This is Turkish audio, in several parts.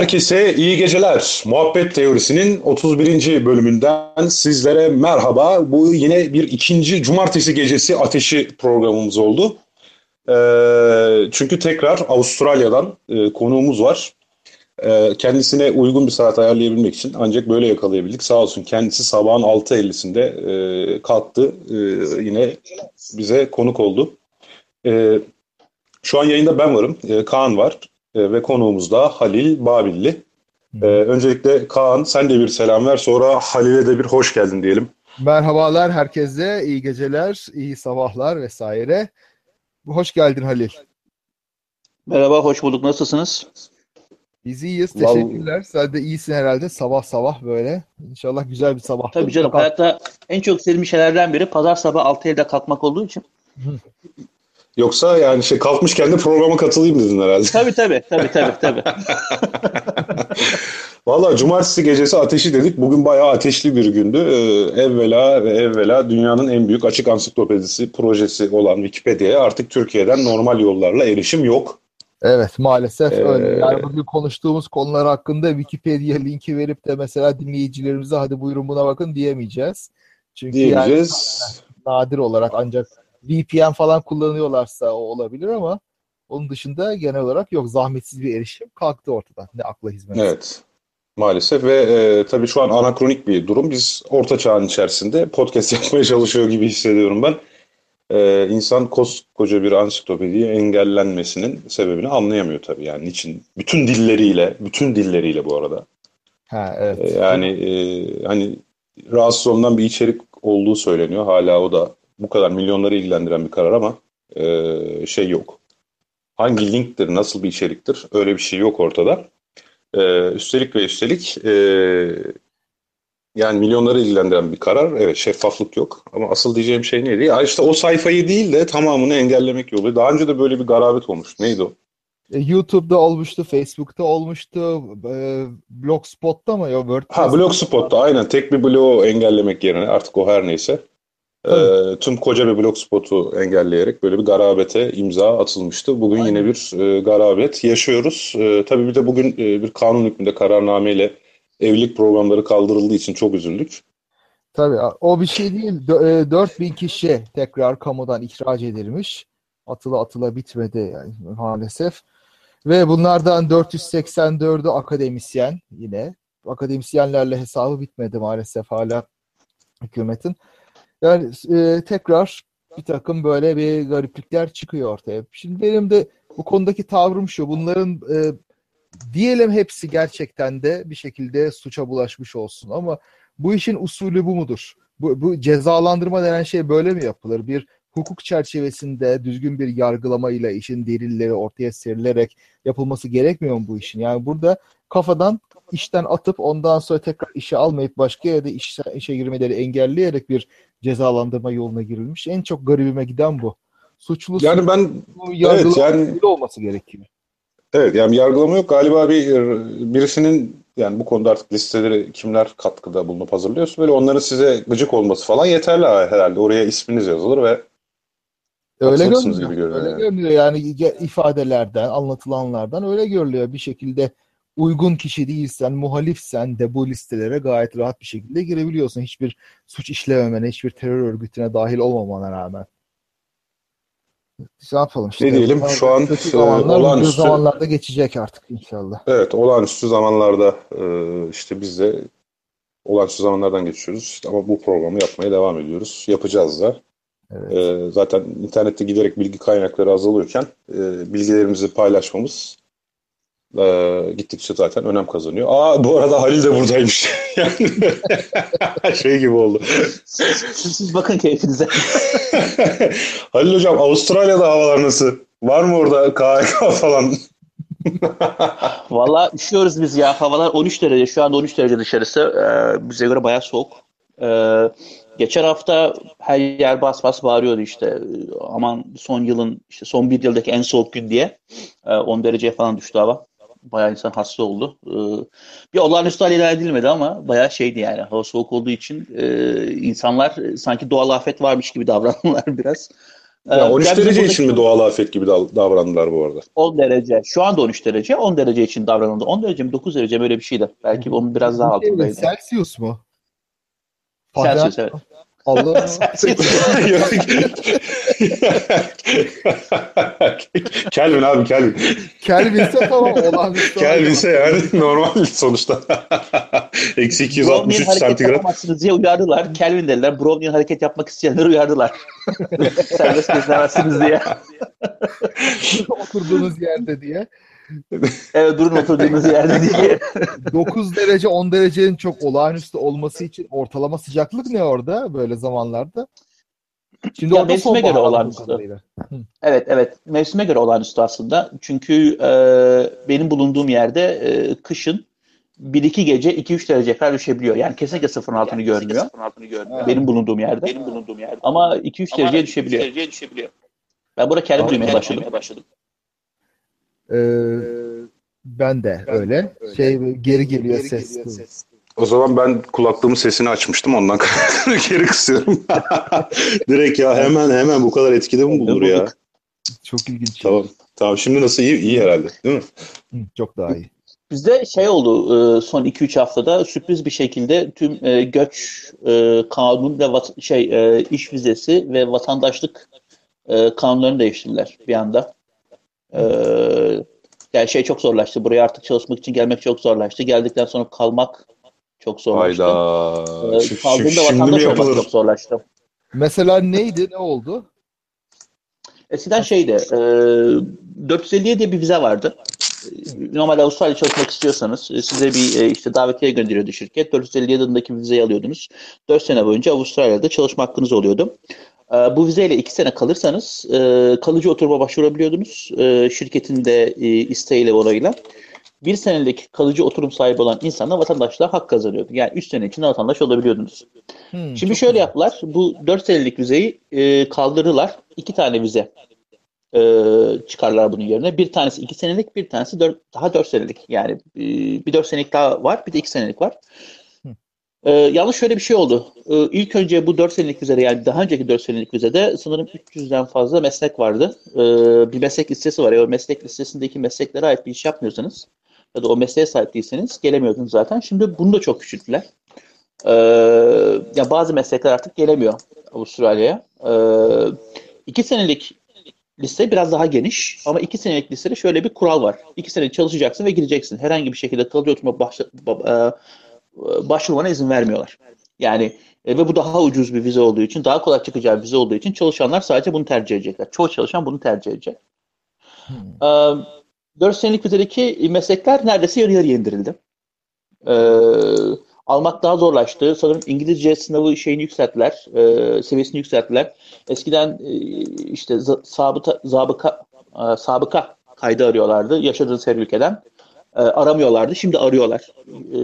Herkese iyi geceler. Muhabbet Teorisi'nin 31. bölümünden sizlere merhaba. Bu yine bir ikinci cumartesi gecesi ateşi programımız oldu. Ee, çünkü tekrar Avustralya'dan e, konuğumuz var. Ee, kendisine uygun bir saat ayarlayabilmek için ancak böyle yakalayabildik. Sağ olsun kendisi sabahın 6.50'sinde e, kalktı. E, yine bize konuk oldu. E, şu an yayında ben varım. E, Kaan var. E, ve konuğumuz da Halil Babilli. E, öncelikle Kaan sen de bir selam ver sonra Halil'e de bir hoş geldin diyelim. Merhabalar herkese, iyi geceler, iyi sabahlar vesaire. Hoş geldin Halil. Merhaba, hoş bulduk. Nasılsınız? Biz iyiyiz, teşekkürler. Sen de iyisin herhalde sabah sabah böyle. İnşallah güzel bir sabah. Tabii canım, hayatta en çok sevdiğim şeylerden biri pazar sabah 6.50'de kalkmak olduğu için. Yoksa yani şey kalkmışken de programa katılayım dedin herhalde. Tabii tabii, tabii tabii, tabii. Valla cumartesi gecesi ateşi dedik. Bugün bayağı ateşli bir gündü. Ee, evvela ve evvela dünyanın en büyük açık ansiklopedisi projesi olan Wikipedia'ya artık Türkiye'den normal yollarla erişim yok. Evet maalesef ee, öyle. Yani bugün konuştuğumuz konular hakkında Wikipedia linki verip de mesela dinleyicilerimize hadi buyurun buna bakın diyemeyeceğiz. Çünkü diyemeyeceğiz. Yani nadir olarak ancak VPN falan kullanıyorlarsa o olabilir ama onun dışında genel olarak yok. Zahmetsiz bir erişim kalktı ortadan. Ne akla hizmet. Evet. Maalesef ve e, tabii şu an anakronik bir durum. Biz orta çağın içerisinde podcast yapmaya çalışıyor gibi hissediyorum ben. E, insan koskoca bir ansiklopediyi engellenmesinin sebebini anlayamıyor tabii. Yani niçin? Bütün dilleriyle, bütün dilleriyle bu arada. Ha, evet. E, yani e, hani rahatsız olunan bir içerik olduğu söyleniyor. Hala o da bu kadar milyonları ilgilendiren bir karar ama e, şey yok. Hangi linktir, nasıl bir içeriktir öyle bir şey yok ortada. E, üstelik ve üstelik e, yani milyonları ilgilendiren bir karar. Evet şeffaflık yok. Ama asıl diyeceğim şey neydi? Ya işte o sayfayı değil de tamamını engellemek yolu. Daha önce de böyle bir garabet olmuş. Neydi o? E, YouTube'da olmuştu, Facebook'ta olmuştu, e, Blogspot'ta mı? Ya, WordPress ha Blogspot'ta aynen. Tek bir bloğu engellemek yerine artık o her neyse. E, tüm koca bir Blogspot'u engelleyerek böyle bir garabete imza atılmıştı. Bugün aynen. yine bir e, garabet yaşıyoruz. E, tabii bir de bugün e, bir kanun hükmünde kararnameyle evlilik programları kaldırıldığı için çok üzüldük. Tabii o bir şey değil. 4000 e, kişi tekrar kamudan ihraç edilmiş. Atıla atıla bitmedi yani maalesef. Ve bunlardan 484'ü akademisyen yine. Akademisyenlerle hesabı bitmedi maalesef hala hükümetin. Yani e, tekrar bir takım böyle bir gariplikler çıkıyor ortaya. Şimdi benim de bu konudaki tavrım şu. Bunların e, diyelim hepsi gerçekten de bir şekilde suça bulaşmış olsun ama bu işin usulü bu mudur? Bu, bu cezalandırma denen şey böyle mi yapılır? Bir hukuk çerçevesinde düzgün bir yargılamayla işin delilleri ortaya serilerek yapılması gerekmiyor mu bu işin? Yani burada kafadan işten atıp ondan sonra tekrar işe almayıp başka yerde işe, işe girmeleri engelleyerek bir cezalandırma yoluna girilmiş. En çok garibime giden bu. Suçlusu yani ben evet yani olması gerekiyor. Evet yani yargılama yok. Galiba bir birisinin yani bu konuda artık listeleri kimler katkıda bulunup hazırlıyorsa böyle onların size gıcık olması falan yeterli herhalde. Oraya isminiz yazılır ve öyle görünüyor. Gibi görünüyor öyle yani. görünüyor. Yani ifadelerden, anlatılanlardan öyle görülüyor. Bir şekilde uygun kişi değilsen, muhalifsen de bu listelere gayet rahat bir şekilde girebiliyorsun. Hiçbir suç işlememene, hiçbir terör örgütüne dahil olmamana rağmen. Ne yapalım işte. Ne diyelim şu an e, olağanüstü zamanlarda geçecek artık inşallah. Evet olağanüstü zamanlarda e, işte biz de olağanüstü zamanlardan geçiyoruz. İşte ama bu programı yapmaya devam ediyoruz. Yapacağız da. Evet. E, zaten internette giderek bilgi kaynakları azalıyorken bilgilerimizi paylaşmamız e, gittikçe zaten önem kazanıyor. Aa bu arada Halil de buradaymış. şey gibi oldu. Siz bakın keyfinize. Halil hocam Avustralya'da havalar nasıl? Var mı orada KHK falan? Valla üşüyoruz biz ya. Havalar 13 derece. Şu anda 13 derece dışarısı. Ee, bize göre bayağı soğuk. Ee, geçen hafta her yer bas bas bağırıyordu işte. Aman son yılın, işte son bir yıldaki en soğuk gün diye. Ee, 10 dereceye falan düştü hava bayağı insan hasta oldu. Ee, bir olağanüstü hal ilan edilmedi ama bayağı şeydi yani. Hava soğuk olduğu için e, insanlar sanki doğal afet varmış gibi davrandılar biraz. Ya 13 ben bizim derece için mi doğal afet gibi dav- davrandılar bu arada? 10 derece. Şu anda 13 derece. 10 derece için davranıldı. 10 derece mi 9 derece mi öyle bir şeydi. Belki onun biraz daha şey altındaydı. Celsius mu? Celsius evet. Allah Kelvin abi Kelvin. Kelvin'se tamam olağanüstü. Kelvin'se yani normal sonuçta. Eksi Brownian 263 hareket santigrat. yapamazsınız diye uyardılar. Kelvin dediler. Brownian hareket yapmak isteyenleri uyardılar. Serbest gezinemezsiniz diye. oturduğunuz yerde diye. Evet durun oturduğunuz yerde diye. 9 derece 10 derecenin çok olağanüstü olması için ortalama sıcaklık ne orada böyle zamanlarda? Şimdi Ya mevsime göre olağanüstü. Evet evet mevsime göre olağanüstü aslında. Çünkü e, benim bulunduğum yerde e, kışın 1-2 gece 2-3 derece kadar düşebiliyor. Yani kesinlikle sıfırın altını görmüyor. Benim bulunduğum yerde. Benim bulunduğum yerde. Ama 2-3 dereceye düşebiliyor. Ben burada kendim duymaya başladım. Ee, ben de öyle. Şey geri geliyor ses. O zaman ben kulaklığımın sesini açmıştım ondan geri kısıyorum. Direkt ya hemen hemen bu kadar etkide mi bulunur ya? Çok ilginç. Tamam. Tamam şimdi nasıl iyi iyi herhalde değil mi? Çok daha iyi. Bizde şey oldu e, son 2-3 haftada sürpriz bir şekilde tüm e, göç e, kanun ve şey iş vizesi ve vatandaşlık kanunlarını değiştirdiler bir anda. E, yani şey çok zorlaştı. Buraya artık çalışmak için gelmek çok zorlaştı. Geldikten sonra kalmak çok zorlaştı. Hayda. E, Şi- kaldığında vatandaş olmak çok zorlaştı. Mesela neydi? Ne oldu? Eskiden şeydi, e, 450 diye bir vize vardı. Normalde Avustralya çalışmak istiyorsanız e, size bir e, işte davetiye gönderiyordu şirket. 450 adındaki vizeyi alıyordunuz. 4 sene boyunca Avustralya'da çalışma hakkınız oluyordu. E, Bu vizeyle 2 sene kalırsanız e, kalıcı oturuma başvurabiliyordunuz. E, Şirketin de e, isteğiyle onayıyla. Bir senelik kalıcı oturum sahibi olan insanla vatandaşlığa hak kazanıyordu. Yani 3 sene içinde vatandaş olabiliyordunuz. Hmm, Şimdi şöyle güzel. yaptılar. Bu 4 senelik vizeyi kaldırdılar. İki tane vize e, çıkarlar bunun yerine. Bir tanesi 2 senelik, bir tanesi dört, daha 4 senelik. Yani e, bir 4 senelik daha var, bir de 2 senelik var. Hı. E, yalnız şöyle bir şey oldu. E, ilk önce bu 4 senelik vizede yani daha önceki 4 senelik vizede sanırım 300'den fazla meslek vardı. E, bir meslek listesi var. Eğer meslek listesindeki mesleklere ait bir iş yapmıyorsanız ya da o mesleğe sahip değilseniz gelemiyordunuz zaten. Şimdi bunu da çok küçülttüler. Ee, ya bazı meslekler artık gelemiyor Avustralya'ya. Ee, iki senelik liste biraz daha geniş ama iki senelik listede şöyle bir kural var. İki sene çalışacaksın ve gireceksin. Herhangi bir şekilde kalıcı oturuma başla, ba- e, başvurmana izin vermiyorlar. Yani e, ve bu daha ucuz bir vize olduğu için, daha kolay çıkacağı bir vize olduğu için çalışanlar sadece bunu tercih edecekler. Çoğu çalışan bunu tercih edecek. Hmm. Ee, 4 senelik vizedeki meslekler neredeyse yarı yarıya indirildi. Ee, almak daha zorlaştı. Sanırım İngilizce sınavı şeyini yükselttiler, e, seviyesini yükselttiler. Eskiden e, işte za- sabıta, zabıka, e, sabıka kaydı arıyorlardı yaşadığınız her ülkeden. E, aramıyorlardı, şimdi arıyorlar. E,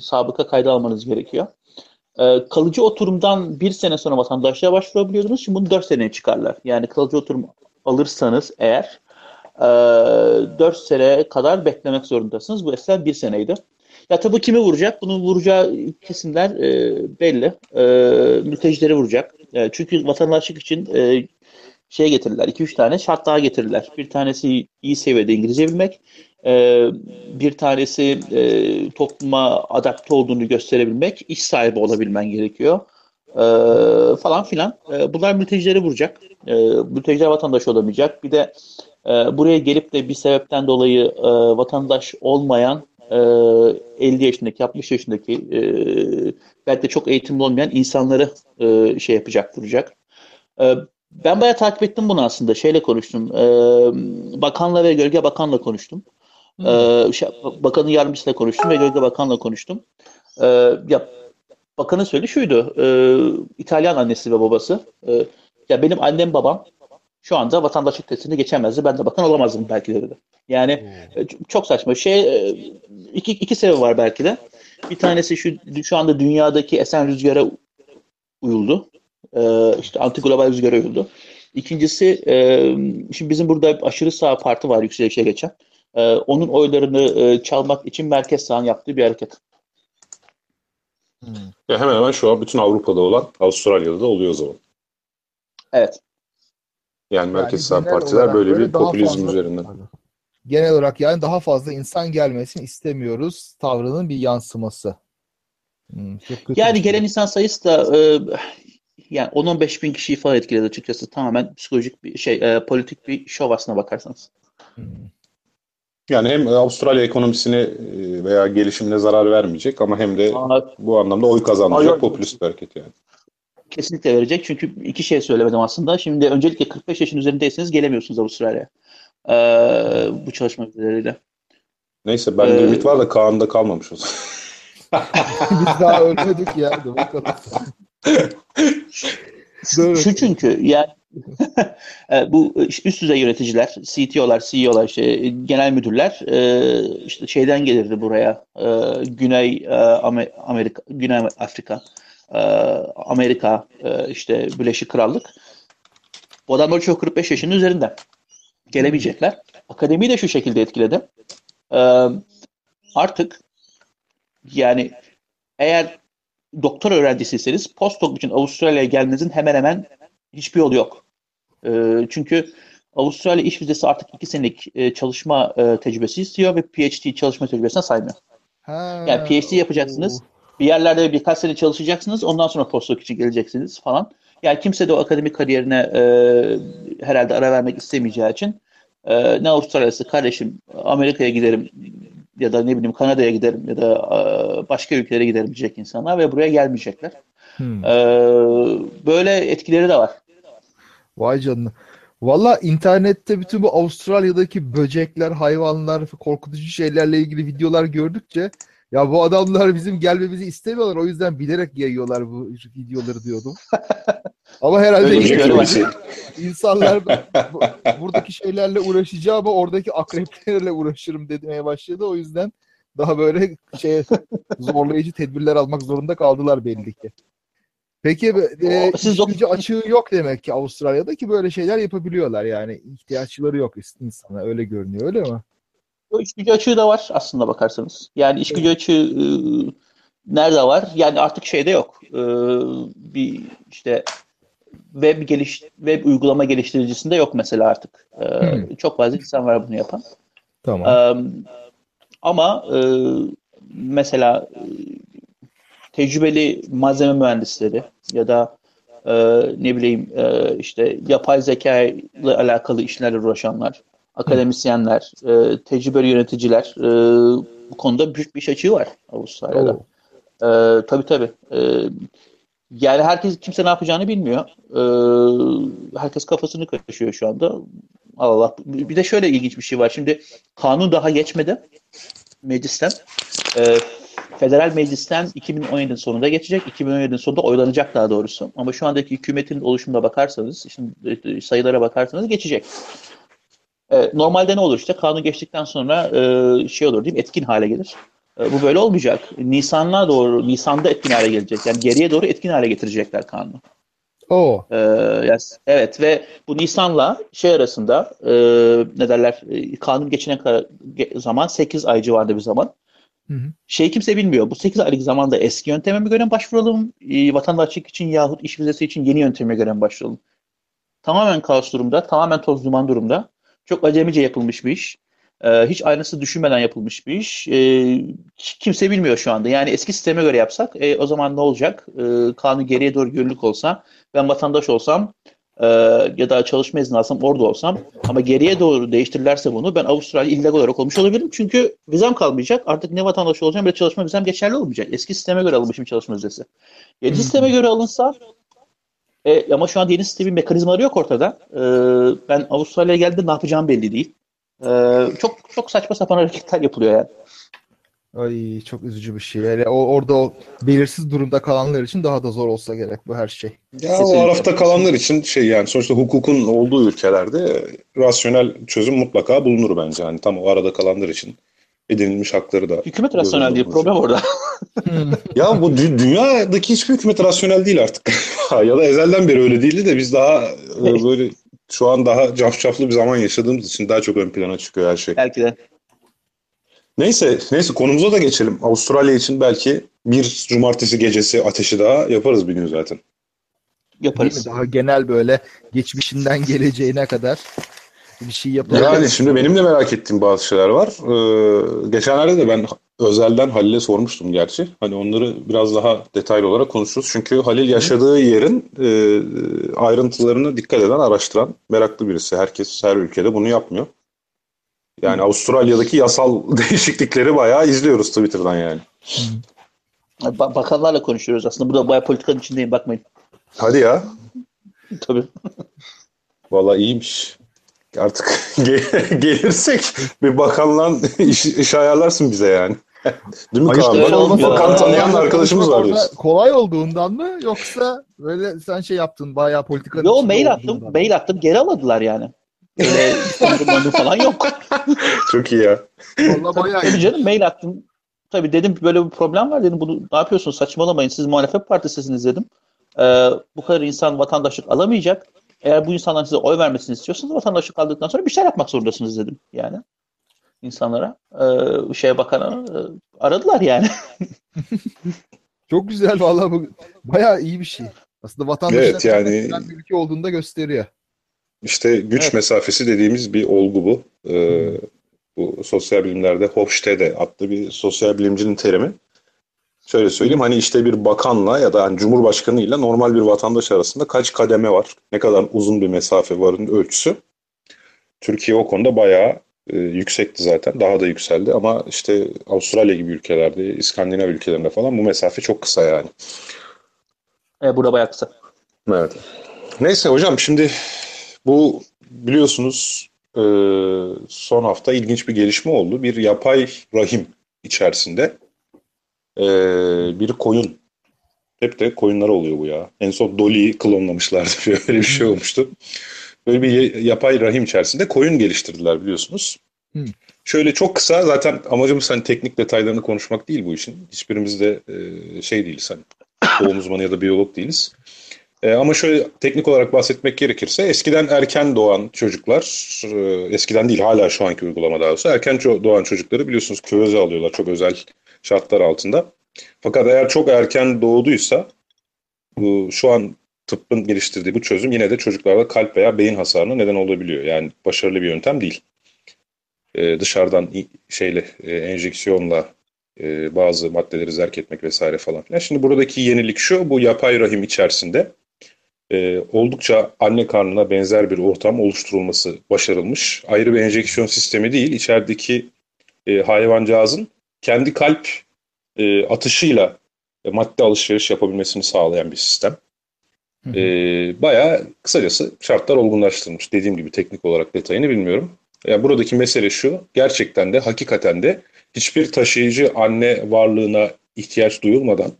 sabıka kaydı almanız gerekiyor. E, kalıcı oturumdan bir sene sonra vatandaşlığa başvurabiliyordunuz. Şimdi bunu dört seneye çıkarlar. Yani kalıcı oturum alırsanız eğer e, 4 sene kadar beklemek zorundasınız. Bu eskiden bir seneydi. Ya tabii kimi vuracak? Bunun vuracağı kesimler e, belli. E, mültecileri vuracak. E, çünkü vatandaşlık için e, şey getirirler. 2-3 tane şart daha getirirler. Bir tanesi iyi seviyede İngilizce bilmek. E, bir tanesi e, topluma adapte olduğunu gösterebilmek. iş sahibi olabilmen gerekiyor. E, falan filan. E, bunlar mültecileri vuracak. E, mülteciler vatandaş olamayacak. Bir de e, buraya gelip de bir sebepten dolayı e, vatandaş olmayan e, 50 yaşındaki, 60 yaşındaki e, belki de çok eğitimli olmayan insanları e, şey yapacak, vuracak. E, ben bayağı takip ettim bunu aslında. Şeyle konuştum. E, bakanla ve Gölge Bakan'la konuştum. E, şey, bakanın yardımcısıyla konuştum ve Gölge Bakan'la konuştum. E, ya bakanın söylediği şuydu. E, İtalyan annesi ve babası. E, ya benim annem babam şu anda vatandaşlık testini geçemezdi. Ben de bakan olamazdım belki de dedi. Yani e, çok saçma şey. e, iki, iki sebep var belki de. Bir tanesi şu şu anda dünyadaki esen rüzgara uyuldu. E, işte antiglobal rüzgara uyuldu. İkincisi e, şimdi bizim burada aşırı sağ parti var yükselişe geçen. E, onun oylarını e, çalmak için merkez sağın yaptığı bir hareket. Ya hemen hemen şu an bütün Avrupa'da olan Avustralya'da da oluyor o zaman. Evet. Yani merkez sağ genel partiler böyle bir popülizm fazla- üzerinden. Genel olarak yani daha fazla insan gelmesini istemiyoruz tavrının bir yansıması. Hmm, Yani şey. gelen insan sayısı da e, yani 10-15 bin kişiyi falan etkiledi açıkçası. Tamamen psikolojik bir şey, e, politik bir şov aslına bakarsanız. Hmm. Yani hem Avustralya ekonomisine e, veya gelişimine zarar vermeyecek ama hem de bu anlamda oy kazandıracak popülist bir hareket yani. kesinlikle verecek. Çünkü iki şey söylemedim aslında. Şimdi öncelikle 45 yaşın üzerindeyseniz gelemiyorsunuz Avustralya'ya. E, bu çalışma vizeleriyle. Neyse ben Ee, limit var da Kaan'da kalmamış o zaman. Biz daha ölmedik ya. Şu çünkü yani bu işte üst düzey yöneticiler, CTO'lar, CEO'lar, işte e, genel müdürler e, işte şeyden gelirdi buraya. E, Güney e, Amer- Amerika, Güney Afrika, e, Amerika, e, işte Birleşik Krallık. Bu adamlar çok 45 yaşının üzerinde. Gelemeyecekler. Akademiyi de şu şekilde etkiledi. E, artık yani eğer doktor öğrencisiyseniz postdoc için Avustralya'ya gelmenizin hemen hemen hiçbir yolu yok. Ee, çünkü Avustralya iş vizesi artık iki senelik e, çalışma e, tecrübesi istiyor ve PhD çalışma tecrübesine saymıyor. Ha, Yani PhD yapacaksınız. Bir yerlerde birkaç sene çalışacaksınız. Ondan sonra postdoc için geleceksiniz falan. Yani kimse de o akademik kariyerine e, herhalde ara vermek istemeyeceği için e, ne Avustralya'sı kardeşim Amerika'ya giderim ya da ne bileyim Kanada'ya giderim ya da e, başka ülkelere giderim diyecek insanlar ve buraya gelmeyecekler. Hmm. E, böyle etkileri de var. Vay canına. Valla internette bütün bu Avustralya'daki böcekler, hayvanlar, korkutucu şeylerle ilgili videolar gördükçe ya bu adamlar bizim gelmemizi istemiyorlar. O yüzden bilerek yayıyorlar bu videoları diyordum. Ama herhalde şey insanlar bu- buradaki şeylerle uğraşacağım ama oradaki akreplerle uğraşırım demeye başladı. O yüzden daha böyle şey zorlayıcı tedbirler almak zorunda kaldılar belli ki. Peki e, O- siz gücü açığı yok demek ki Avustralya'da ki böyle şeyler yapabiliyorlar yani ihtiyaçları yok insana öyle görünüyor öyle mi? O iş gücü açığı da var aslında bakarsanız. Yani iş gücü açığı e, nerede var? Yani artık şeyde yok. E, bir işte web geliş web uygulama geliştiricisinde yok mesela artık. E, Hmm. Çok fazla insan var bunu yapan. Tamam. E, ama e, mesela tecrübeli malzeme mühendisleri ya da e, ne bileyim e, işte yapay zeka ile alakalı işlerle uğraşanlar, akademisyenler, e, tecrübeli yöneticiler e, bu konuda büyük bir iş açığı var Avustralya'da. Oo. E, tabii tabii. E, yani herkes kimse ne yapacağını bilmiyor. E, herkes kafasını karışıyor şu anda. Allah Allah. Bir de şöyle ilginç bir şey var. Şimdi kanun daha geçmedi meclisten. E, Federal Meclis'ten 2017'nin sonunda geçecek. 2017'nin sonunda oylanacak daha doğrusu. Ama şu andaki hükümetin oluşumuna bakarsanız, şimdi sayılara bakarsanız geçecek. E, normalde ne olur işte kanun geçtikten sonra e, şey olur değil mi? Etkin hale gelir. E, bu böyle olmayacak. Nisan'a doğru, Nisan'da etkin hale gelecek. Yani geriye doğru etkin hale getirecekler kanunu. Oo. Ee, yani- evet ve bu Nisan'la şey arasında e, ne derler e, kanun geçene kadar zaman 8 ay civarında bir zaman. Şey kimse bilmiyor. Bu 8 aylık zamanda eski yönteme mi göre başvuralım? E, vatandaşlık için yahut iş vizesi için yeni yönteme göre başvuralım? Tamamen kaos durumda, tamamen toz duman durumda. Çok acemice yapılmış bir iş. Ee, hiç aynısı düşünmeden yapılmış bir iş. Ee, kimse bilmiyor şu anda. Yani eski sisteme göre yapsak e, o zaman ne olacak? Ee, kanun geriye doğru yürürlük olsa, ben vatandaş olsam e, ya da çalışma izni alsam orada olsam ama geriye doğru değiştirirlerse bunu ben Avustralya illegal olarak olmuş olabilirim. Çünkü vizem kalmayacak. Artık ne vatandaş olacağım ne çalışma vizem geçerli olmayacak. Eski sisteme göre alınmışım çalışma vizesi. Yeni sisteme göre alınsa e, ama şu an yeni sistemin mekanizmaları yok ortada. E, ben Avustralya'ya geldiğimde ne yapacağım belli değil. E, çok çok saçma sapan hareketler yapılıyor yani. Ay çok üzücü bir şey. Yani o, orada o belirsiz durumda kalanlar için daha da zor olsa gerek bu her şey. Ya o arafta kalanlar için şey yani sonuçta hukukun olduğu ülkelerde rasyonel çözüm mutlaka bulunur bence. Hani tam o arada kalanlar için edinilmiş hakları da Hükümet rasyonel değil. Problem orada. Ya bu dü- dünyadaki hiçbir hükümet rasyonel değil artık. ya da ezelden beri öyle değildi de biz daha e, böyle şu an daha cafcaflı bir zaman yaşadığımız için daha çok ön plana çıkıyor her şey. Belki de. Neyse, neyse konumuza da geçelim. Avustralya için belki bir cumartesi gecesi ateşi daha yaparız bir gün zaten. Yaparız. Daha genel böyle geçmişinden geleceğine kadar bir şey yapalım. Yani şimdi benim de merak ettiğim bazı şeyler var. Ee, geçenlerde de ben özelden Halil'e sormuştum gerçi. Hani onları biraz daha detaylı olarak konuşuruz. Çünkü Halil yaşadığı yerin e, ayrıntılarını dikkat eden, araştıran, meraklı birisi. Herkes her ülkede bunu yapmıyor. Yani Avustralya'daki yasal değişiklikleri bayağı izliyoruz Twitter'dan yani. Ba- bakanlarla konuşuyoruz aslında. Burada bayağı politikanın içindeyim bakmayın. Hadi ya. Tabii. Vallahi iyiymiş. Artık ge- gelirsek bir bakanla iş, iş ayarlarsın bize yani. Değil mi Hayır, Kaan? olmuyor. bakan tanıyan arkadaşımız var diyorsun. Kolay olduğundan mı yoksa böyle sen şey yaptın bayağı politikanın Yo içinde mail attım. Mail attım. Geri almadılar yani. Öyle Mandı falan yok. Çok iyi ya. Vallahi bayağı Tabii iyi. canım mail attım. Tabii dedim böyle bir problem var dedim. Bunu ne yapıyorsunuz saçmalamayın. Siz muhalefet partisisiniz dedim. Ee, bu kadar insan vatandaşlık alamayacak. Eğer bu insanların size oy vermesini istiyorsanız vatandaşlık aldıktan sonra bir şeyler yapmak zorundasınız dedim yani. insanlara. Ee, şeye bakana e, aradılar yani. Çok güzel vallahi bu bayağı iyi bir şey. Aslında vatandaşına Evet, yani- bir ülke olduğunu da gösteriyor. İşte güç Evet. mesafesi dediğimiz bir olgu bu. Ee, bu sosyal bilimlerde Hofstede adlı bir sosyal bilimcinin terimi. Şöyle söyleyeyim hani işte bir bakanla ya da hani cumhurbaşkanıyla normal bir vatandaş arasında kaç kademe var? Ne kadar uzun bir mesafe varın ölçüsü. Türkiye o konuda bayağı e, yüksekti zaten. Daha da yükseldi ama işte Avustralya gibi ülkelerde, İskandinav ülkelerinde falan bu mesafe çok kısa yani. Ee, burada bayağı kısa. Evet. Neyse hocam şimdi bu biliyorsunuz e, son hafta ilginç bir gelişme oldu. Bir yapay rahim içerisinde e, bir koyun. Hep de koyunlar oluyor bu ya. En son Dolly'yi klonlamışlardı. Böyle bir şey olmuştu. Böyle bir yapay rahim içerisinde koyun geliştirdiler biliyorsunuz. Hı. Şöyle çok kısa zaten amacımız hani teknik detaylarını konuşmak değil bu işin. Hiçbirimiz de e, şey değiliz hani doğum uzmanı ya da biyolog değiliz. E, ama şöyle teknik olarak bahsetmek gerekirse eskiden erken doğan çocuklar, e, eskiden değil hala şu anki uygulama daha doğrusu erken doğan çocukları biliyorsunuz küveze alıyorlar çok özel şartlar altında. Fakat eğer çok erken doğduysa şu an tıbbın geliştirdiği bu çözüm yine de çocuklarda kalp veya beyin hasarına neden olabiliyor. Yani başarılı bir yöntem değil. E, dışarıdan şeyle enjeksiyonla bazı maddeleri zerk etmek vesaire falan filan. Şimdi buradaki yenilik şu, bu yapay rahim içerisinde e, oldukça anne karnına benzer bir ortam oluşturulması başarılmış. Ayrı bir enjeksiyon sistemi değil, içerideki e, hayvancağızın kendi kalp e, atışıyla e, madde alışveriş yapabilmesini sağlayan bir sistem. Hı hı. E, bayağı kısacası şartlar olgunlaştırılmış. Dediğim gibi teknik olarak detayını bilmiyorum. Yani buradaki mesele şu, gerçekten de hakikaten de hiçbir taşıyıcı anne varlığına ihtiyaç duyulmadan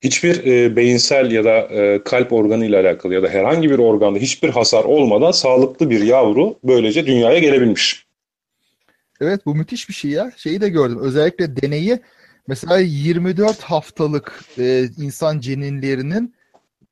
hiçbir e, beyinsel ya da e, kalp organı ile alakalı ya da herhangi bir organda hiçbir hasar olmadan sağlıklı bir yavru böylece dünyaya gelebilmiş. Evet bu müthiş bir şey ya. Şeyi de gördüm. Özellikle deneyi mesela 24 haftalık e, insan ceninlerinin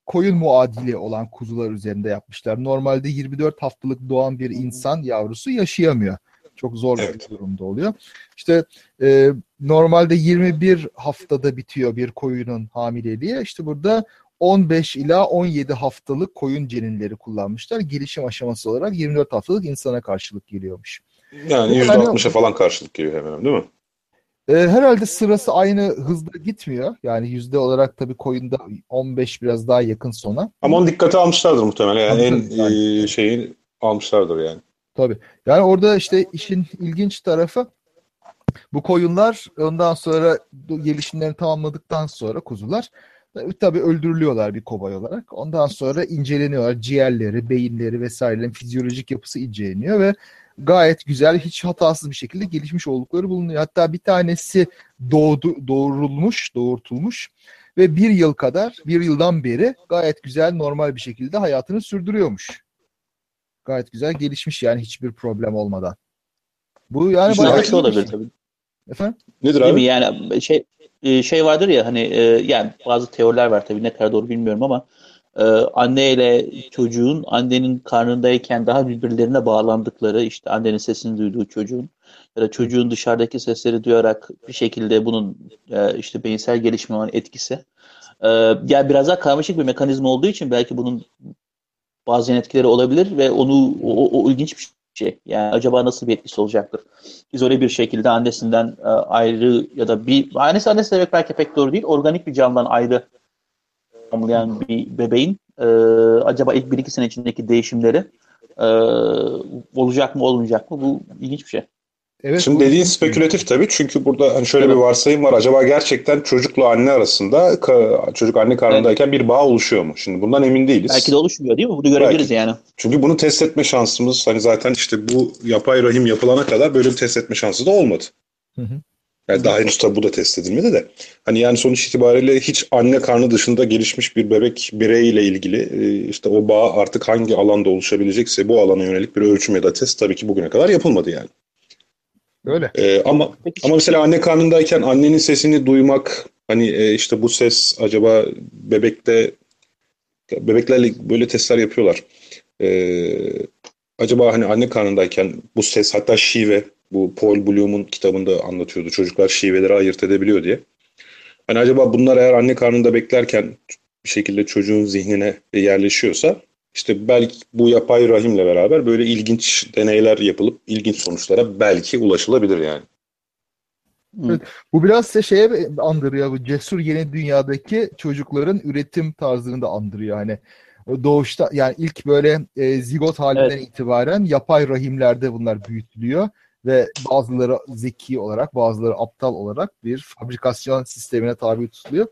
koyun muadili olan kuzular üzerinde yapmışlar. Normalde 24 haftalık doğan bir insan yavrusu yaşayamıyor. Çok zor Evet. bir durumda oluyor. İşte e, normalde 21 haftada bitiyor bir koyunun hamileliği. İşte burada 15 ila 17 haftalık koyun ceninleri kullanmışlar. Gelişim aşaması olarak 24 haftalık insana karşılık geliyormuş. Yani Yani- %60'a falan karşılık geliyor hemen hemen değil mi? E, herhalde sırası aynı hızda gitmiyor. Yani yüzde olarak tabii koyunda 15 biraz daha yakın sona. Ama onu dikkate almışlardır muhtemelen. Yani en Tabii, tabii. e, şeyi almışlardır yani. Yani orada işte işin ilginç tarafı bu koyunlar ondan sonra gelişimlerini tamamladıktan sonra kuzular e, tabii öldürülüyorlar bir kobay olarak. Ondan sonra inceleniyorlar. Ciğerleri, beyinleri vesairelerin fizyolojik yapısı inceleniyor ve gayet güzel, hiç hatasız bir şekilde gelişmiş oldukları bulunuyor. Hatta bir tanesi doğdu, doğurulmuş, doğurtulmuş ve bir yıl kadar, bir yıldan beri gayet güzel, normal bir şekilde hayatını sürdürüyormuş. Gayet güzel gelişmiş yani hiçbir problem olmadan. Bu yani İşte bayağı bir olabilir şey. tabii. Efendim? Nedir Değil mi? abi? Yani şey e, şey vardır ya hani e, yani bazı teoriler var tabii ne kadar doğru bilmiyorum ama e, anne ile çocuğun annenin karnındayken daha birbirlerine bağlandıkları işte annenin sesini duyduğu çocuğun ya da çocuğun dışarıdaki sesleri duyarak bir şekilde bunun e, işte beyinsel gelişime olan etkisi yani biraz daha karmaşık bir mekanizma olduğu için belki bunun bazı yan etkileri olabilir ve onu o, o ilginç bir şey. Yani acaba nasıl bir etkisi olacaktır? İzole bir şekilde annesinden e, ayrı ya da bir annesi annesi demek belki pek doğru değil. Organik bir canlıdan ayrı tamlayan bir bebeğin e, acaba ilk bir iki sene içindeki değişimleri e, olacak mı olmayacak mı? Bu ilginç bir şey. Evet, Şimdi dediğin spekülatif tabii çünkü burada hani şöyle evet. bir varsayım var. Acaba gerçekten çocukla anne arasında çocuk anne karnındayken evet. bir bağ oluşuyor mu? Şimdi bundan emin değiliz. Belki de oluşmuyor değil mi? Bunu görebiliriz Belki. yani. Çünkü bunu test etme şansımız hani zaten işte bu yapay rahim yapılana kadar böyle bir test etme şansı da olmadı. Hı hı. Yani daha henüz tabi bu da test edilmedi de. Hani yani sonuç itibariyle hiç anne karnı dışında gelişmiş bir bebek bireyle ilgili e, işte o bağ artık hangi alanda oluşabilecekse bu alana yönelik bir ölçüm ya da test tabii ki bugüne kadar yapılmadı yani. Öyle. Ee, ama ama mesela anne karnındayken annenin sesini duymak hani e, işte bu ses acaba bebekte bebeklerle böyle testler yapıyorlar. Ee, acaba hani anne karnındayken bu ses hatta şive bu Paul Bloom'un kitabında anlatıyordu. Çocuklar şiveleri ayırt edebiliyor diye. Hani acaba bunlar eğer anne karnında beklerken bir şekilde çocuğun zihnine yerleşiyorsa işte belki bu yapay rahimle beraber böyle ilginç deneyler yapılıp ilginç sonuçlara belki ulaşılabilir yani. Evet, bu biraz size şeye andırıyor. Bu cesur yeni dünyadaki çocukların üretim tarzını da andırıyor. Hani doğuşta yani ilk böyle e, zigot halinden evet. itibaren yapay rahimlerde bunlar büyütülüyor ve bazıları zeki olarak bazıları aptal olarak bir fabrikasyon sistemine tabi tutuluyor.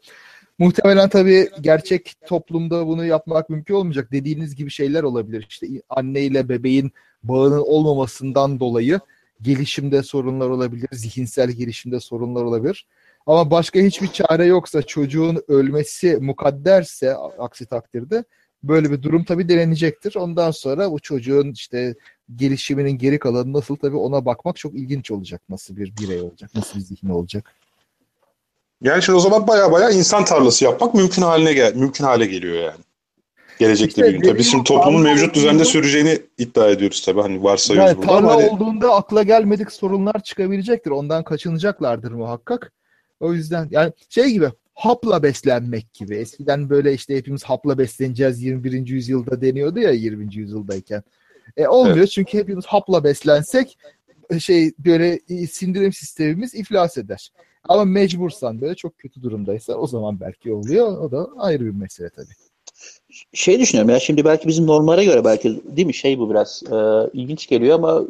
Muhtemelen tabii gerçek toplumda bunu yapmak mümkün olmayacak. Dediğiniz gibi şeyler olabilir. İşte anne ile bebeğin bağının olmamasından dolayı gelişimde sorunlar olabilir, zihinsel gelişimde sorunlar olabilir. Ama başka hiçbir çare yoksa çocuğun ölmesi mukadderse aksi takdirde böyle bir durum tabii denenecektir. Ondan sonra bu çocuğun işte gelişiminin geri kalanı nasıl tabii ona bakmak çok ilginç olacak. Nasıl bir birey olacak, nasıl bir zihni olacak. Yani şimdi o zaman baya baya insan tarlası yapmak mümkün haline gel mümkün hale geliyor yani. Gelecekte işte bir gün. Tabii şimdi toplumun mevcut düzende süreceğini iddia ediyoruz tabii. Hani varsayıyoruz yani, burada. Tarla hani... olduğunda akla gelmedik sorunlar çıkabilecektir. Ondan kaçınacaklardır muhakkak. O yüzden yani şey gibi hapla beslenmek gibi. Eskiden böyle işte hepimiz hapla besleneceğiz 21. yüzyılda deniyordu ya 20. yüzyıldayken. E olmuyor evet. çünkü hepimiz hapla beslensek şey böyle sindirim sistemimiz iflas eder. Ama mecbursan böyle çok kötü durumdaysa o zaman belki oluyor. O da ayrı bir mesele tabii. Şey düşünüyorum ya şimdi belki bizim normlara göre belki değil mi şey bu biraz e, ilginç geliyor ama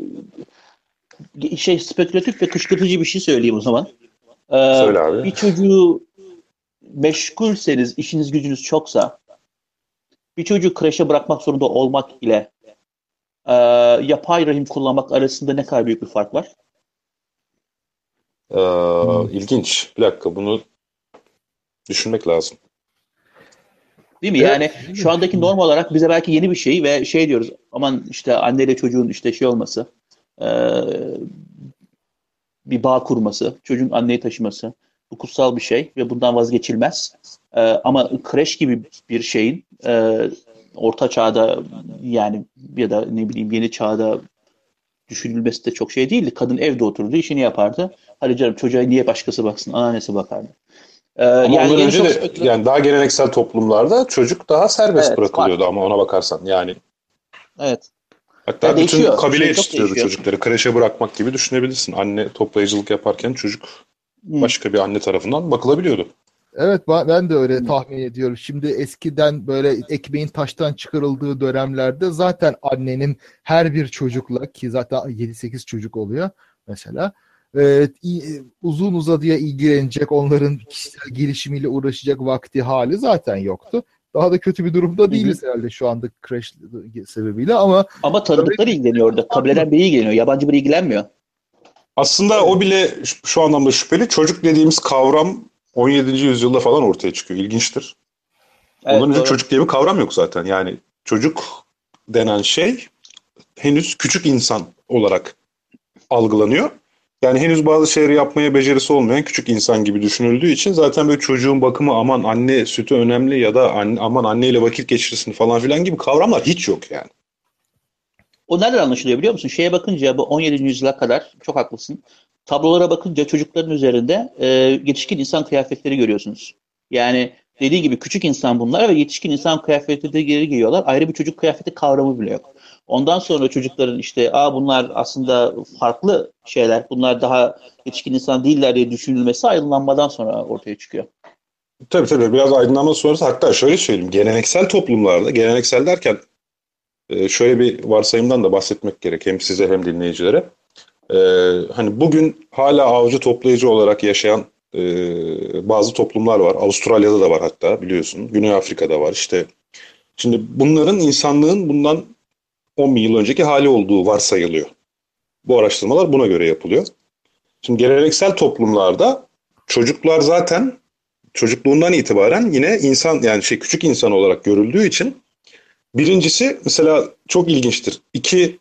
şey spekülatif ve kışkırtıcı bir şey söyleyeyim o zaman. E, Söyle abi. Bir çocuğu meşgulseniz, işiniz gücünüz çoksa bir çocuğu kreşe bırakmak zorunda olmak ile e, yapay rahim kullanmak arasında ne kadar büyük bir fark var? Ee, hmm. İlginç. Bir dakika bunu düşünmek lazım. Değil mi? Yani evet. şu andaki norm olarak bize belki yeni bir şey ve şey diyoruz aman işte anneyle çocuğun işte şey olması e, bir bağ kurması, çocuğun anneyi taşıması bu kutsal bir şey ve bundan vazgeçilmez. E, ama kreş gibi bir şeyin e, orta çağda yani ya da ne bileyim yeni çağda düşünülmesi de çok şey değildi. Kadın evde oturdu, işini yapardı. Hadi canım çocuğa niye başkası baksın, anneannesi bakardı. Ee, ama yani ondan önce de spekülatif... yani daha geleneksel toplumlarda çocuk daha serbest evet, bırakılıyordu var. ama ona bakarsan yani. Evet. Hatta yani bütün kabile şey yetiştiriyordu çocukları. Kreşe bırakmak gibi düşünebilirsin. Anne toplayıcılık yaparken çocuk hmm. başka bir anne tarafından bakılabiliyordu. Evet ben de öyle tahmin ediyorum. Şimdi eskiden böyle ekmeğin taştan çıkarıldığı dönemlerde zaten annenin her bir çocukla ki zaten 7-8 çocuk oluyor mesela e, uzun uzadıya ilgilenecek, onların kişisel gelişimiyle uğraşacak vakti hali zaten yoktu. Daha da kötü bir durumda değiliz Hı-hı. herhalde şu anda crash sebebiyle ama ama tanıdıkları ilgileniyor orada. Kabileden biri ilgileniyor. Yabancı biri ilgilenmiyor. Aslında o bile şu anlamda şüpheli. Çocuk dediğimiz kavram 17. yüzyılda falan ortaya çıkıyor. İlginçtir. Evet, Ondan önce çocuk diye bir kavram yok zaten. Yani çocuk denen şey henüz küçük insan olarak algılanıyor. Yani henüz bazı şeyleri yapmaya becerisi olmayan küçük insan gibi düşünüldüğü için zaten böyle çocuğun bakımı aman anne sütü önemli ya da anne, aman anneyle vakit geçirsin falan filan gibi kavramlar hiç yok yani. O nereden anlaşılıyor biliyor musun? Şeye bakınca bu 17. yüzyıla kadar çok haklısın. Tablolara bakınca çocukların üzerinde e, yetişkin insan kıyafetleri görüyorsunuz. Yani dediği gibi küçük insan bunlar ve yetişkin insan kıyafeti de geri giyiyorlar. Ayrı bir çocuk kıyafeti kavramı bile yok. Ondan sonra çocukların işte Aa, bunlar aslında farklı şeyler, bunlar daha yetişkin insan değiller diye düşünülmesi aydınlanmadan sonra ortaya çıkıyor. Tabii tabii biraz aydınlanma sonrası hatta şöyle söyleyeyim geleneksel toplumlarda geleneksel derken e, şöyle bir varsayımdan da bahsetmek gerek hem size hem dinleyicilere. E, hani bugün hala avcı toplayıcı olarak yaşayan e, bazı toplumlar var. Avustralya'da da var hatta biliyorsun. Güney Afrika'da var işte. Şimdi bunların insanlığın bundan 10 bin yıl önceki hali olduğu varsayılıyor. Bu araştırmalar buna göre yapılıyor. Şimdi geleneksel toplumlarda çocuklar zaten çocukluğundan itibaren yine insan yani şey küçük insan olarak görüldüğü için birincisi mesela çok ilginçtir. İki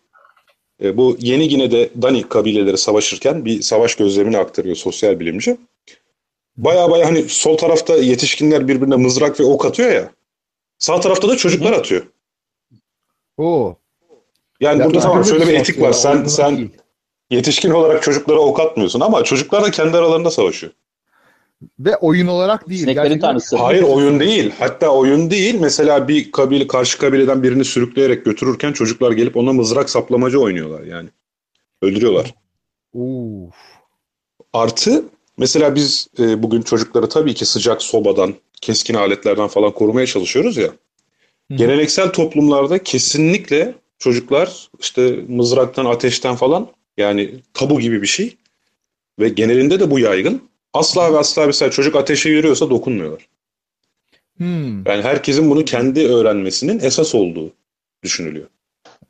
e, bu Yeni Gine'de Dani kabileleri savaşırken bir savaş gözlemini aktarıyor sosyal bilimci. Baya baya hani sol tarafta yetişkinler birbirine mızrak ve ok atıyor ya. Sağ tarafta da çocuklar atıyor. Oo. Yani Ya burada tamam öyle şöyle bir şey etik var. Sen aslında, sen değil. yetişkin olarak çocuklara ok atmıyorsun ama çocuklar da kendi aralarında savaşıyor. Ve oyun olarak değil. Sineklerin Gerçekten- tanrısı. Hayır oyun değil. Hatta oyun değil. Mesela bir kabile karşı kabileden birini sürükleyerek götürürken çocuklar gelip ona mızrak saplamacı oynuyorlar yani. Öldürüyorlar. Uf. Artı mesela biz e, bugün çocukları tabii ki sıcak sobadan, keskin aletlerden falan korumaya çalışıyoruz ya. Hı. Geleneksel toplumlarda kesinlikle çocuklar işte mızraktan, ateşten falan yani tabu gibi bir şey. Ve genelinde de bu yaygın. Asla ve asla mesela çocuk ateşe yürüyorsa dokunmuyorlar. Hmm. Yani herkesin bunu kendi öğrenmesinin esas olduğu düşünülüyor.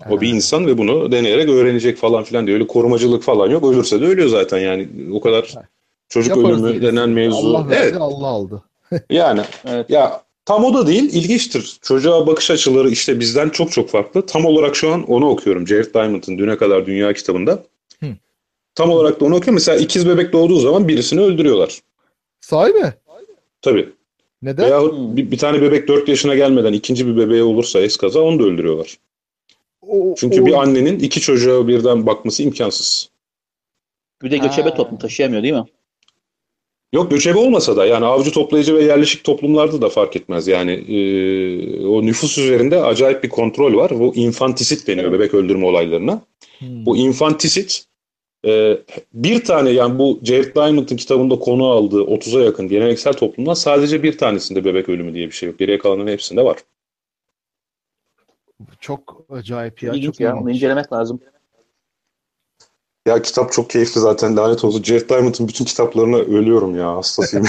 O bir insan ve bunu deneyerek öğrenecek falan filan diyor. Öyle korumacılık falan yok. Ölürse de ölüyor zaten yani. O kadar çocuk Yaparız ölümü diye denen mevzu. Allah verdi, evet Allah aldı. yani Evet. ya tam o da değil ilginçtir. Çocuğa bakış açıları işte bizden çok çok farklı. Tam olarak şu an onu okuyorum. Jared Diamond'ın Düne Kadar Dünya kitabında. Tam olarak da onu okuyorum. Mesela ikiz bebek doğduğu zaman birisini öldürüyorlar. Sahi mi? Tabii. Neden? Hı. bir, bir tane bebek 4 yaşına gelmeden ikinci bir bebeğe olursa eskaza onu da öldürüyorlar. O- Çünkü o- bir annenin iki çocuğa birden bakması imkansız. Bir de göçebe Ha. toplum taşıyamıyor değil mi? Yok göçebe olmasa da yani avcı toplayıcı ve yerleşik toplumlarda da fark etmez. Yani e, o nüfus üzerinde acayip bir kontrol var. Bu infantisit deniyor bebek öldürme olaylarına. Hmm. Bu infantisit e, bir tane yani bu Jared Diamond'ın kitabında konu aldığı 30'a yakın geleneksel toplumdan sadece bir tanesinde bebek ölümü diye bir şey yok. Geriye kalanların hepsinde var. Çok acayip ya. İlginç çok ya. İlginç. incelemek lazım. Ya kitap çok keyifli zaten lanet olsun. Jared Diamond'ın bütün kitaplarına ölüyorum ya hastasıyım.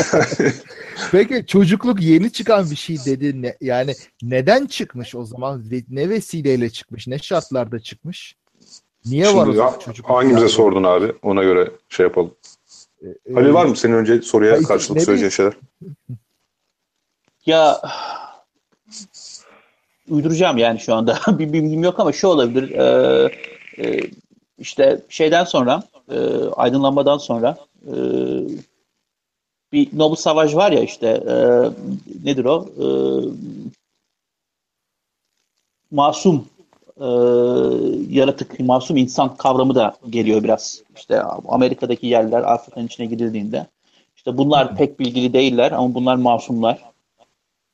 Peki çocukluk yeni çıkan bir şey dedi. Ne, yani neden çıkmış o zaman? Ne vesileyle çıkmış? Ne şartlarda çıkmış? Niye var o Şimdi zaman çocukluk? hangimize yani? sordun abi? Ona göre şey yapalım. Ee, Halil var mı senin önce soruya Hayır, karşılık söyleyeceğin şeyler? Ya uyduracağım yani şu anda. bir bilgim yok ama şu olabilir. Ee, e, işte şeyden sonra e, aydınlanmadan sonra e, bir Nobel Savaş var ya işte e, nedir o? E, masum e, yaratık, masum insan kavramı da geliyor biraz. İşte Amerika'daki yerler Afrika'nın içine girildiğinde işte bunlar pek bilgili değiller ama bunlar masumlar.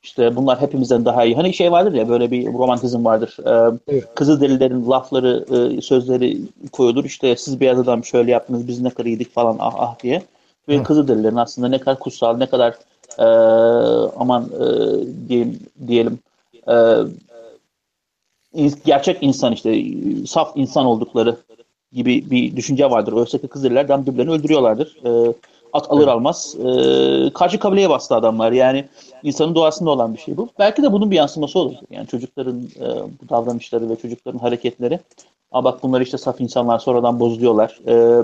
İşte bunlar hepimizden daha iyi. Hani şey vardır ya böyle bir romantizm vardır. Ee, Evet. Kızılderililerin lafları, e, sözleri koyulur. İşte siz beyaz adam şöyle yaptınız, biz ne kadar iyiydik falan ah ah diye. Ve Hı. Kızılderililerin aslında ne kadar kutsal, ne kadar e, aman e, diyelim, diyelim e, gerçek insan işte e, saf insan oldukları gibi bir düşünce vardır. Oysa ki Kızılderililer birbirlerini öldürüyorlardır. E, at alır almaz. E, karşı kabileye bastı adamlar. Yani insanın doğasında olan bir şey bu. Belki de bunun bir yansıması olur. Yani çocukların e, bu davranışları ve çocukların hareketleri. Ama bak bunlar işte saf insanlar sonradan bozuluyorlar. E,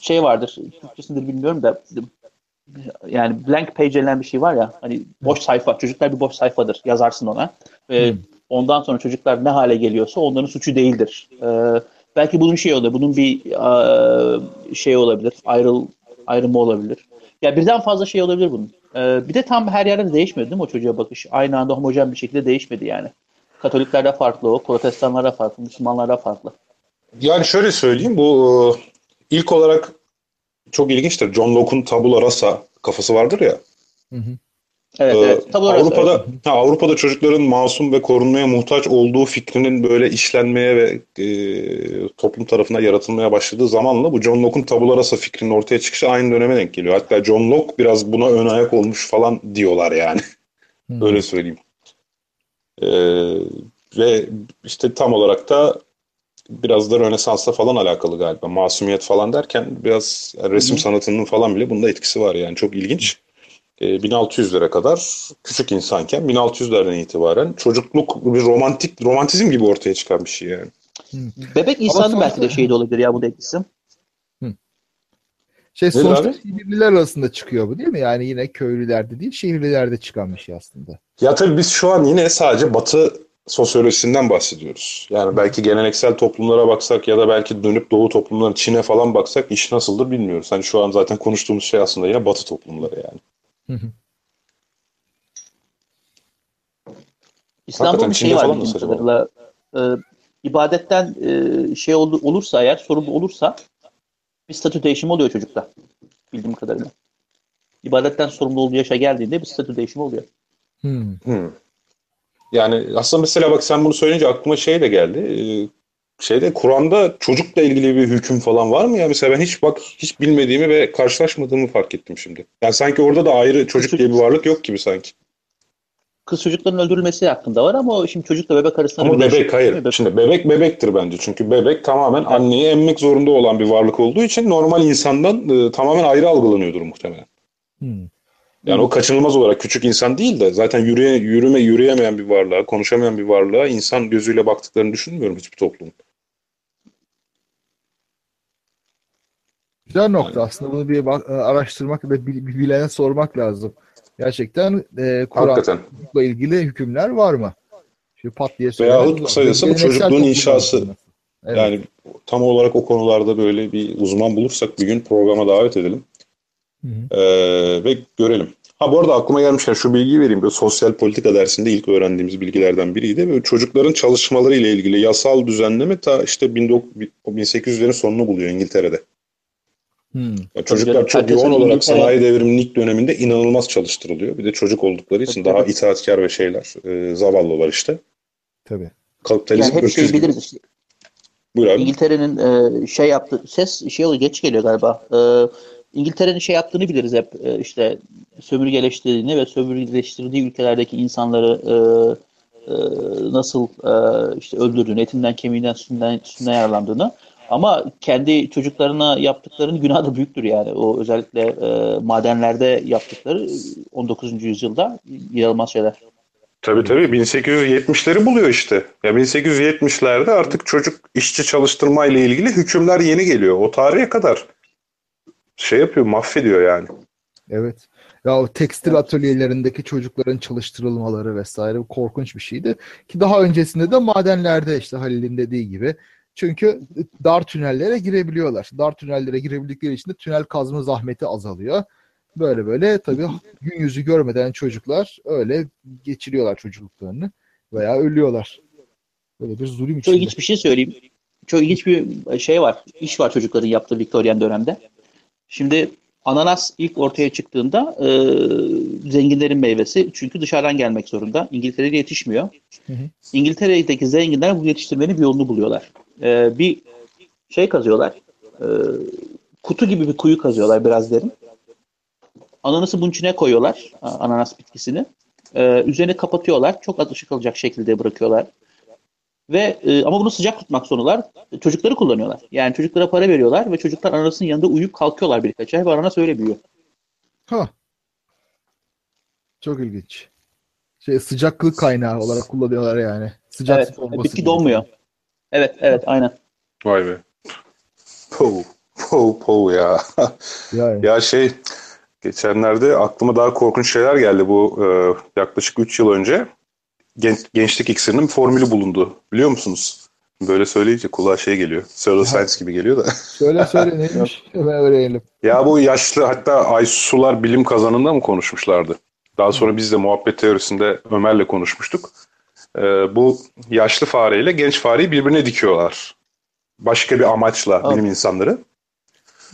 şey vardır, Türkçesindir bilmiyorum da yani blank page denilen bir şey var ya hani boş sayfa, çocuklar bir boş sayfadır yazarsın ona. Ve Hmm. Ondan sonra çocuklar ne hale geliyorsa onların suçu değildir. E, belki bunun şey olur, bunun bir e, şey olabilir, ayrıl ayrımı olabilir. Ya birden fazla şey olabilir bunun. Ee, bir de tam her yerde de değişmedi değil mi o çocuğa bakış? Aynı anda homojen bir şekilde değişmedi yani. Katoliklerde farklı o, protestanlarda farklı, Müslümanlarda farklı. Yani şöyle söyleyeyim bu e, ilk olarak çok ilginçtir. John Locke'un tabula rasa kafası vardır ya. Hı hı. Evet, Ee, evet. Tam Avrupa'da ha, Avrupa'da çocukların masum ve korunmaya muhtaç olduğu fikrinin böyle işlenmeye ve e, toplum tarafından yaratılmaya başladığı zamanla bu John Locke'un tabula rasa fikrinin ortaya çıkışı aynı döneme denk geliyor. Hatta John Locke biraz buna ön ayak olmuş falan diyorlar yani. Hmm. Öyle söyleyeyim. Ee, ve işte tam olarak da biraz da Rönesans'la falan alakalı galiba. Masumiyet falan derken biraz yani resim hı. sanatının falan bile bunda etkisi var yani. Çok ilginç. Ee, 1600'lere kadar küçük insanken 1600'lerden itibaren çocukluk bir romantik romantizm gibi ortaya çıkan bir şey yani. Bebek insanın sonuçta- belki de şeyi de olabilir ya bu da etkisi. Şey Nedir sonuçta abi? şehirliler arasında çıkıyor bu değil mi? Yani yine köylülerde değil şehirlilerde çıkan bir şey aslında. Ya tabii biz şu an yine sadece Batı sosyolojisinden bahsediyoruz. Yani belki geleneksel toplumlara baksak ya da belki dönüp Doğu toplumları Çin'e falan baksak iş nasıldır bilmiyoruz. Hani şu an zaten konuştuğumuz şey aslında yine Batı toplumları yani. İslam'da Hakikaten bir şey Çin'de var bildiğim kadarıyla. Ee, ibadetten e, şey oldu, olursa eğer, sorun olursa bir statü değişimi oluyor çocukta. Bildiğim kadarıyla. İbadetten sorumlu olduğu yaşa geldiğinde bir statü değişimi oluyor. Hmm. Hmm. Yani aslında mesela bak sen bunu söyleyince aklıma şey de geldi. Şeyde Kur'an'da çocukla ilgili bir hüküm falan var mı ya? Mesela ben hiç bak hiç bilmediğimi ve karşılaşmadığımı fark ettim şimdi. Yani sanki orada da ayrı çocuk diye bir varlık yok gibi sanki. Kız çocukların öldürülmesi hakkında var ama o şimdi çocukla bebek arasında Ama bir bebek hayır. Bebek- Şimdi bebek bebektir bence. Çünkü bebek tamamen anneyi emmek zorunda olan bir varlık olduğu için normal insandan e, tamamen ayrı algılanıyordur muhtemelen. Hmm. Yani o kaçınılmaz olarak küçük insan değil de zaten yürüye, yürüme yürüyemeyen bir varlığa, konuşamayan bir varlığa insan gözüyle baktıklarını düşünmüyorum hiçbir toplum. Güzel nokta aslında bunu bir bak- e, araştırmak ve bir, bir bilene sormak lazım. Gerçekten e. Kur'an'la ilgili hükümler var mı? Şimdi pat diye Veyahut kısacası bu çocukluğun inşası. Evet. Yani tam olarak o konularda böyle bir uzman bulursak bir gün programa davet edelim Hı hı. Ee, ve görelim. Ha bu arada aklıma gelmişken şu bilgiyi vereyim. Böyle sosyal politika dersinde ilk öğrendiğimiz bilgilerden biriydi. Böyle çocukların çalışmaları ile ilgili yasal düzenleme ta işte 19 1800'lerin sonunu buluyor İngiltere'de. Hmm. Yani çocuklar çok yoğun olarak sanayi devriminin ilk döneminde inanılmaz çalıştırılıyor. Bir de çocuk oldukları için Tabii, daha tabii. itaatkar ve şeyler, e, zavallılar işte. Tabii. Kapitalizm Yani hep şey gibi. biliriz işte. Buyur abi. İngiltere'nin e, şey yaptı ses şey oluyor geç geliyor galiba. E, İngiltere'nin şey yaptığını biliriz hep e, işte sömürgeleştirdiğini ve sömürgeleştirdiği ülkelerdeki insanları e, e, nasıl e, işte öldürdüğünü, etinden, kemiğinden, sütünden, sütünden yararlandığını. Ama kendi çocuklarına yaptıklarının günahı da büyüktür yani. O özellikle e, madenlerde yaptıkları e, 19. yüzyılda inanılmaz şeyler. Tabii tabii 1870'leri buluyor işte. Ya 1870'lerde artık çocuk işçi çalıştırma ile ilgili hükümler yeni geliyor. O tarihe kadar şey yapıyor, mahvediyor yani. Evet. Ya o tekstil atölyelerindeki çocukların çalıştırılmaları vesaire korkunç bir şeydi. Ki daha öncesinde de madenlerde işte Halil'in dediği gibi. Çünkü dar tünellere girebiliyorlar. Dar tünellere girebildikleri için de tünel kazma zahmeti azalıyor. Böyle böyle tabii gün yüzü görmeden çocuklar öyle geçiriyorlar çocukluklarını veya ölüyorlar. Böyle bir zulüm Çok içinde. ilginç bir şey söyleyeyim. Çok ilginç bir şey var. İş var çocukların yaptığı Victorian dönemde. Şimdi ananas ilk ortaya çıktığında e, zenginlerin meyvesi. Çünkü dışarıdan gelmek zorunda. İngiltere'de yetişmiyor. Hı hı. İngiltere'deki zenginler bu yetiştirmenin bir yolunu buluyorlar. E, bir şey kazıyorlar. E, kutu gibi bir kuyu kazıyorlar biraz derin. Ananası bunun içine koyuyorlar. Ananas bitkisini. E, üzerine kapatıyorlar. Çok az ışık alacak şekilde bırakıyorlar. Ve e, ama bunu sıcak tutmak zorundalar. Çocukları kullanıyorlar. Yani çocuklara para veriyorlar ve çocuklar anasının yanında uyuyup kalkıyorlar birkaç ay ve ananas öyle büyüyor. Ha. Çok ilginç. Şey sıcaklık kaynağı olarak kullanıyorlar yani. Sıcak Evet, su olması bitki gibi. donmuyor. Evet, evet, aynen. Vay be. Po, po, po ya. Yani. ya şey geçenlerde aklıma daha korkunç şeyler geldi. Bu e, yaklaşık 3 yıl önce gen- gençlik iksirinin formülü bulundu. Biliyor musunuz? Böyle söyleyince kulağa şey geliyor. Pseudoscience gibi geliyor da. Söyle söyle neymiş? Hemen öğrenelim. Ya bu yaşlı hatta Aysular bilim kazanında mı konuşmuşlardı? Daha sonra biz de muhabbet teorisinde Ömer'le konuşmuştuk. Ee, bu yaşlı fareyle genç fareyi birbirine dikiyorlar. Başka bir amaçla Evet. bilim insanları.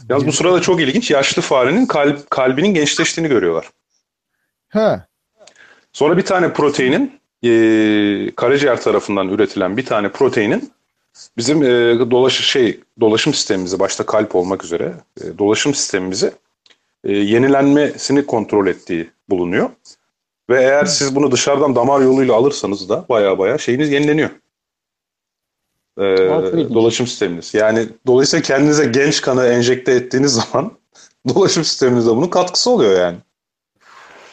Yalnız bu sırada çok ilginç. Yaşlı farenin kalp, kalbinin gençleştiğini görüyorlar. Ha. Sonra bir tane proteinin e, karaciğer tarafından üretilen bir tane proteinin bizim e, dolaşı şey dolaşım sistemimizi başta kalp olmak üzere e, dolaşım sistemimizi e, yenilenmesini kontrol ettiği bulunuyor. Ve eğer siz bunu dışarıdan damar yoluyla alırsanız da baya baya şeyiniz yenileniyor. E, ilginç. dolaşım sisteminiz. Yani dolayısıyla kendinize genç kanı enjekte ettiğiniz zaman dolaşım sisteminizde bunun katkısı oluyor yani.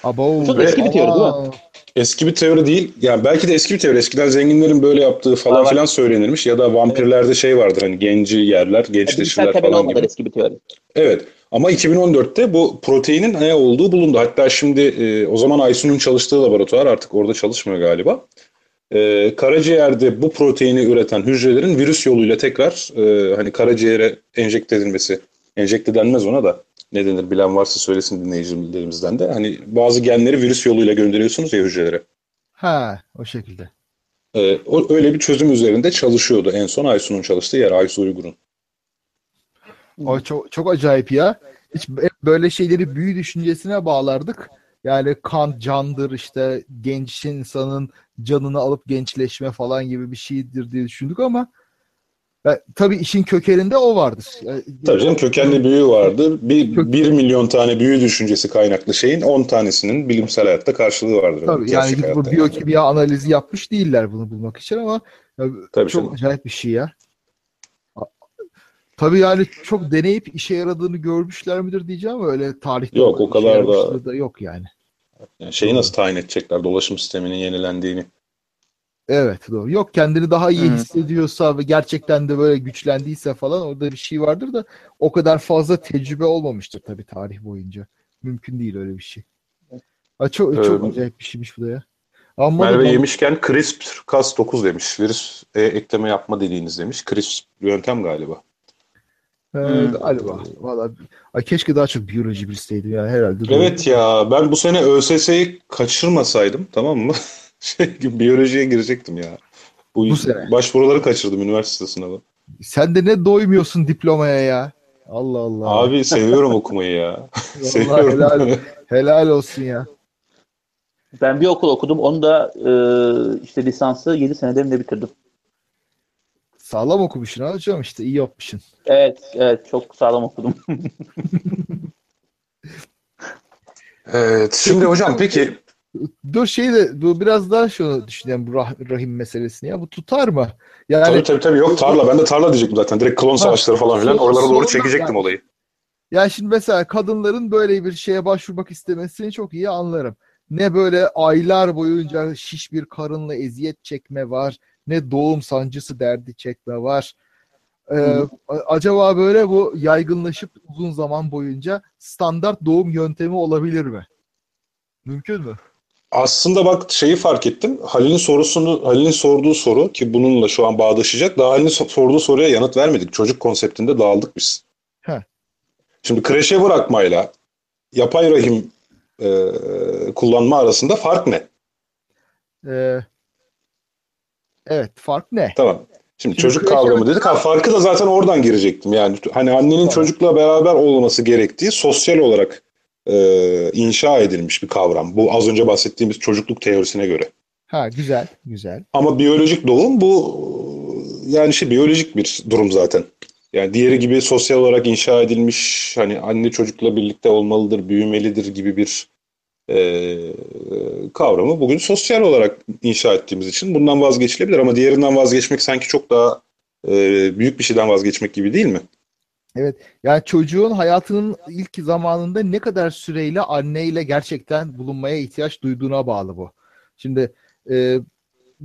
Abo. Çok eski bir teori değil mi? Eski bir teori değil. Yani belki de eski bir teori. Eskiden zenginlerin böyle yaptığı falan filan söylenirmiş. Ya da vampirlerde şey vardır hani genci yerler, gençleşirler temel falan gibi. eski bir teori. Evet. Ama 2014'te bu proteinin ne olduğu bulundu. Hatta şimdi e, o zaman Aysun'un çalıştığı laboratuvar artık orada çalışmıyor galiba. E, karaciğerde bu proteini üreten hücrelerin virüs yoluyla tekrar e, hani karaciğere enjekte edilmesi. Enjekte denmez ona da. Ne denir bilen varsa söylesin dinleyicilerimizden de. Hani bazı genleri virüs yoluyla gönderiyorsunuz ya hücrelere. Ha, o şekilde. Ee, o, öyle bir çözüm üzerinde çalışıyordu en son Aysun'un çalıştığı yer Aysu Uygur'un. O çok çok acayip ya. Hiç hep böyle şeyleri büyü düşüncesine bağlardık. Yani kan candır işte genç insanın canını alıp gençleşme falan gibi bir şeydir diye düşündük ama ya, tabii işin kökeninde o vardır. Yani, Tabii canım kökenli büyü vardı. Bir, Kök- bir milyon tane büyü düşüncesi kaynaklı şeyin 10 tanesinin bilimsel hayatta karşılığı vardır. Tabii yani gidip bu hayatta yani. biyokimya analizi yapmış değiller bunu bulmak için ama ya, Tabii çok canım. acayip bir şey ya. Tabii yani çok deneyip işe yaradığını görmüşler midir diyeceğim öyle tarihte Yok, o işe kadar da- da yok yani. Yani şeyi nasıl tayin edecekler dolaşım sisteminin yenilendiğini. Evet doğru. Yok kendini daha iyi Hı. hissediyorsa ve gerçekten de böyle güçlendiyse falan orada bir şey vardır da o kadar fazla tecrübe olmamıştır tabii tarih boyunca. Mümkün değil öyle bir şey. Ha, çok çok Ee, acayip bir şeymiş bu da ya. Ama Merve da- yemişken CRISPR-Cas9 demiş. Virüs e, ekleme yapma dediğiniz demiş. CRISPR yöntem galiba. Ee, Hmm. galiba. Vallahi Ay, keşke daha çok biyoloji bilseydim yani herhalde. doğru. Evet ya ben bu sene ÖSS'yi kaçırmasaydım tamam mı? Şey biyolojiye girecektim ya. Bu, Bu sene. başvuruları kaçırdım üniversite sınavı. Sen de ne doymuyorsun diplomaya ya. Allah Allah. Abi seviyorum okumayı ya. Vallahi seviyorum. helal, helal olsun ya. Ben bir okul okudum. Onu da e, işte lisansı 7 senede bitirdim. Sağlam okumuşsun hocam işte iyi yapmışsın. Evet, evet çok sağlam okudum. Evet şimdi hocam peki Dur şey de bu biraz daha şunu düşünüyorum bu rah- rahim meselesini ya bu tutar mı? Yani tabii tabii tabii yok tarla ben de tarla diyecektim zaten direkt klon savaşları falan filan oralara doğru çekecektim yani. olayı. ya şimdi mesela kadınların böyle bir şeye başvurmak istemesini çok iyi anlarım. Ne böyle aylar boyunca şiş bir karınla eziyet çekme var, ne doğum sancısı derdi çekme var. Ee, a- acaba böyle bu yaygınlaşıp uzun zaman boyunca standart doğum yöntemi olabilir mi? Mümkün mü? Aslında bak şeyi fark ettim. Halil'in sorusunu, Halil'in sorduğu soru ki bununla şu an bağdaşacak. Daha Halil'in so- sorduğu soruya yanıt vermedik. Çocuk konseptinde dağıldık biz. Heh. Şimdi kreşe bırakmayla yapay rahim e, kullanma arasında fark ne? Ee, evet fark ne? Tamam. Şimdi Şimdi çocuk kavramı dedik. Ha, farkı da zaten oradan girecektim. Yani hani annenin Tamam. çocukla beraber olması gerektiği sosyal olarak e, inşa edilmiş bir kavram. Bu az önce bahsettiğimiz çocukluk teorisine göre. Ha güzel, güzel. Ama biyolojik doğum bu yani şey biyolojik bir durum zaten. Yani diğeri gibi sosyal olarak inşa edilmiş hani anne çocukla birlikte olmalıdır, büyümelidir gibi bir e, kavramı bugün sosyal olarak inşa ettiğimiz için bundan vazgeçilebilir ama diğerinden vazgeçmek sanki çok daha e, büyük bir şeyden vazgeçmek gibi değil mi? Yani çocuğun hayatının ilk zamanında ne kadar süreyle anneyle gerçekten bulunmaya ihtiyaç duyduğuna bağlı bu. Şimdi e,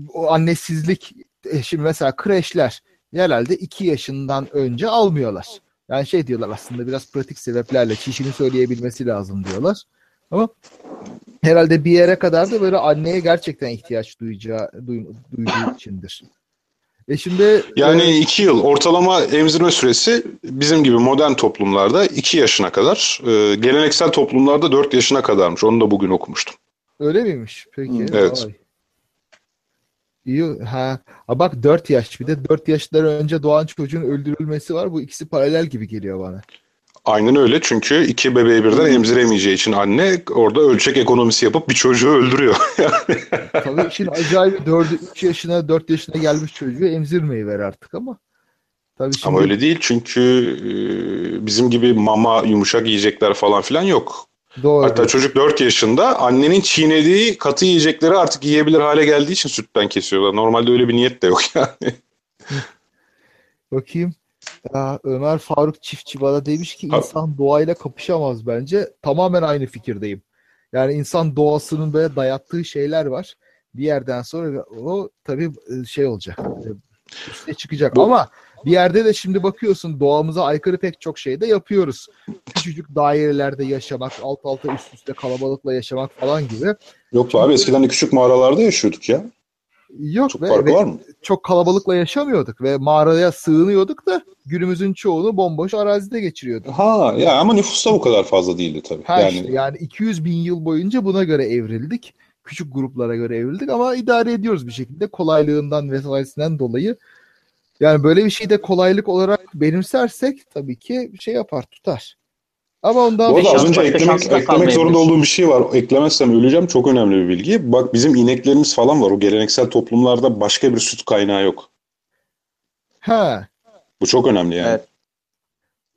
o annesizlik e, şimdi mesela kreşler herhalde iki yaşından önce almıyorlar. Yani şey diyorlar aslında biraz pratik sebeplerle çişini söyleyebilmesi lazım diyorlar. Ama herhalde bir yere kadar da böyle anneye gerçekten ihtiyaç duyacağı duy- duyduğu içindir. E şimdi Yani e, iki yıl ortalama emzirme süresi bizim gibi modern toplumlarda iki yaşına kadar, e, geleneksel toplumlarda dört yaşına kadarmış. Onu da bugün okumuştum. Öyle miymiş? Peki. Evet. Vay. İyi. Ha. ha bak 4 yaş. Bir de 4 yaşından önce doğan çocuğun öldürülmesi var. Bu ikisi paralel gibi geliyor bana. Aynen öyle çünkü iki bebeği birden emziremeyeceği için anne orada ölçek ekonomisi yapıp bir çocuğu öldürüyor. Tabii işin acayip 4, 3 yaşına 4 yaşına gelmiş çocuğu emzirmeyi ver artık ama. Tabii şimdi... Ama öyle değil çünkü e, bizim gibi mama yumuşak yiyecekler falan filan yok. Doğru. Hatta çocuk 4 yaşında annenin çiğnediği katı yiyecekleri artık yiyebilir hale geldiği için sütten kesiyorlar. Normalde öyle bir niyet de yok yani. Bakayım. Ya, Ömer Faruk Çiftçi bana demiş ki insan doğayla kapışamaz bence. Tamamen aynı fikirdeyim. Yani insan doğasının böyle dayattığı şeyler var. Bir yerden sonra o tabii e, şey olacak. e, Üste çıkacak. Bu- Ama bir yerde de şimdi bakıyorsun doğamıza aykırı pek çok şey de yapıyoruz. Küçücük dairelerde yaşamak, alt alta üst üste kalabalıkla yaşamak falan gibi. Yok be abi eskiden de küçük mağaralarda yaşıyorduk ya. Yok Çok ve, farkı ve var mı? çok kalabalıkla yaşamıyorduk ve mağaraya sığınıyorduk da günümüzün çoğunu bomboş arazide geçiriyorduk. Ha ya ama nüfus da bu kadar fazla değildi tabii. Ha yani işte yani 200 bin yıl boyunca buna göre evrildik. Küçük gruplara göre evrildik ama idare ediyoruz bir şekilde kolaylığından vesairesinden dolayı. Yani böyle bir şeyi de kolaylık olarak benimsersek tabii ki şey yapar tutar. Ama ondan Bu arada az önce eklemek, eklemek zorunda olduğum bir şey var. Eklemezsem öleceğim. Çok önemli bir bilgi. Bak bizim ineklerimiz falan var. O geleneksel toplumlarda başka bir süt kaynağı yok. ha Bu çok önemli yani. Evet.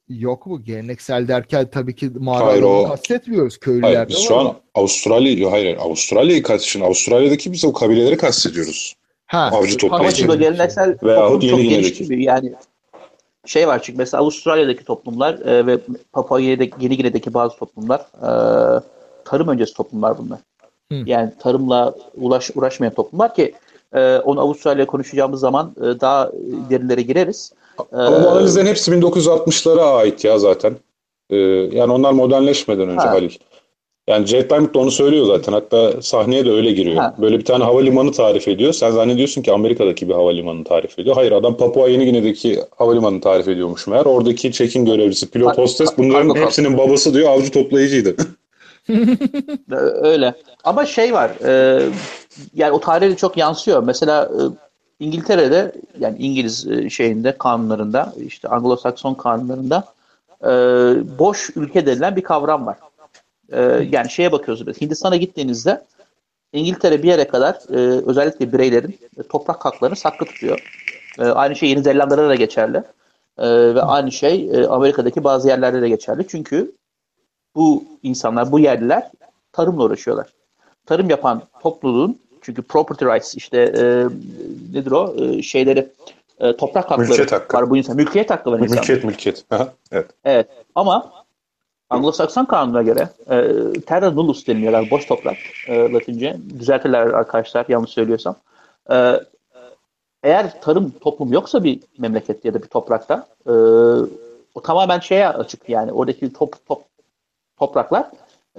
yok mu geleneksel derken tabii ki Hayır, mağaraları o- kastetmiyoruz Hayır, köylülerde biz var şu an Avustralya, hayır, hayır, Avustralya'yı kastediyoruz. Avustralya'daki biz o kabileleri kastediyoruz. Ha, avcı Ama toplayıcı. geleneksel Veyahut toplum çok Yeni gibi yani şey var çünkü mesela Avustralya'daki toplumlar e, ve Papua Yeni Yeni Gine'deki bazı toplumlar e, tarım öncesi toplumlar bunlar. Hı. Yani tarımla ulaş, uğraşmayan toplumlar ki e, onu Avustralya konuşacağımız zaman e, daha derinlere gireriz. E, Ama bu analizlerin hepsi 1960'lara ait ya zaten. Ee, yani onlar modernleşmeden önce Ha. Halil. Yani Jet Diamond da onu söylüyor zaten. Hatta sahneye de öyle giriyor. Ha. Böyle bir tane havalimanı tarif ediyor. Sen zannediyorsun ki Amerika'daki bir havalimanı tarif ediyor. Hayır adam Papua Yeni Gine'deki havalimanını tarif ediyormuş meğer. Oradaki check-in görevlisi, pilot, Ha- hostes bunların hepsinin babası diyor avcı toplayıcıydı. Öyle. Ama şey var. e, yani o tarihe çok yansıyor. Mesela e, İngiltere'de yani İngiliz e, şeyinde kanunlarında işte Anglo-Sakson kanunlarında e, boş ülke denilen bir kavram var. E, yani şeye bakıyoruz. biz. Hindistan'a gittiğinizde İngiltere bir yere kadar e, özellikle bireylerin e, toprak haklarını saklı tutuyor. E, aynı şey Yeni Zelanda'da da geçerli. E, ve aynı şey e, Amerika'daki bazı yerlerde de geçerli. Çünkü bu insanlar, bu yerliler tarımla uğraşıyorlar. Tarım yapan topluluğun çünkü property rights işte e, nedir o E, şeyleri e, toprak hakları Mülkiyet hakkı. var bu insan. Mülkiyet hakkı var insan. mülkiyet mülkiyet. Aha, evet. Evet. Ama Anglo-Sakson kanununa göre e, terra nullus deniliyorlar. Boş toprak e, Latince. Düzeltirler arkadaşlar yanlış söylüyorsam. E, eğer tarım toplum yoksa bir memlekette ya da bir toprakta e, o tamamen şeye açık yani oradaki top, top topraklar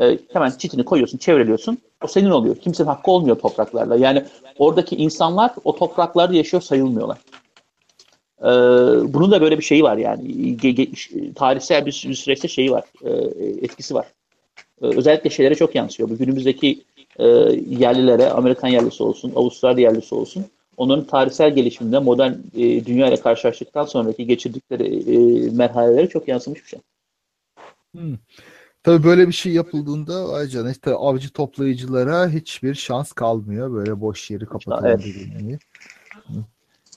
e, hemen çitini koyuyorsun, çevreliyorsun. O senin oluyor. Kimsenin hakkı olmuyor topraklarla. Yani oradaki insanlar o topraklarda yaşıyor sayılmıyorlar. Ee, bunun da böyle bir şeyi var yani Ge- ge- tarihsel bir, bir süreçte şeyi var e, etkisi var. Ee, özellikle şeylere çok yansıyor. Bu günümüzdeki e, yerlilere Amerikan yerlisi olsun, Avustralya yerlisi olsun onların tarihsel gelişiminde modern e, dünya ile karşılaştıktan sonraki geçirdikleri e, merhalelere çok yansımış bir şey. Tabii böyle bir şey yapıldığında ayrıca işte avcı toplayıcılara hiçbir şans kalmıyor. Böyle boş yeri kapatalım Evet.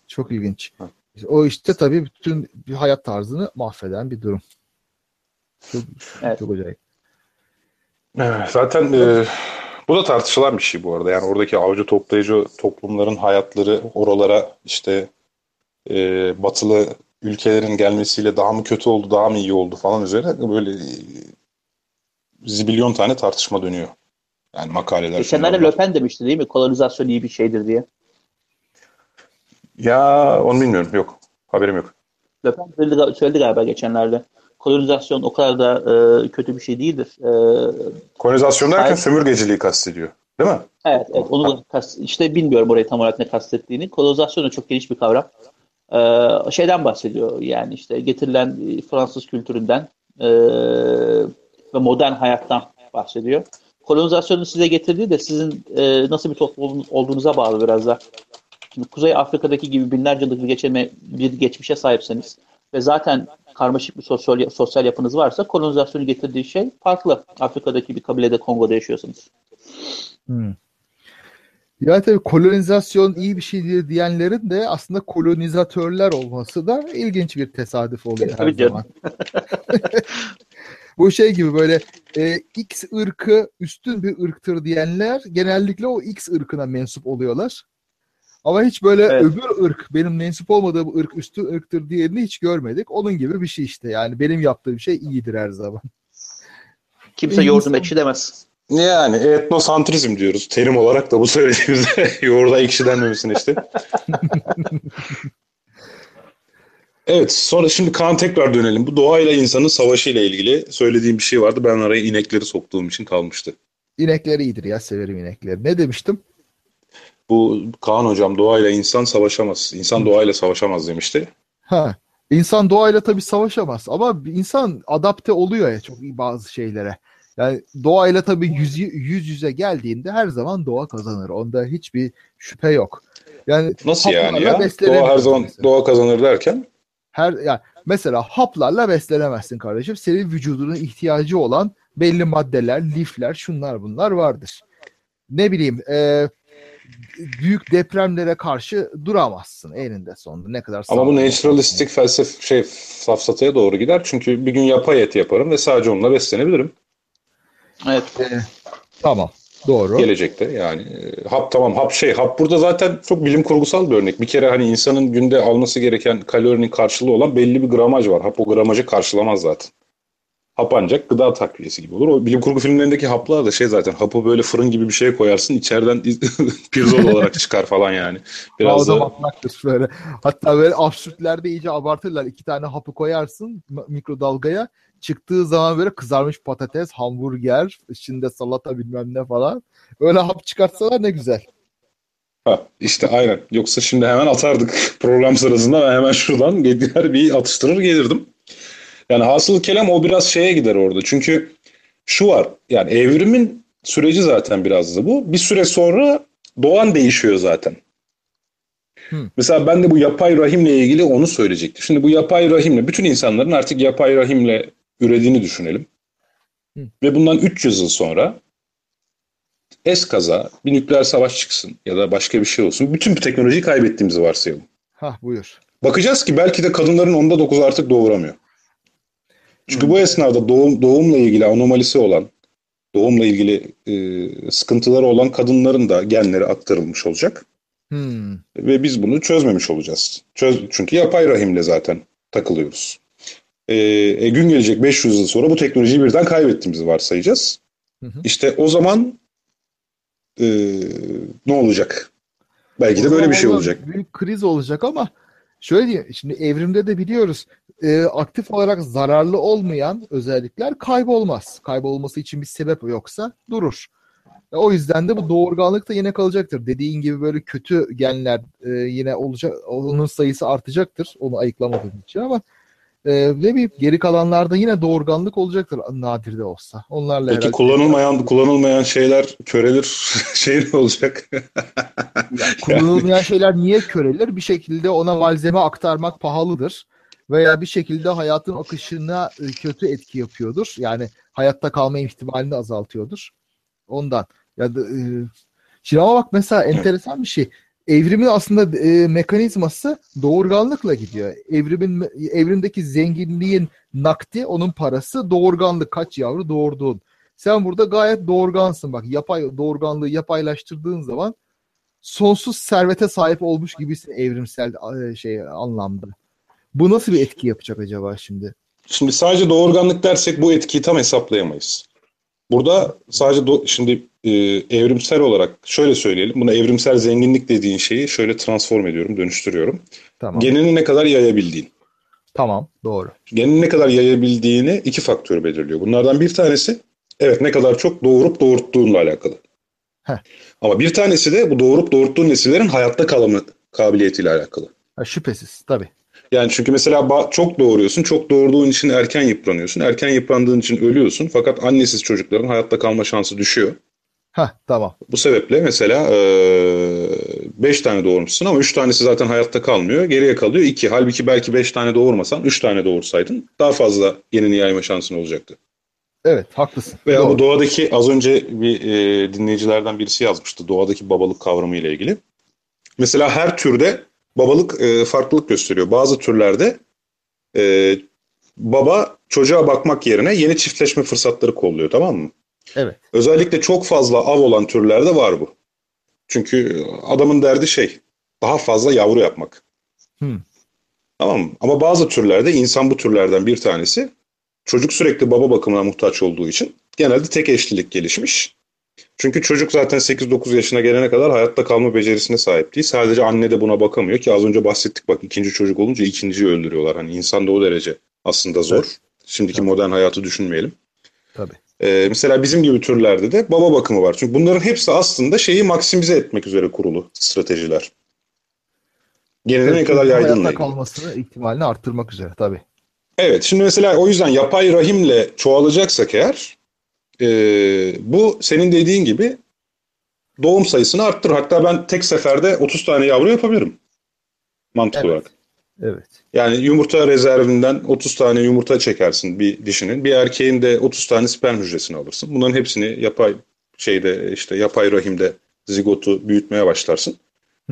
Çok ilginç. O işte tabii bütün bir hayat tarzını mahveden bir durum. Çok, Evet. çok acayip. Evet, zaten e, bu da tartışılan bir şey bu arada. Yani oradaki avcı toplayıcı toplumların hayatları oralara işte e, batılı ülkelerin gelmesiyle daha mı kötü oldu, daha mı iyi oldu falan üzerine böyle e, zibilyon tane tartışma dönüyor. Yani makaleler. Geçenlerde Le Pen demişti değil mi? Kolonizasyon iyi bir şeydir diye. Ya onu bilmiyorum. Yok. Haberim yok. Le Pen söyledi, söyledi galiba geçenlerde. Kolonizasyon o kadar da e, kötü bir şey değildir. E, Kolonizasyon derken Hayır. sömürgeciliği kastediyor. Değil mi? evet, evet onu da kast, işte bilmiyorum orayı tam olarak ne kastettiğini. Kolonizasyon da çok geniş bir kavram. E, şeyden bahsediyor yani işte getirilen e, Fransız kültüründen e, ve modern hayattan bahsediyor. Kolonizasyonun size getirdiği de sizin e, nasıl bir toplum olduğunuza bağlı biraz da. Şimdi Kuzey Afrika'daki gibi binlerce yıllık bir, geçeme, bir geçmişe sahipseniz ve zaten karmaşık bir sosyal, sosyal yapınız varsa kolonizasyonu getirdiği şey farklı. Afrika'daki bir kabilede Kongo'da yaşıyorsanız. Hmm. Ya tabii kolonizasyon iyi bir şeydir diyenlerin de aslında kolonizatörler olması da ilginç bir tesadüf oluyor her canım. zaman. Bu şey gibi böyle e, X ırkı üstün bir ırktır diyenler genellikle o X ırkına mensup oluyorlar. Ama hiç böyle Evet. öbür ırk benim mensup olmadığım ırk üstün ırktır diyenini hiç görmedik. Onun gibi bir şey işte yani benim yaptığım şey iyidir her zaman. Kimse İyi yoğurdum insan. ekşi demez. Yani etnosantrizm diyoruz. Terim olarak da bu söylediğimizde yoğurda ekşi işte. Evet sonra şimdi Kaan tekrar dönelim. Bu doğayla insanın savaşı ile ilgili söylediğim bir şey vardı. Ben araya inekleri soktuğum için kalmıştı. İnekler iyidir ya severim inekleri. Ne demiştim? Bu Kaan hocam doğayla insan savaşamaz. İnsan doğayla savaşamaz demişti. Ha. İnsan doğayla tabii savaşamaz ama insan adapte oluyor ya çok iyi bazı şeylere. Yani doğayla tabii yüz, yüz yüze geldiğinde her zaman doğa kazanır. Onda hiçbir şüphe yok. Yani Nasıl yani ya? Doğa her zaman mesela. doğa kazanır derken Her yani mesela haplarla beslenemezsin kardeşim. Senin vücudunun ihtiyacı olan belli maddeler, lifler, şunlar bunlar vardır. Ne bileyim, e, büyük depremlere karşı duramazsın eninde sonunda. Ne kadar ama bu naturalistik felsef şey safsataya doğru gider. Çünkü bir gün yapay et yaparım ve sadece onunla beslenebilirim. Evet. olsan. E, tamam, doğru. Gelecekte yani e, hap tamam hap şey hap burada zaten çok bilim kurgusal bir örnek. Bir kere hani insanın günde alması gereken kalorinin karşılığı olan belli bir gramaj var. Hap o gramajı karşılamaz zaten. Hap ancak gıda takviyesi gibi olur. O bilim kurgu filmlerindeki haplar da şey zaten hapı böyle fırın gibi bir şeye koyarsın içeriden pirzola olarak çıkar falan yani. Biraz da matlaktır böyle. Hatta böyle absürtlerde iyice abartırlar. İki tane hapı koyarsın mikrodalgaya. Çıktığı zaman böyle kızarmış patates, hamburger, içinde salata bilmem ne falan. Öyle hap çıkartsalar ne güzel. ha, işte aynen. Yoksa şimdi hemen atardık program sırasında ben hemen şuradan gider bir atıştırır gelirdim. Yani hasıl kelam o biraz şeye gider orada. Çünkü şu var yani evrimin süreci zaten biraz da bu. Bir süre sonra doğan değişiyor zaten. Hı. Mesela ben de bu yapay rahimle ilgili onu söyleyecektim. Şimdi bu yapay rahimle bütün insanların artık yapay rahimle ürediğini düşünelim. Hı. Ve bundan 300 yıl sonra eskaza bir nükleer savaş çıksın ya da başka bir şey olsun. Bütün bu teknolojiyi kaybettiğimizi varsayalım. Hah buyur. Bakacağız ki belki de kadınların onda 9 artık doğuramıyor. Çünkü bu esnada doğum, doğumla ilgili anomalisi olan, doğumla ilgili e, sıkıntıları olan kadınların da genleri aktarılmış olacak. Hmm. Ve biz bunu çözmemiş olacağız. Çöz, çünkü yapay rahimle zaten takılıyoruz. E, e, gün gelecek 500 yıl sonra bu teknolojiyi birden kaybettiğimizi varsayacağız. Hı hı. İşte o zaman e, ne olacak? Belki de O böyle bir şey olacak. Büyük kriz olacak ama şöyle diyeyim. Şimdi evrimde de biliyoruz e, aktif olarak zararlı olmayan özellikler kaybolmaz. Kaybolması için bir sebep yoksa durur. E, o yüzden de bu doğurganlık da yine kalacaktır. Dediğin gibi böyle kötü genler e, yine olacak. Onun sayısı artacaktır. Onu ayıklamadığım için ama e, ne bileyim geri kalanlarda yine doğurganlık olacaktır nadir de olsa. Onlarla Peki kullanılmayan kullanılmayan şeyler körelir şey ne olacak? Ya, kullanılmayan şeyler niye körelir? Bir şekilde ona malzeme aktarmak pahalıdır. Veya bir şekilde hayatın akışına e, kötü etki yapıyordur. Yani hayatta kalma ihtimalini azaltıyordur. Ondan. Ya da, e, şimdi ama bak mesela enteresan bir şey. Evrimin aslında e, mekanizması doğurganlıkla gidiyor. Evrimin evrimdeki zenginliğin nakdi onun parası doğurganlık kaç yavru doğurduğun. Sen burada gayet doğurgansın bak. Yapay doğurganlığı yapaylaştırdığın zaman sonsuz servete sahip olmuş gibisin evrimsel şey anlamda. Bu nasıl bir etki yapacak acaba şimdi? Şimdi sadece doğurganlık dersek bu etkiyi tam hesaplayamayız. Burada sadece do- şimdi e, evrimsel olarak şöyle söyleyelim. Buna evrimsel zenginlik dediğin şeyi şöyle transform ediyorum, dönüştürüyorum. Tamam. Genini ne kadar yayabildiğin. Tamam, doğru. Genini ne kadar yayabildiğini iki faktör belirliyor. Bunlardan bir tanesi evet ne kadar çok doğurup doğurttuğunla alakalı. Heh. Ama bir tanesi de bu doğurup doğurttuğun nesillerin hayatta kalma kabiliyetiyle alakalı. Ha, şüphesiz tabii. Yani çünkü mesela çok doğuruyorsun, çok doğurduğun için erken yıpranıyorsun. Erken yıprandığın için ölüyorsun. Fakat annesiz çocukların hayatta kalma şansı düşüyor. Heh, tamam. Bu sebeple mesela 5 tane doğurmuşsun ama 3 tanesi zaten hayatta kalmıyor. Geriye kalıyor 2. Halbuki belki 5 tane doğurmasan 3 tane doğursaydın daha fazla genini yayma şansın olacaktı. Evet haklısın. Veya Doğru. bu doğadaki az önce bir e, dinleyicilerden birisi yazmıştı doğadaki babalık kavramı ile ilgili. Mesela her türde babalık e, farklılık gösteriyor. Bazı türlerde e, baba çocuğa bakmak yerine yeni çiftleşme fırsatları kolluyor tamam mı? Evet. Özellikle çok fazla av olan türlerde var bu. Çünkü adamın derdi şey daha fazla yavru yapmak. Hmm. Tamam mı? Ama bazı türlerde insan bu türlerden bir tanesi çocuk sürekli baba bakımına muhtaç olduğu için genelde tek eşlilik gelişmiş. Çünkü çocuk zaten 8-9 yaşına gelene kadar hayatta kalma becerisine sahip değil. Sadece anne de buna bakamıyor ki az önce bahsettik bak ikinci çocuk olunca ikinciyi öldürüyorlar. Hani insan da o derece aslında zor. Evet. Şimdiki Tabii. modern hayatı düşünmeyelim. Tabii. Ee, mesela bizim gibi türlerde de baba bakımı var. Çünkü bunların hepsi aslında şeyi maksimize etmek üzere kurulu stratejiler. Genelde ne Evet, kadar çocuğun yaygınla hayatta kalmasını ihtimalini arttırmak üzere tabii. Evet, şimdi mesela o yüzden yapay rahimle çoğalacaksak eğer e, bu senin dediğin gibi doğum sayısını arttırır. Hatta ben tek seferde 30 tane yavru yapabilirim mantık Evet. olarak. Evet. Yani yumurta rezervinden 30 tane yumurta çekersin bir dişinin. Bir erkeğin de 30 tane sperm hücresini alırsın. Bunların hepsini yapay şeyde işte yapay rahimde zigotu büyütmeye başlarsın.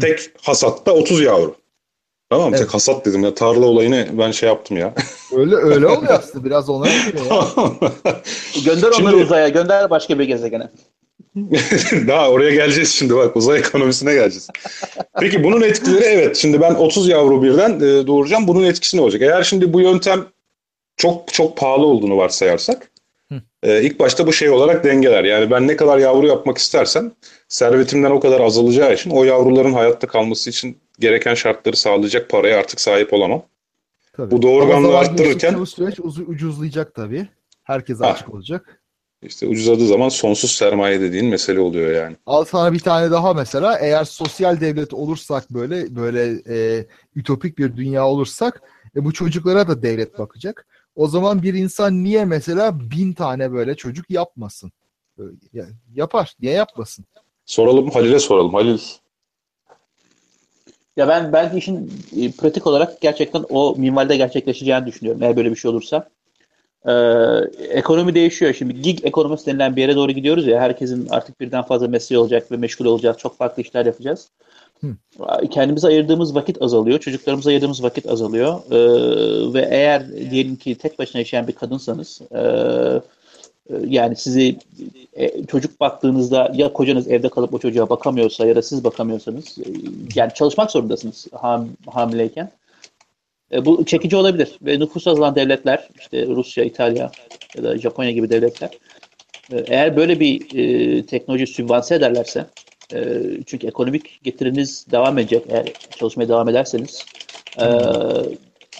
Tek hasatta 30 yavru. Tamam? Evet. Tek hasat dedim ya tarla olayını ben şey yaptım ya. Öyle öyle oluyor aslında biraz ona. Gönder onları Şimdi- uzaya, gönder başka bir gezegene. Daha oraya geleceğiz şimdi bak uzay ekonomisine geleceğiz. Peki bunun etkileri evet şimdi ben 30 yavru birden e, doğuracağım bunun etkisi ne olacak? Eğer şimdi bu yöntem çok çok pahalı olduğunu varsayarsak e, ilk başta bu şey olarak dengeler. Yani ben ne kadar yavru yapmak istersem servetimden o kadar azalacağı için o yavruların hayatta kalması için gereken şartları sağlayacak paraya artık sahip olamam. Tabii. Bu doğurganlığı arttırırken- bu süreç ucuzlayacak tabii. Herkese Ha. açık olacak. İşte ucuzadığı zaman sonsuz sermaye dediğin mesele oluyor yani. Al sana bir tane daha mesela eğer sosyal devlet olursak böyle böyle e, ütopik bir dünya olursak e, bu çocuklara da devlet bakacak. O zaman bir insan niye mesela bin tane böyle çocuk yapmasın? Böyle, yani yapar. Niye yapmasın? Soralım Halil'e soralım. Halil Ya ben belki işin e, pratik olarak gerçekten o minvalde gerçekleşeceğini düşünüyorum eğer böyle bir şey olursa. Ee, ekonomi değişiyor. Şimdi gig ekonomisi denilen bir yere doğru gidiyoruz ya. Herkesin artık birden fazla mesleği olacak ve meşgul olacağız. Çok farklı işler yapacağız. Hı. Kendimize ayırdığımız vakit azalıyor. Çocuklarımıza ayırdığımız vakit azalıyor. Ee, ve eğer diyelim ki tek başına yaşayan bir kadınsanız e, e, yani sizi e, çocuk baktığınızda ya kocanız evde kalıp o çocuğa bakamıyorsa ya da siz bakamıyorsanız e, yani çalışmak zorundasınız ham, hamileyken. E, bu çekici olabilir. Ve nüfus azalan devletler, işte Rusya, İtalya ya da Japonya gibi devletler e, eğer böyle bir e, teknoloji sübvanse ederlerse e, çünkü ekonomik getiriniz devam edecek eğer çalışmaya devam ederseniz e,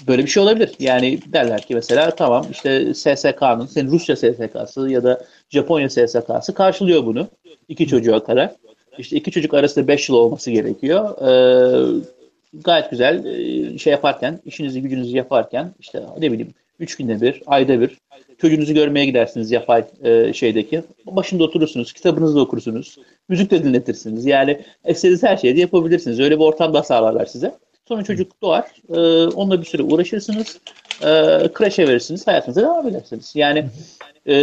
böyle bir şey olabilir. Yani derler ki mesela tamam işte SSK'nın, senin Rusya SSK'sı ya da Japonya SSK'sı karşılıyor bunu. iki çocuğa kadar. İşte iki çocuk arasında 5 yıl olması gerekiyor. Ee, gayet güzel e, şey yaparken, işinizi gücünüzü yaparken işte ne bileyim 3 günde bir, ayda bir çocuğunuzu görmeye gidersiniz yapay e, şeydeki. Başında oturursunuz, kitabınızı okursunuz, müzik de dinletirsiniz. Yani istediğiniz her şeyi de yapabilirsiniz. Öyle bir ortam da sağlarlar size. Sonra çocuk doğar, e, onunla bir süre uğraşırsınız, e, kreşe verirsiniz, hayatınıza devam edersiniz. Yani e,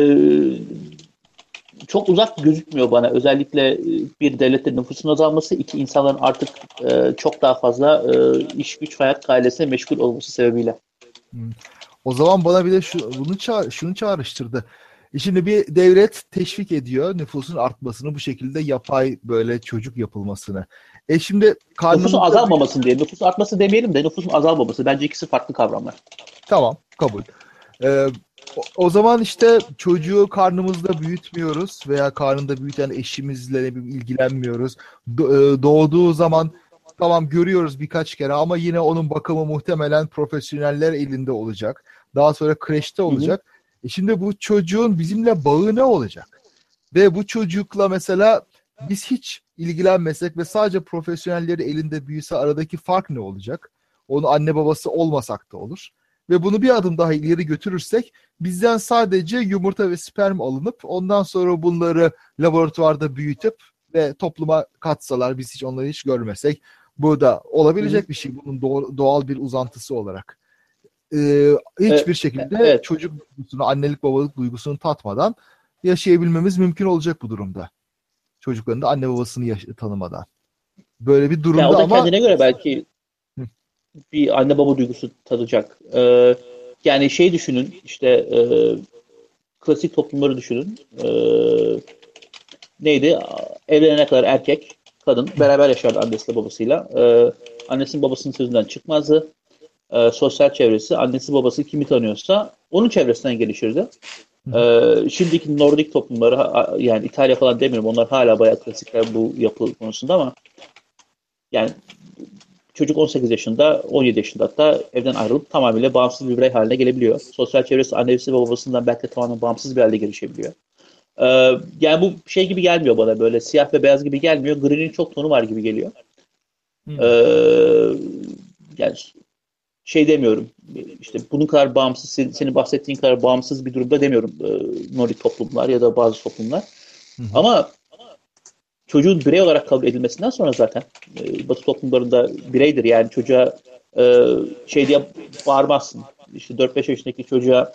çok uzak gözükmüyor bana. Özellikle e, bir devletin nüfusun azalması, iki insanların artık e, çok daha fazla e, iş güç hayat ailesine meşgul olması sebebiyle. O zaman bana bir de şu, bunu ça- şunu çağrıştırdı. E Şimdi bir devlet teşvik ediyor nüfusun artmasını bu şekilde yapay böyle çocuk yapılmasını. E şimdi karnımızda Nüfusun azalmamasın diye. Nüfusun artması demeyelim de nüfusun azalmaması. Bence ikisi farklı kavramlar. Tamam kabul. Ee, o, zaman işte çocuğu karnımızda büyütmüyoruz veya karnında büyüten eşimizle ne bileyim ilgilenmiyoruz. E, doğduğu zaman tamam görüyoruz birkaç kere ama yine onun bakımı muhtemelen profesyoneller elinde olacak. Daha sonra kreşte olacak. E şimdi bu çocuğun bizimle bağı ne olacak? Ve bu çocukla mesela biz hiç ilgilenmesek ve sadece profesyonelleri elinde büyüse aradaki fark ne olacak? Onun anne babası olmasak da olur. ve bunu bir adım daha ileri götürürsek bizden sadece yumurta ve sperm alınıp ondan sonra bunları laboratuvarda büyütüp ve topluma katsalar biz hiç onları hiç görmesek bu da olabilecek bir şey bunun doğal bir uzantısı olarak. Ee, hiçbir şekilde evet. çocuk duygusunu, annelik babalık duygusunu tatmadan yaşayabilmemiz mümkün olacak bu durumda. Çocukların da anne babasını yaş- tanımadan. Böyle bir durumda ya o da ama... kendine göre belki bir anne baba duygusu tadacak. Ee, yani şey düşünün işte e, klasik toplumları düşünün. Ee, neydi? Evlenene kadar erkek, kadın beraber yaşardı annesiyle babasıyla. Ee, annesinin babasının sözünden çıkmazdı. Ee, sosyal çevresi, annesi babası kimi tanıyorsa onun çevresinden gelişirdi. Ee, şimdiki Nordik toplumları yani İtalya falan demiyorum onlar hala bayağı klasikler bu yapı konusunda ama yani çocuk 18 yaşında, 17 yaşında hatta evden ayrılıp tamamıyla bağımsız bir birey haline gelebiliyor. Sosyal çevresi annesi ve babasından belki de tamamen bağımsız bir halde gelişebiliyor. Ee, yani bu şey gibi gelmiyor bana böyle siyah ve beyaz gibi gelmiyor. Gri'nin çok tonu var gibi geliyor. Ee, yani şey demiyorum işte bunun kadar bağımsız senin bahsettiğin kadar bağımsız bir durumda demiyorum e, Nordik toplumlar ya da bazı toplumlar. Hı hı. Ama çocuğun birey olarak kabul edilmesinden sonra zaten e, Batı toplumlarında bireydir yani çocuğa e, şey diye bağırmazsın. İşte 4-5 yaşındaki çocuğa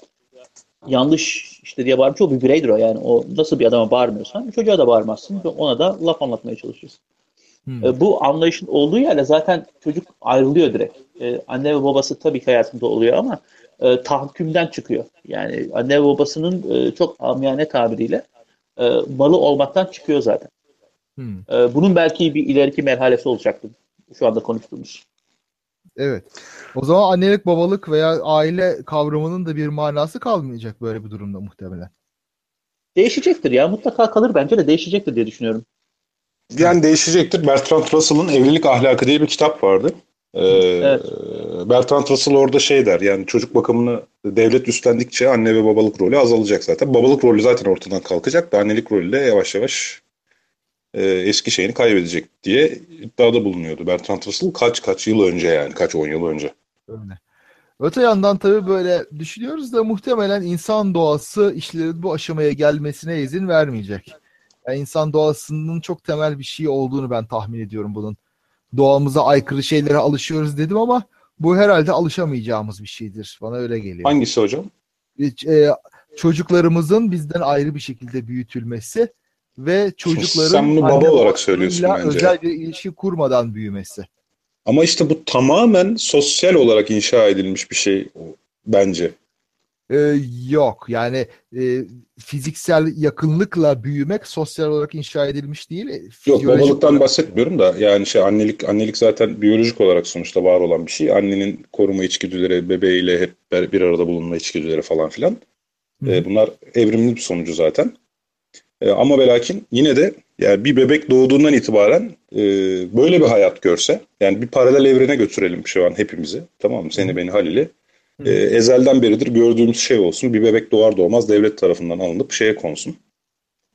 yanlış işte diye bağırmış o bir bireydir o yani o nasıl bir adama bağırmıyorsan çocuğa da bağırmazsın ona da laf anlatmaya çalışırsın. Hmm. E, bu anlayışın olduğu yerde zaten çocuk ayrılıyor direkt. E, anne ve babası tabii ki hayatında oluyor ama e, tahakkümden çıkıyor. Yani anne ve babasının e, çok amiyane tabiriyle e, malı olmaktan çıkıyor zaten. Hmm. E, bunun belki bir ileriki merhalesi olacaktı. Şu anda konuştuğumuz. Evet. O zaman annelik, babalık veya aile kavramının da bir manası kalmayacak böyle bir durumda muhtemelen. Değişecektir ya. Mutlaka kalır bence de değişecektir diye düşünüyorum. Yani değişecektir. Bertrand Russell'ın Evlilik Ahlakı diye bir kitap vardı. Ee, evet. Bertrand Russell orada şey der yani çocuk bakımını devlet üstlendikçe anne ve babalık rolü azalacak zaten. Babalık rolü zaten ortadan kalkacak da annelik rolü de yavaş yavaş e, eski şeyini kaybedecek diye iddiada bulunuyordu. Bertrand Russell kaç kaç yıl önce yani kaç on yıl önce. Öyle. Öte yandan tabii böyle düşünüyoruz da muhtemelen insan doğası işlerin bu aşamaya gelmesine izin vermeyecek. Yani insan doğasının çok temel bir şey olduğunu ben tahmin ediyorum bunun. Doğamıza aykırı şeylere alışıyoruz dedim ama bu herhalde alışamayacağımız bir şeydir. Bana öyle geliyor. Hangisi hocam? E, çocuklarımızın bizden ayrı bir şekilde büyütülmesi ve çocukların Sen bunu baba olarak söylüyorsun bence. özel bir ilişki kurmadan büyümesi. Ama işte bu tamamen sosyal olarak inşa edilmiş bir şey bence. Ee, yok yani e, fiziksel yakınlıkla büyümek sosyal olarak inşa edilmiş değil. E, yok babalıktan olarak... bahsetmiyorum da yani şey annelik annelik zaten biyolojik olarak sonuçta var olan bir şey. Annenin koruma içgüdüleri, bebeğiyle hep bir arada bulunma içgüdüleri falan filan. Ee, bunlar evrimli bir sonucu zaten. Ee, ama ve lakin yine de yani bir bebek doğduğundan itibaren e, böyle bir hayat görse yani bir paralel evrene götürelim şu an hepimizi tamam mı? Seni beni Halil'i e, ezelden beridir gördüğümüz şey olsun. Bir bebek doğar doğmaz devlet tarafından alınıp şeye konsun.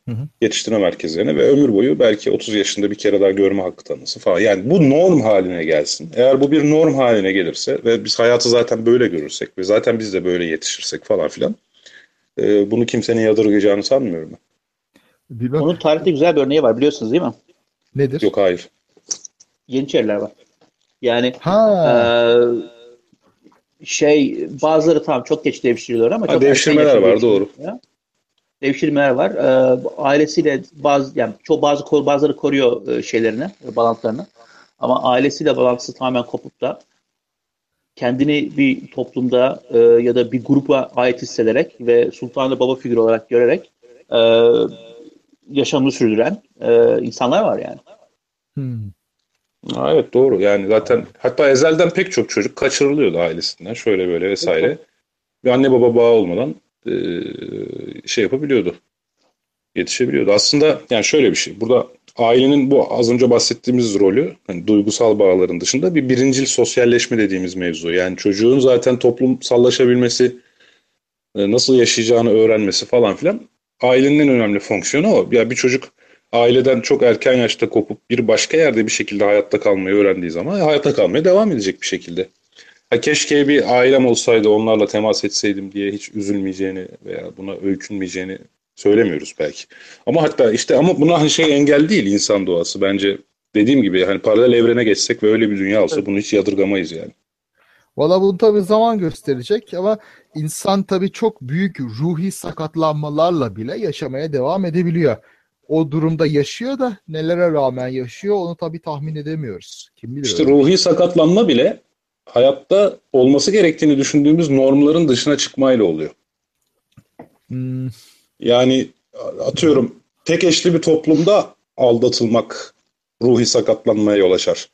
Hı hı. Yetiştirme merkezlerine ve ömür boyu belki 30 yaşında bir kere daha görme hakkı tanısı falan. Yani bu norm haline gelsin. Eğer bu bir norm haline gelirse ve biz hayatı zaten böyle görürsek ve zaten biz de böyle yetişirsek falan filan e, bunu kimsenin yadırgayacağını sanmıyorum ben. Bilmem. Onun tarihte güzel bir örneği var biliyorsunuz değil mi? Nedir? Yok hayır. Yeniçeriler var. Yani ha. E, şey bazıları tamam çok geç devşiriliyor ama ha, çok devşirmeler var doğru. Devşirmeler var. E, ailesiyle bazı yani çok bazı bazıları koruyor e, şeylerini, bağlantılarını. Ama ailesiyle bağlantısı tamamen kopup da kendini bir toplumda e, ya da bir grupa ait hissederek ve sultanı baba figürü olarak görerek e, yaşamını sürdüren e, insanlar var yani. Hmm. Ha, evet doğru yani zaten hatta ezelden pek çok çocuk kaçırılıyordu ailesinden şöyle böyle vesaire. Bir anne baba bağı olmadan e, şey yapabiliyordu. Yetişebiliyordu. Aslında yani şöyle bir şey. Burada ailenin bu az önce bahsettiğimiz rolü hani duygusal bağların dışında bir birincil sosyalleşme dediğimiz mevzu. Yani çocuğun zaten toplumsallaşabilmesi, e, nasıl yaşayacağını öğrenmesi falan filan ailenin en önemli fonksiyonu o. Ya bir çocuk aileden çok erken yaşta kopup bir başka yerde bir şekilde hayatta kalmayı öğrendiği zaman hayatta kalmaya devam edecek bir şekilde. Ha, keşke bir ailem olsaydı onlarla temas etseydim diye hiç üzülmeyeceğini veya buna öykünmeyeceğini söylemiyoruz belki. Ama hatta işte ama buna hani şey engel değil insan doğası bence. Dediğim gibi hani paralel evrene geçsek ve öyle bir dünya olsa bunu hiç yadırgamayız yani. Valla bunu tabii zaman gösterecek ama insan tabii çok büyük ruhi sakatlanmalarla bile yaşamaya devam edebiliyor. O durumda yaşıyor da nelere rağmen yaşıyor onu tabii tahmin edemiyoruz. Kim bilir İşte öyle. ruhi sakatlanma bile hayatta olması gerektiğini düşündüğümüz normların dışına çıkmayla oluyor. Hmm, Yani atıyorum tek eşli bir toplumda aldatılmak ruhi sakatlanmaya yol açar.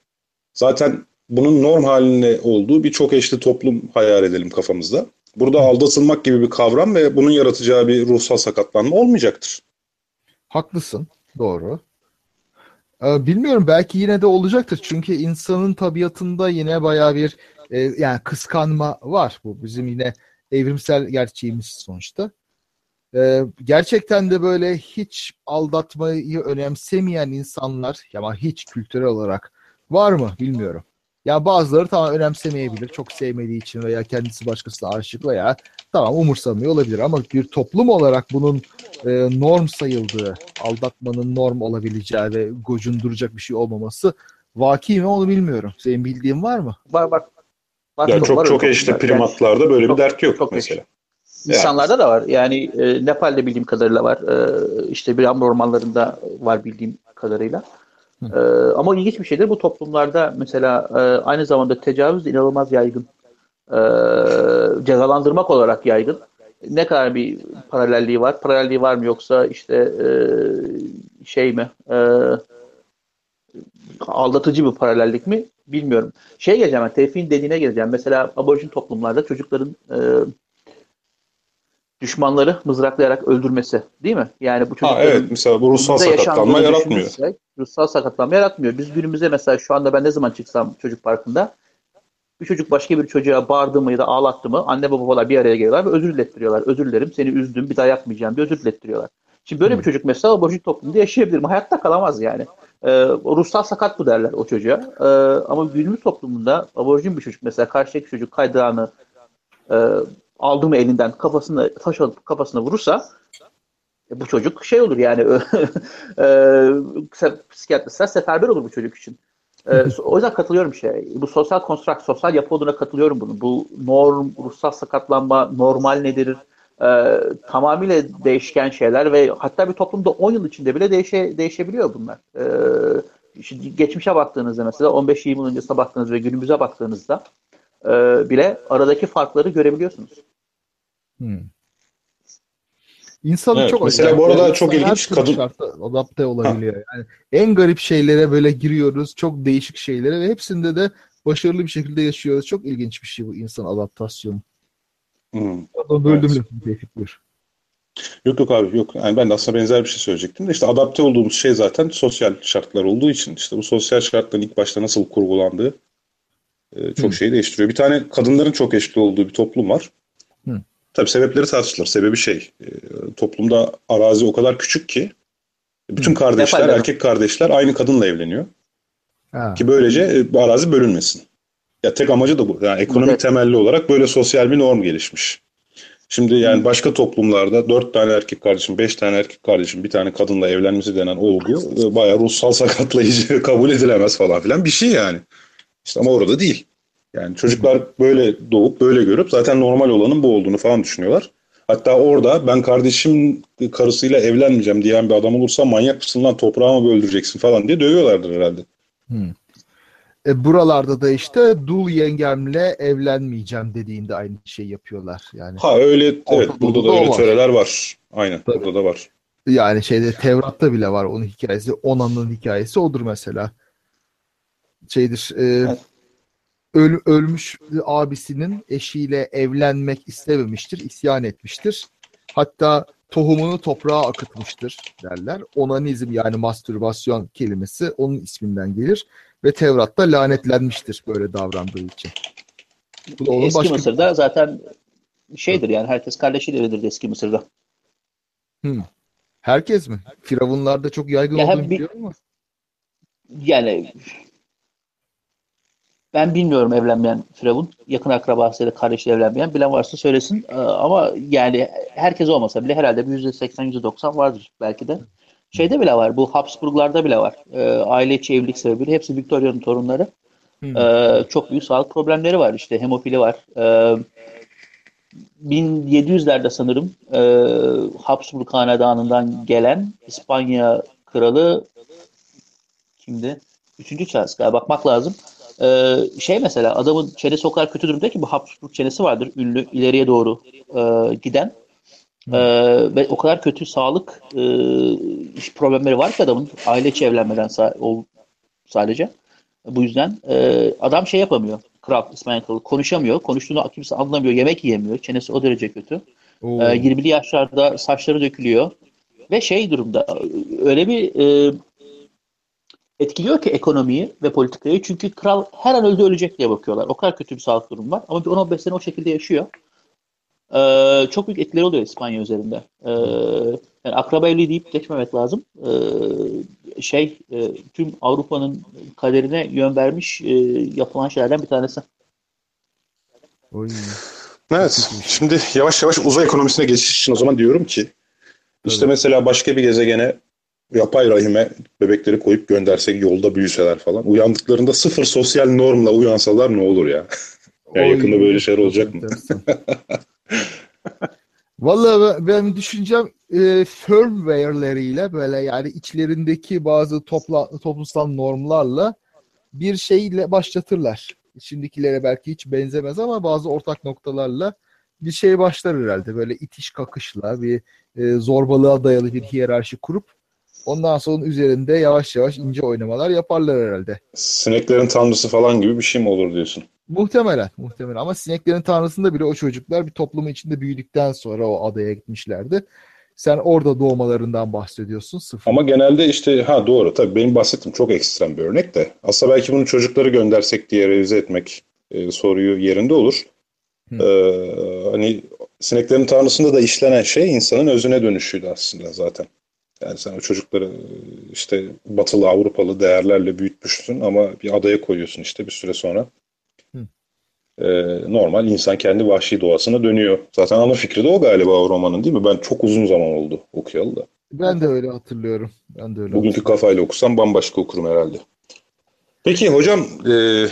Zaten bunun norm halinde olduğu bir çok eşli toplum hayal edelim kafamızda. Burada aldatılmak gibi bir kavram ve bunun yaratacağı bir ruhsal sakatlanma olmayacaktır. Haklısın. Doğru. Ee, bilmiyorum belki yine de olacaktır. Çünkü insanın tabiatında yine bayağı bir e, yani kıskanma var. Bu bizim yine evrimsel gerçeğimiz sonuçta. Ee, gerçekten de böyle hiç aldatmayı önemsemeyen insanlar ama hiç kültürel olarak var mı bilmiyorum. Ya bazıları tamam önemsemeyebilir çok sevmediği için veya kendisi başkasına aşık veya tamam umursamıyor olabilir ama bir toplum olarak bunun e, norm sayıldığı, aldatmanın norm olabileceği ve gocunduracak bir şey olmaması vaki mi onu bilmiyorum. Senin bildiğin var mı? Var var. Var, Ya var çok öyle çok eşli toplumlar. Yani primatlarda böyle bir çok- dert yok çok mesela. insanlarda da var. Yani e, Nepal'de bildiğim kadarıyla var. E, işte bir ormanlarında var bildiğim kadarıyla. E, ama ilginç bir şeydir bu toplumlarda mesela e, aynı zamanda tecavüz inanılmaz yaygın. E, cezalandırmak olarak yaygın. Ne kadar bir paralelliği var? Paralelliği var mı yoksa işte e, şey mi? E, aldatıcı bir paralellik mi? Bilmiyorum. Şey geleceğim Tevfik'in dediğine geleceğim. Mesela aborjin toplumlarda çocukların e, düşmanları mızraklayarak öldürmesi değil mi? Yani bu Ha, çocukların evet mesela bu ruhsal sakatlanma yaratmıyor. Ruhsal sakatlanma yaratmıyor. Biz günümüzde mesela şu anda ben ne zaman çıksam çocuk parkında bir çocuk başka bir çocuğa bağırdı mı ya da ağlattı mı anne baba babalar bir araya geliyorlar ve özür dilettiriyorlar. Özür dilerim seni üzdüm bir daha yapmayacağım diye özür dilettiriyorlar. Şimdi böyle bir çocuk mesela aborjin toplumda yaşayabilir mi? Hayatta kalamaz yani. Ee, o ruhsal sakat bu derler o çocuğa. Ee, ama günümüz toplumunda aborjin bir çocuk mesela karşıdaki çocuk kaydağını e, aldı mı elinden kafasına taş alıp kafasına vurursa e, bu çocuk şey olur yani e, psikiyatristler seferber olur bu çocuk için. E, o yüzden katılıyorum şey. Bu sosyal konstrakt, sosyal yapı olduğuna katılıyorum bunu. Bu norm, ruhsal sakatlanma, normal nedir? E, tamamıyla değişken şeyler ve hatta bir toplumda 10 yıl içinde bile değişe, değişebiliyor bunlar. E, şimdi geçmişe baktığınızda mesela 15-20 yıl öncesine baktığınız ve günümüze baktığınızda e, bile aradaki farkları görebiliyorsunuz. Hmm. İnsanın Evet, çok mesela bu arada çok ilginç, kadın- adapte olabiliyor. Yani en garip şeylere böyle giriyoruz. Çok değişik şeylere ve hepsinde de başarılı bir şekilde yaşıyoruz. Çok ilginç bir şey bu insan adaptasyonu. Hmm. Pardon, böldüm Evet. lafını Tevfik buyur. Yok yok abi yok. Yani ben de aslında benzer bir şey söyleyecektim de işte adapte olduğumuz şey zaten sosyal şartlar olduğu için işte bu sosyal şartların ilk başta nasıl kurgulandığı e, çok Hı. şeyi değiştiriyor. Bir tane kadınların çok eşli olduğu bir toplum var. Hı. Tabii sebepleri tartışılır. Sebebi şey e, toplumda arazi o kadar küçük ki bütün kardeşler, erkek kardeşler aynı kadınla evleniyor. Ha. Ki böylece e, bu arazi bölünmesin. Ya tek amacı da bu. Yani ekonomik Evet. temelli olarak böyle sosyal bir norm gelişmiş. Şimdi yani başka toplumlarda dört tane erkek kardeşim, beş tane erkek kardeşim, bir tane kadınla evlenmesi denen olgu e, bayağı ruhsal sakatlayıcı, kabul edilemez falan filan bir şey yani. İşte ama orada değil. Yani çocuklar böyle doğup böyle görüp zaten normal olanın bu olduğunu falan düşünüyorlar. Hatta orada ben kardeşim karısıyla evlenmeyeceğim diyen bir adam olursa manyak mısın lan toprağımı öldüreceksin falan diye dövüyorlardır herhalde. E, buralarda da işte dul yengemle evlenmeyeceğim dediğinde aynı şeyi yapıyorlar. Yani Ha öyle evet burada da öyle var. töreler var. Aynen Tabii. burada da var. yani şeyde Tevrat'ta bile var onun hikayesi. Onan'ın hikayesi odur mesela. Şeydir. e, Evet. Öl- ölmüş abisinin eşiyle evlenmek istememiştir, isyan etmiştir. Hatta tohumunu toprağa akıtmıştır derler. Onanizm yani mastürbasyon kelimesi onun isminden gelir ve Tevrat'ta lanetlenmiştir böyle davrandığı için. Bu da onun Eski başka- Mısır'da zaten şeydir yani herkes kardeşiyle eski Mısır'da. Herkes mi? Firavunlarda çok yaygın Ya olduğunu biliyorum ama. Yani ben bilmiyorum evlenmeyen Firavun. Yakın akrabasıyla kardeşle evlenmeyen. Bilen varsa söylesin. Ee, ama yani herkes olmasa bile herhalde bir %80, %90 vardır belki de. Şeyde bile var. Bu Habsburglarda bile var. Ee, aile içi evlilik sebebiyle. Hepsi Victoria'nın torunları. Hmm. Çok büyük sağlık problemleri var. İşte hemofili var. Ee, 1700'lerde sanırım e, Habsburg Hanedanı'ndan gelen İspanya kralı kimdi? Üçüncü Charles galiba bakmak lazım. Ee, şey mesela adamın çenesi o kadar kötü durumda ki bu Habsburg çenesi vardır ünlü ileriye doğru e, giden. Ee, ve o kadar kötü sağlık e, problemleri var ki adamın aile içi evlenmeden sa- sadece. Bu yüzden e, adam şey yapamıyor. Kral, İspanya kralı konuşamıyor. Konuştuğunu kimse anlamıyor. Yemek yiyemiyor. Çenesi o derece kötü. Oo. Ee, 20'li yaşlarda saçları dökülüyor. Ve şey durumda öyle bir e, etkiliyor ki ekonomiyi ve politikayı. Çünkü kral her an öldü ölecek diye bakıyorlar. O kadar kötü bir sağlık durumu var. Ama bir 10-15 sene o şekilde yaşıyor. Ee, çok büyük etkileri oluyor İspanya üzerinde. Ee, yani akraba evliliği deyip geçmemek lazım. Ee, şey e, tüm Avrupa'nın kaderine yön vermiş e, yapılan şeylerden bir tanesi. Oy. Evet. Şimdi yavaş yavaş uzay ekonomisine geçiş için o zaman diyorum ki işte Tabii. mesela başka bir gezegene yapay rahime bebekleri koyup göndersek yolda büyüseler falan. Uyandıklarında sıfır sosyal normla uyansalar ne olur ya? Ya yakında böyle şeyler olacak mı? Vallahi ben, benim düşüncem e, firmware'leriyle böyle yani içlerindeki bazı topla, toplumsal normlarla bir şeyle başlatırlar. Şimdikilere belki hiç benzemez ama bazı ortak noktalarla bir şey başlar herhalde. Böyle itiş kakışla bir e, zorbalığa dayalı bir hiyerarşi kurup ondan sonra üzerinde yavaş yavaş ince oynamalar yaparlar herhalde. Sineklerin tanrısı falan gibi bir şey mi olur diyorsun? Muhtemelen, muhtemelen. Ama sineklerin tanrısında bile o çocuklar bir toplumun içinde büyüdükten sonra o adaya gitmişlerdi. Sen orada doğmalarından bahsediyorsun. Sıfır. Ama genelde işte ha doğru tabii benim bahsettiğim çok ekstrem bir örnek de aslında belki bunu çocukları göndersek diye revize etmek e, soruyu yerinde olur. Hı. Ee, hani sineklerin tanrısında da işlenen şey insanın özüne dönüşüydü aslında zaten. Yani sen o çocukları e, işte batılı Avrupalı değerlerle büyütmüşsün ama bir adaya koyuyorsun işte bir süre sonra. Hı. Ee, normal insan kendi vahşi doğasına dönüyor. Zaten ana fikri de o galiba o romanın değil mi? Ben çok uzun zaman oldu okuyalı da. Ben de öyle hatırlıyorum. Ben de öyle Bugünkü kafayla okusam bambaşka okurum herhalde. Peki hocam e,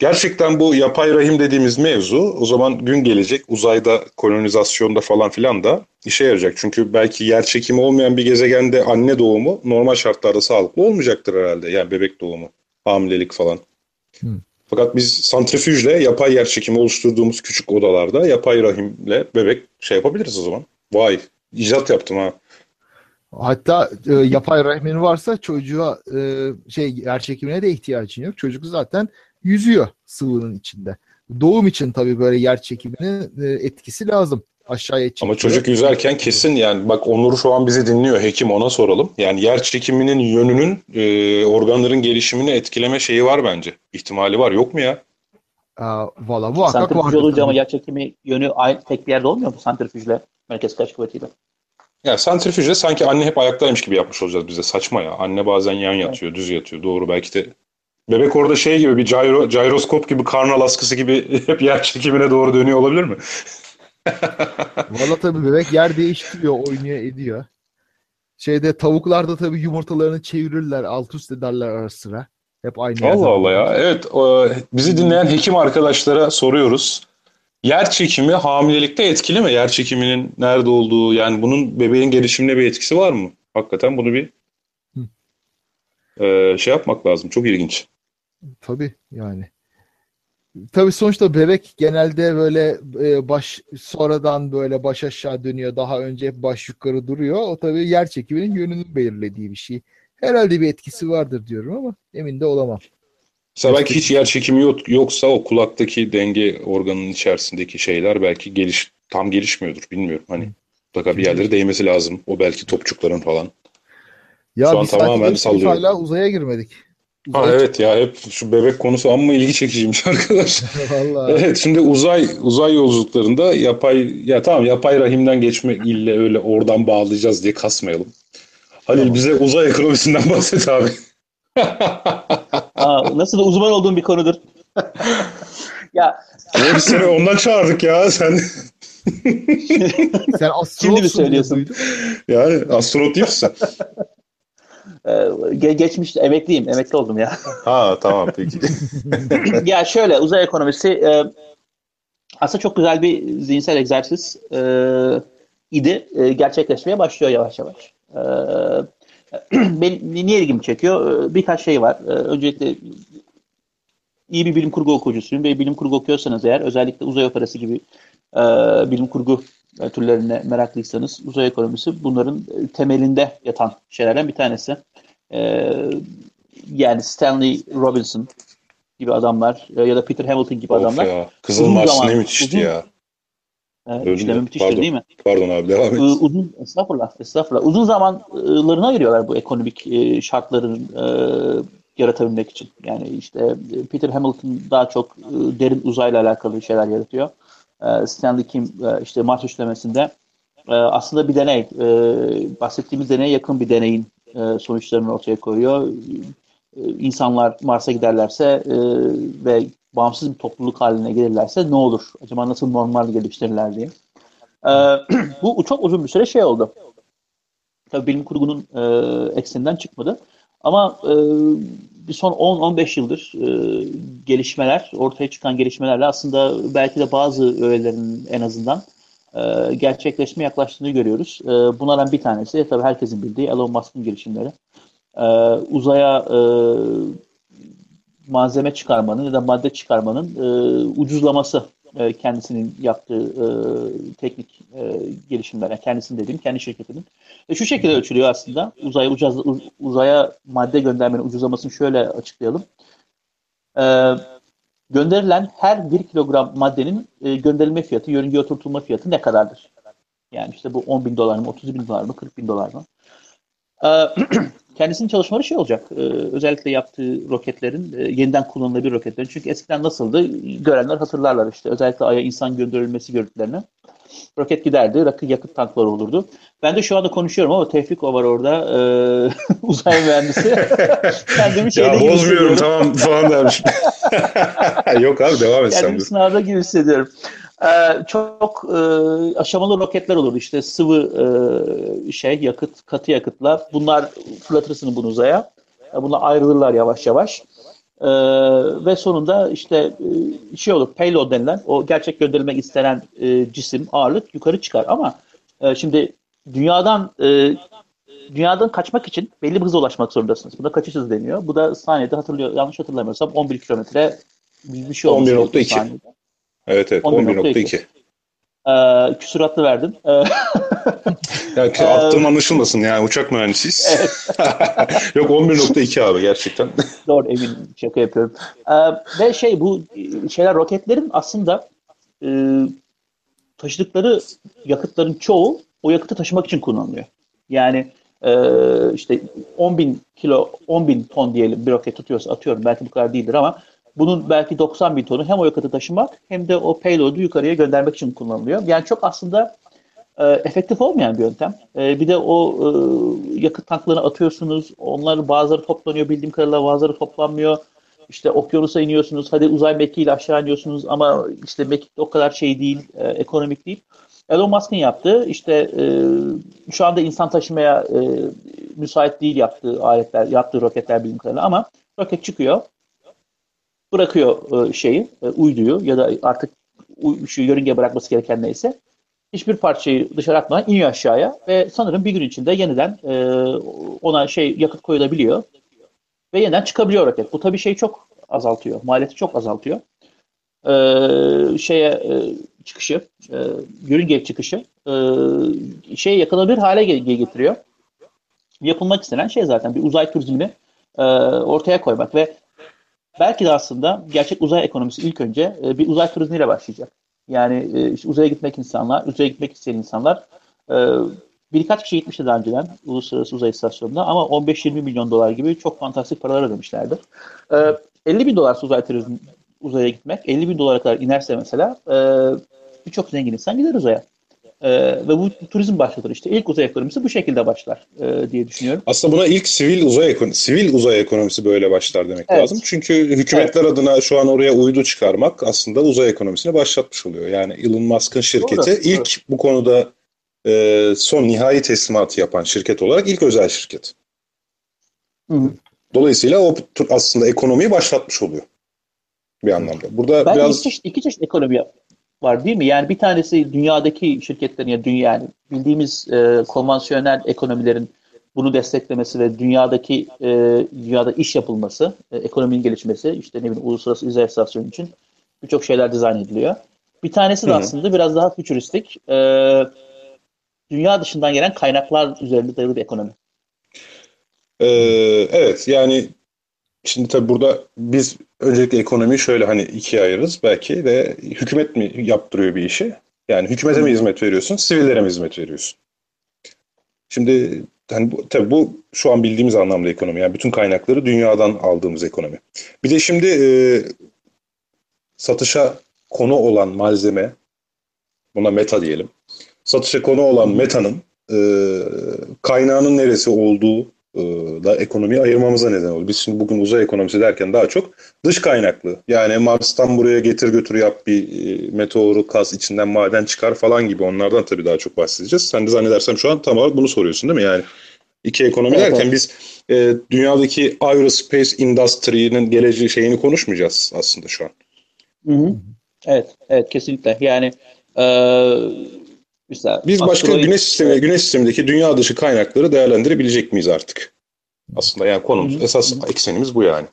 gerçekten bu yapay rahim dediğimiz mevzu o zaman gün gelecek uzayda kolonizasyonda falan filan da işe yarayacak. Çünkü belki yer çekimi olmayan bir gezegende anne doğumu normal şartlarda sağlıklı olmayacaktır herhalde. Yani bebek doğumu, hamilelik falan. Hı. Fakat biz santrifüjle yapay yer çekimi oluşturduğumuz küçük odalarda yapay rahimle bebek şey yapabiliriz o zaman. Vay icat yaptım ha. Hatta e, yapay rahmin varsa çocuğa e, şey yer çekimine de ihtiyacın yok. Çocuk zaten yüzüyor sıvının içinde. Doğum için tabii böyle yer çekiminin e, etkisi lazım. Aşağıya çekiyor. Ama çocuk yüzerken kesin yani bak Onur şu an bizi dinliyor hekim ona soralım. Yani yer çekiminin yönünün e, organların gelişimini etkileme şeyi var bence. İhtimali var yok mu ya? Aa, valla muhakkak Santrifüj vardır. olunca ama yer çekimi yönü aynı, tek bir yerde olmuyor mu santrifüjle? Merkez kaç kuvvetiyle. Yani santrifüjle sanki anne hep ayaktaymış gibi yapmış olacağız bize. Saçma ya. Anne bazen yan yatıyor, düz yatıyor. Doğru belki de. Bebek orada şey gibi bir gyro, gyroskop gibi karnal askısı gibi hep yer çekimine doğru dönüyor olabilir mi? Valla tabii bebek yer değiştiriyor, oynuyor, ediyor. Şeyde tavuklar da tabii yumurtalarını çevirirler, alt üst ederler ara sıra. Hep aynı. Allah Allah ya. Evet bizi dinleyen hekim arkadaşlara soruyoruz. Yer çekimi hamilelikte etkili mi? Yer çekiminin nerede olduğu yani bunun bebeğin gelişimine bir etkisi var mı? Hakikaten bunu bir e, şey yapmak lazım. Çok ilginç. Tabii yani. Tabii sonuçta bebek genelde böyle e, baş sonradan böyle baş aşağı dönüyor. Daha önce hep baş yukarı duruyor. O tabii yer çekiminin yönünü belirlediği bir şey. Herhalde bir etkisi vardır diyorum ama emin de olamam. Mesela belki hiç yer çekimi yok, yoksa o kulaktaki denge organının içerisindeki şeyler belki geliş tam gelişmiyordur. Bilmiyorum. Hani mutlaka bir yerlere değmesi lazım. O belki topçukların falan. Ya Şu an tamamen henüz sallıyorum. hala uzaya girmedik. Ha, Uzay evet ya hep şu bebek konusu amma ilgi çekiciymiş arkadaş. Vallahi. Evet şimdi uzay uzay yolculuklarında yapay ya tamam yapay rahimden geçme ille öyle oradan bağlayacağız diye kasmayalım. Halil Tamam. bize uzay ekonomisinden bahset abi. Aa, nasıl da uzman olduğum bir konudur. ya biz seni ondan çağırdık ya sen. Sen Şimdi mi söylüyorsun? Yani astronot değil misin? E, ge- geçmiş emekliyim. Emekli oldum ya. Ha tamam peki. ya şöyle uzay ekonomisi e, aslında çok güzel bir zihinsel egzersiz e, idi. E, gerçekleşmeye başlıyor yavaş yavaş. E, benim, niye ilgimi çekiyor? E, birkaç şey var. E, öncelikle iyi bir bilim kurgu okuyucusuyum ve bilim kurgu okuyorsanız eğer özellikle uzay operası gibi e, bilim kurgu e, türlerine meraklıysanız uzay ekonomisi bunların e, temelinde yatan şeylerden bir tanesi. E, yani Stanley Robinson gibi adamlar e, ya da Peter Hamilton gibi of adamlar. ya. Kızıl Mars zaman- ne müthişti uzun- ya. E, mi? müthiştir Pardon. değil mi? Pardon abi devam et. Ee, uzun estağfurullah estağfurullah uzun zamanlarını ayırıyorlar bu ekonomik e, şartların e, yaratabilmek için. Yani işte e, Peter Hamilton daha çok derin uzayla alakalı şeyler yaratıyor. Stanley Kim işte Mars üçlemesinde aslında bir deney. Bahsettiğimiz deneye yakın bir deneyin e, sonuçlarını ortaya koyuyor. E, insanlar Mars'a giderlerse e, ve bağımsız bir topluluk haline gelirlerse ne olur? Acaba nasıl normal geliştirirler diye. Ee, bu çok uzun bir süre şey oldu. Tabii bilim kurgunun e, ekseninden çıkmadı. Ama e, bir son 10-15 yıldır e, gelişmeler, ortaya çıkan gelişmelerle aslında belki de bazı öğelerin en azından e, gerçekleşme yaklaştığını görüyoruz. E, bunlardan bir tanesi tabii herkesin bildiği Elon Musk'ın girişimleri. E, uzaya malzeme çıkarmanın ya da madde çıkarmanın ucuzlaması kendisinin yaptığı teknik gelişimler, yani kendisinin dediğim kendi şirketinin. Şu şekilde ölçülüyor aslında. Uzaya, uzaya madde göndermenin ucuzlamasını şöyle açıklayalım. E, gönderilen her bir kilogram maddenin e, gönderilme fiyatı, yörüngeye oturtulma fiyatı ne kadardır? Yani işte bu 10 bin dolar mı, 30 bin dolar mı, 40 bin dolar mı? E, kendisinin çalışmaları şey olacak. E, özellikle yaptığı roketlerin e, yeniden kullanılabilir roketlerin. Çünkü eskiden nasıldı? Görenler hatırlarlar işte. Özellikle Ay'a insan gönderilmesi görüntülerini. Roket giderdi, rakı yakıt tankları olurdu. Ben de şu anda konuşuyorum ama Tevfik o var orada. E, uzay mühendisi. Kendimi şeyde ya bozmuyorum tamam falan dermiş. Yok abi devam et sen. Kendimi sınavda gibi hissediyorum. Ee, çok e, aşamalı roketler olur işte sıvı e, şey yakıt katı yakıtlar bunlar fırlatırsın bunu uzaya E, bunlar ayrılırlar yavaş yavaş Ee, ve sonunda işte e, şey olur payload denilen o gerçek gönderilmek istenen e, cisim ağırlık yukarı çıkar ama e, şimdi dünyadan e, dünyadan kaçmak için belli bir hıza ulaşmak zorundasınız. Buna kaçış hızı deniyor. Bu da saniyede hatırlıyor yanlış hatırlamıyorsam 11 kilometre bir şey olmuş. 11.2. saniyede. Evet evet 11.2. 11.2. Ee, küsuratlı verdim. Ee, Ya, ki attığım anlaşılmasın yani uçak mühendisiyiz. Yok 11.2 abi gerçekten. doğru emin şaka yapıyorum. Ee, ve şey bu şeyler roketlerin aslında e, taşıdıkları yakıtların çoğu o yakıtı taşımak için kullanılıyor. Yani e, işte 10 bin kilo, 10 bin ton diyelim bir roket tutuyorsa atıyorum belki bu kadar değildir ama bunun belki 90 bin tonu hem o yakıtı taşımak hem de o payload'u yukarıya göndermek için kullanılıyor. Yani çok aslında e, efektif olmayan bir yöntem. E, bir de o e, yakıt tanklarını atıyorsunuz. Onlar bazıları toplanıyor bildiğim kadarıyla bazıları toplanmıyor. İşte okyanusa iniyorsunuz. Hadi uzay mekiğiyle aşağı iniyorsunuz ama işte mekik o kadar şey değil, e, ekonomik değil. Elon Musk'ın yaptığı işte e, şu anda insan taşımaya e, müsait değil yaptığı aletler, yaptığı roketler bildiğim kadarıyla ama roket çıkıyor, bırakıyor e, şeyi, e, uyduyu ya da artık şu yörüngeye bırakması gereken neyse hiçbir parçayı dışarı atmadan iniyor aşağıya ve sanırım bir gün içinde yeniden e, ona şey yakıt koyulabiliyor ve yeniden çıkabiliyor roket. Bu tabii şey çok azaltıyor, maliyeti çok azaltıyor. E, şeye e, çıkışı, e, yörüngeye çıkışı e, şeye yakalanabilir hale ge- getiriyor. Yapılmak istenen şey zaten bir uzay turizmini e, ortaya koymak ve belki de aslında gerçek uzay ekonomisi ilk önce e, bir uzay turizmiyle başlayacak. Yani e, işte uzaya gitmek insanlar, uzaya gitmek isteyen insanlar e, birkaç kişi gitmişti daha önceden Uluslararası Uzay İstasyonu'na ama 15-20 milyon dolar gibi çok fantastik paralar ödemişlerdi. E, 50 bin dolarsa uzay turizmi uzaya gitmek, 50 bin dolara kadar inerse mesela birçok zengin insan gider uzaya. E, ve bu turizm başlatır işte. İlk uzay ekonomisi bu şekilde başlar e, diye düşünüyorum. Aslında buna ilk sivil uzay ekonomisi, sivil uzay ekonomisi böyle başlar demek evet. lazım. Çünkü hükümetler evet. adına şu an oraya uydu çıkarmak aslında uzay ekonomisini başlatmış oluyor. Yani Elon Musk'ın şirketi doğru, ilk doğru. bu konuda e, son nihai teslimatı yapan şirket olarak ilk özel şirket. Hı hı. Dolayısıyla o aslında ekonomiyi başlatmış oluyor bir anlamda. Burada ben biraz iki çeşit, iki çeşit ekonomi var değil mi? Yani bir tanesi dünyadaki şirketlerin ya dünya yani bildiğimiz e, konvansiyonel ekonomilerin bunu desteklemesi ve dünyadaki e, dünyada iş yapılması, e, ekonominin gelişmesi, işte ne bileyim uluslararası istasyonu için birçok şeyler dizayn ediliyor. Bir tanesi de Hı-hı. aslında biraz daha fütüristik, e, dünya dışından gelen kaynaklar üzerinde dayalı bir ekonomi. Ee, evet yani şimdi tabii burada biz öncelikle ekonomiyi şöyle hani ikiye ayırırız belki ve hükümet mi yaptırıyor bir işi? Yani hükümete mi hizmet veriyorsun, sivillere mi hizmet veriyorsun? Şimdi hani bu, tabii bu şu an bildiğimiz anlamda ekonomi. Yani bütün kaynakları dünyadan aldığımız ekonomi. Bir de şimdi e, satışa konu olan malzeme, buna meta diyelim. Satışa konu olan metanın e, kaynağının neresi olduğu da ekonomiyi ayırmamıza neden oldu. Biz şimdi bugün uzay ekonomisi derken daha çok dış kaynaklı. Yani Mars'tan buraya getir götür yap bir e, meteoru kaz içinden maden çıkar falan gibi onlardan tabii daha çok bahsedeceğiz. Sen de zannedersem şu an tam olarak bunu soruyorsun değil mi? Yani iki ekonomi evet, derken evet. biz e, dünyadaki aerospace industry'nin geleceği şeyini konuşmayacağız aslında şu an. Hı hı. Evet, evet kesinlikle. Yani e, Mesela Biz başka asteroid... güneş sistemi, güneş sistemindeki dünya dışı kaynakları değerlendirebilecek miyiz artık? Aslında yani konumuz, Hı-hı. esas eksenimiz bu yani.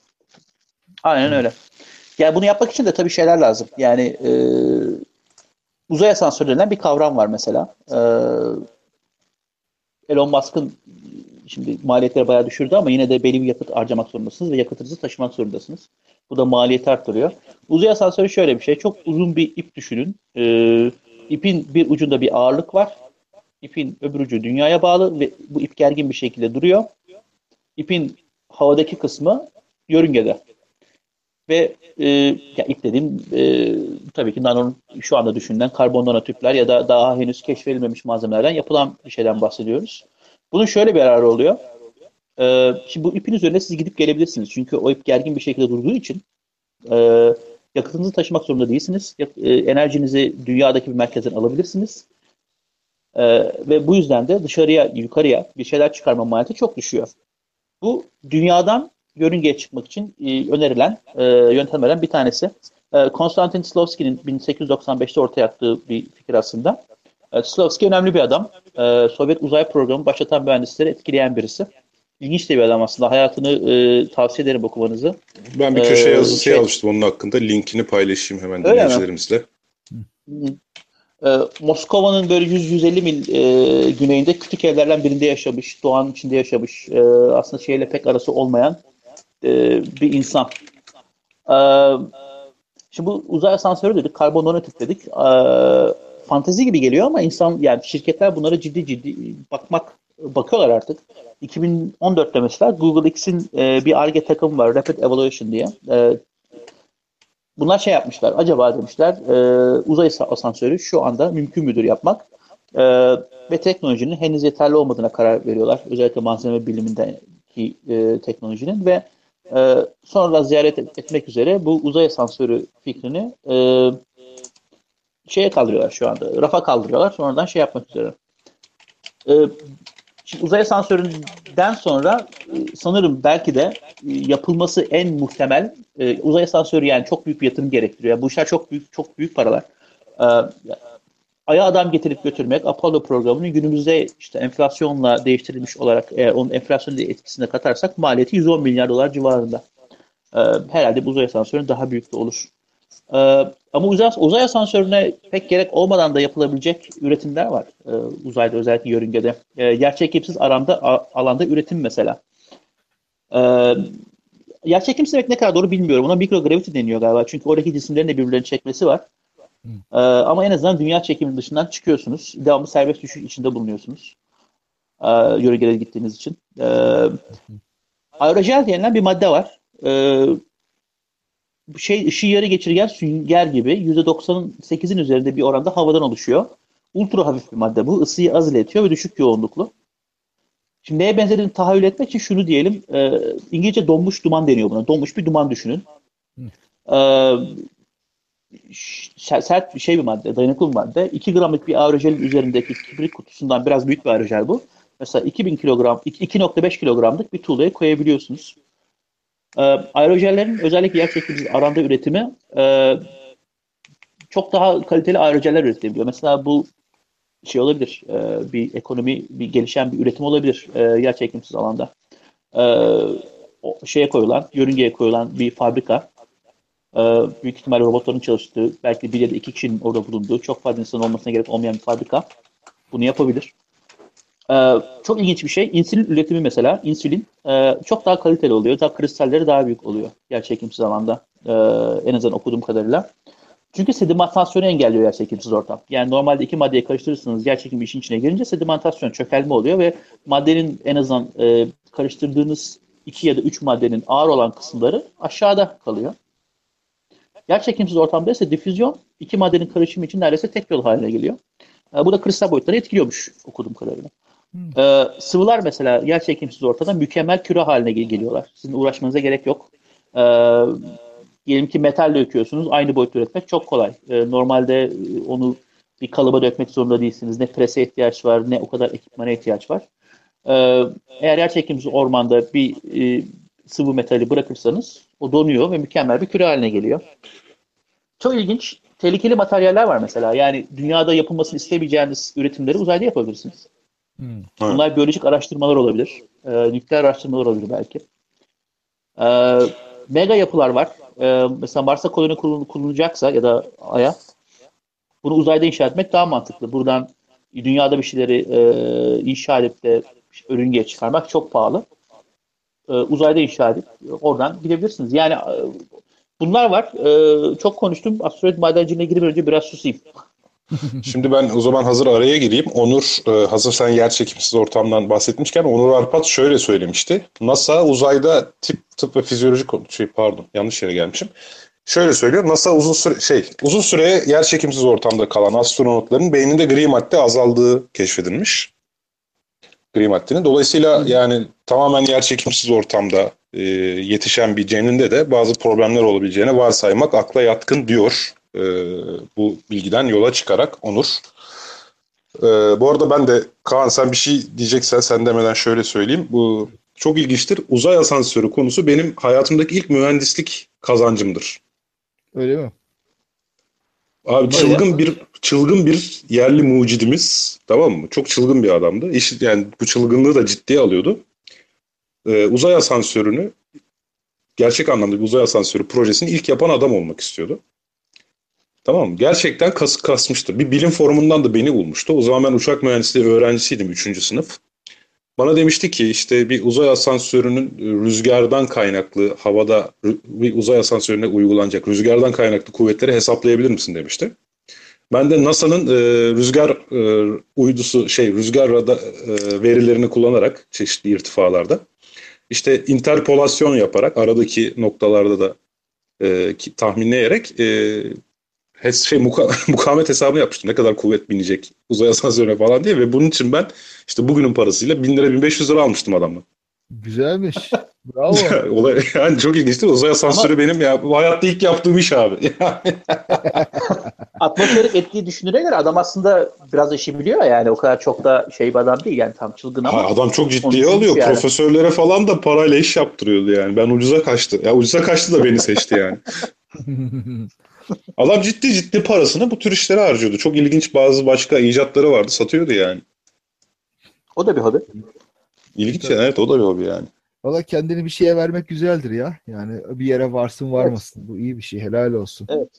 Aynen öyle. Yani bunu yapmak için de tabii şeyler lazım. Yani e, uzay asansörü denilen bir kavram var mesela. E, Elon Musk'ın şimdi maliyetleri bayağı düşürdü ama yine de belli bir yakıt harcamak zorundasınız ve yakıtınızı taşımak zorundasınız. Bu da maliyeti arttırıyor. Uzay asansörü şöyle bir şey. Çok uzun bir ip düşünün. Ee, İpin bir ucunda bir ağırlık var. İpin öbür ucu dünyaya bağlı ve bu ip gergin bir şekilde duruyor. İpin havadaki kısmı yörüngede. Ve e, ya ip dediğim e, tabii ki nanon şu anda düşünülen karbon nanotüpler ya da daha henüz keşfedilmemiş malzemelerden yapılan bir şeyden bahsediyoruz. Bunun şöyle bir yararı oluyor. E, şimdi bu ipin üzerine siz gidip gelebilirsiniz. Çünkü o ip gergin bir şekilde durduğu için e, Yakıtınızı taşımak zorunda değilsiniz. E, enerjinizi dünyadaki bir merkezden alabilirsiniz. E, ve bu yüzden de dışarıya, yukarıya bir şeyler çıkarma maliyeti çok düşüyor. Bu dünyadan yörüngeye çıkmak için e, önerilen yöntemlerden bir tanesi. Konstantin Slovski'nin 1895'te ortaya attığı bir fikir aslında. E, Slovski önemli bir adam. Sovyet uzay programı başlatan mühendisleri etkileyen birisi ilginç de bir adam aslında. Hayatını e, tavsiye ederim okumanızı. Ben bir köşe ee, yazısı şey, yazmıştım onun hakkında. Linkini paylaşayım hemen dinleyicilerimizle. E, Moskova'nın böyle 100-150 mil e, güneyinde küçük evlerden birinde yaşamış, doğanın içinde yaşamış, e, aslında şeyle pek arası olmayan e, bir insan. E, şimdi bu uzay asansörü dedik, karbon nanotip dedik. E, fantezi gibi geliyor ama insan yani şirketler bunlara ciddi ciddi bakmak bakıyorlar artık. 2014'te mesela Google X'in e, bir ARGE takımı var Rapid Evaluation diye. E, bunlar şey yapmışlar. Acaba demişler e, uzay asansörü şu anda mümkün müdür yapmak? E, ve teknolojinin henüz yeterli olmadığına karar veriyorlar. Özellikle malzeme bilimindeki e, teknolojinin ve e, sonra ziyaret etmek üzere bu uzay asansörü fikrini e, şeye kaldırıyorlar şu anda. Rafa kaldırıyorlar. Sonradan şey yapmak üzere. E, Şimdi uzay asansöründen sonra e, sanırım belki de e, yapılması en muhtemel e, uzay asansörü yani çok büyük bir yatırım gerektiriyor. Yani bu işler çok büyük çok büyük paralar. Aya adam getirip götürmek Apollo programının günümüzde işte enflasyonla değiştirilmiş olarak eğer onun enflasyon etkisine katarsak maliyeti 110 milyar dolar civarında. Herhalde bu uzay asansörü daha büyük de olur. Ama uzay, uzay asansörüne pek gerek olmadan da yapılabilecek üretimler var. Ee, uzayda özellikle yörüngede. Ee, yerçekimsiz aramda, alanda üretim mesela. Ee, yerçekimsiz demek ne kadar doğru bilmiyorum. Ona mikrogravity deniyor galiba. Çünkü oradaki cisimlerin de birbirlerini çekmesi var. Ee, ama en azından dünya çekimi dışından çıkıyorsunuz. Devamlı serbest düşüş içinde bulunuyorsunuz. Ee, yörüngede gittiğiniz için. Ee, aerojel denilen bir madde var. Ee, şey ışığı yarı geçirgen sünger gibi %98'in üzerinde bir oranda havadan oluşuyor. Ultra hafif bir madde bu. Isıyı az iletiyor ve düşük yoğunluklu. Şimdi neye benzediğini tahayyül etmek için şunu diyelim. E, İngilizce donmuş duman deniyor buna. Donmuş bir duman düşünün. E, sert bir şey bir madde, dayanıklı bir madde. 2 gramlık bir aerojelin üzerindeki kibrit kutusundan biraz büyük bir aerojel bu. Mesela 2000 kilogram, 2.5 kilogramlık bir tuğlaya koyabiliyorsunuz. E, aerojellerin özellikle yer çekimsiz aranda üretimi e, çok daha kaliteli aerojeller üretilebiliyor. Mesela bu şey olabilir, e, bir ekonomi, bir gelişen bir üretim olabilir e, yer çekimsiz alanda. E, o şeye koyulan, yörüngeye koyulan bir fabrika. E, büyük ihtimalle robotların çalıştığı, belki bir ya da iki kişinin orada bulunduğu, çok fazla insan olmasına gerek olmayan bir fabrika. Bunu yapabilir. E, çok ilginç bir şey. İnsülin üretimi mesela, insülin e, çok daha kaliteli oluyor. Daha kristalleri daha büyük oluyor yer çekimsiz alanda. E, en azından okuduğum kadarıyla. Çünkü sedimentasyonu engelliyor yer çekimsiz ortam. Yani normalde iki maddeyi karıştırırsınız yer çekimi işin içine girince sedimentasyon, çökelme oluyor ve maddenin en azından e, karıştırdığınız iki ya da üç maddenin ağır olan kısımları aşağıda kalıyor. Yer çekimsiz ortamda ise difüzyon iki maddenin karışımı için neredeyse tek yol haline geliyor. E, bu da kristal boyutları etkiliyormuş okuduğum kadarıyla. Hmm. E, sıvılar mesela yer çekimsiz ortada mükemmel küre haline geliyorlar. Sizin uğraşmanıza gerek yok. E, diyelim ki metal döküyorsunuz. Aynı boyutta üretmek çok kolay. E, normalde e, onu bir kalıba dökmek zorunda değilsiniz. Ne prese ihtiyaç var ne o kadar ekipmana ihtiyaç var. E, eğer yer çekimsiz ormanda bir e, sıvı metali bırakırsanız o donuyor ve mükemmel bir küre haline geliyor. Çok ilginç. Tehlikeli materyaller var mesela. Yani dünyada yapılmasını istemeyeceğiniz üretimleri uzayda yapabilirsiniz. Hmm. Bunlar biyolojik araştırmalar olabilir. E, nükleer araştırmalar olabilir belki. E, mega yapılar var e, mesela Mars'a koloni kullanılacaksa ya da Ay'a bunu uzayda inşa etmek daha mantıklı. Buradan dünyada bir şeyleri e, inşa edip de örüngeye çıkarmak çok pahalı. E, uzayda inşa edip oradan gidebilirsiniz. Yani e, bunlar var. E, çok konuştum. Asteroid madenciliğine girmeden önce biraz susayım. Şimdi ben o zaman hazır araya gireyim. Onur e, hazır sen yer çekimsiz ortamdan bahsetmişken Onur Arpat şöyle söylemişti. NASA uzayda tip tıp ve fizyoloji şey pardon yanlış yere gelmişim. Şöyle söylüyor. NASA uzun süre şey uzun süre yer çekimsiz ortamda kalan astronotların beyninde gri madde azaldığı keşfedilmiş. Gri maddenin. Dolayısıyla yani tamamen yer çekimsiz ortamda e, yetişen bir caninde de bazı problemler olabileceğine varsaymak akla yatkın diyor e, bu bilgiden yola çıkarak Onur. E, bu arada ben de Kaan sen bir şey diyeceksen sen demeden şöyle söyleyeyim. Bu çok ilginçtir. Uzay asansörü konusu benim hayatımdaki ilk mühendislik kazancımdır. Öyle mi? Abi çılgın bir çılgın bir yerli mucidimiz tamam mı? Çok çılgın bir adamdı. İş, yani bu çılgınlığı da ciddiye alıyordu. Ee, uzay asansörünü gerçek anlamda bir uzay asansörü projesini ilk yapan adam olmak istiyordu. Tamam mı? Gerçekten kas, kasmıştı. Bir bilim forumundan da beni bulmuştu. O zaman ben uçak mühendisliği öğrencisiydim 3. sınıf. Bana demişti ki işte bir uzay asansörünün rüzgardan kaynaklı havada bir uzay asansörüne uygulanacak rüzgardan kaynaklı kuvvetleri hesaplayabilir misin demişti. Ben de NASA'nın e, rüzgar e, uydusu şey rüzgar rada, e, verilerini kullanarak çeşitli irtifalarda işte interpolasyon yaparak aradaki noktalarda da e, ki, tahminleyerek e, şey muka, mukavemet hesabını yapmıştım. Ne kadar kuvvet binecek uzay asansörüne falan diye ve bunun için ben işte bugünün parasıyla 1000 lira 1500 lira almıştım adamdan. Güzelmiş. Bravo. Olay, yani çok ilginç değil mi? Uzay asansörü Ama... benim ya bu hayatta ilk yaptığım iş abi. Atmosferik etkiyi düşündüğüne göre adam aslında biraz işi biliyor yani o kadar çok da şey bir adam değil yani tam çılgın ama. Ha, adam çok ciddiye alıyor. Yani. Profesörlere falan da parayla iş yaptırıyordu yani. Ben ucuza kaçtı. Ya ucuza kaçtı da beni seçti yani. Adam ciddi ciddi parasını bu tür işlere harcıyordu. Çok ilginç bazı başka icatları vardı. Satıyordu yani. O da bir hobi. İlginç evet. evet o da bir hobi yani. Valla kendini bir şeye vermek güzeldir ya. Yani bir yere varsın varmasın. Evet. Bu iyi bir şey. Helal olsun. Evet.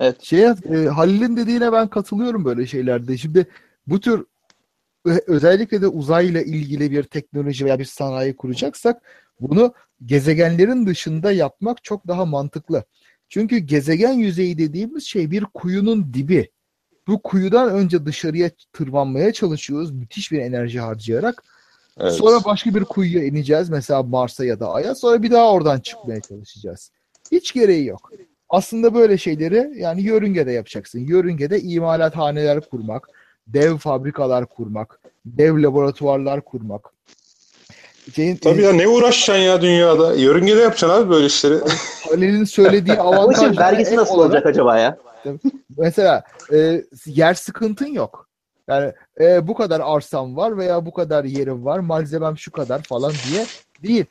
Evet. Şey, e, Halil'in dediğine ben katılıyorum böyle şeylerde. Şimdi bu tür özellikle de uzayla ilgili bir teknoloji veya bir sanayi kuracaksak bunu gezegenlerin dışında yapmak çok daha mantıklı. Çünkü gezegen yüzeyi dediğimiz şey bir kuyunun dibi. Bu kuyudan önce dışarıya tırmanmaya çalışıyoruz müthiş bir enerji harcayarak. Evet. Sonra başka bir kuyuya ineceğiz mesela Mars'a ya da Ay'a. Sonra bir daha oradan çıkmaya çalışacağız. Hiç gereği yok. Aslında böyle şeyleri yani yörüngede yapacaksın. Yörüngede imalathaneler kurmak, dev fabrikalar kurmak, dev laboratuvarlar kurmak. Şeyin, Tabii ya ne uğraşacaksın ya dünyada? Yörüngede yapacaksın abi böyle işleri. Halil'in söylediği O işin avantajlar vergisi nasıl olacak acaba ya? Mesela e, yer sıkıntın yok. Yani e, bu kadar arsam var veya bu kadar yerim var, malzemem şu kadar falan diye değil.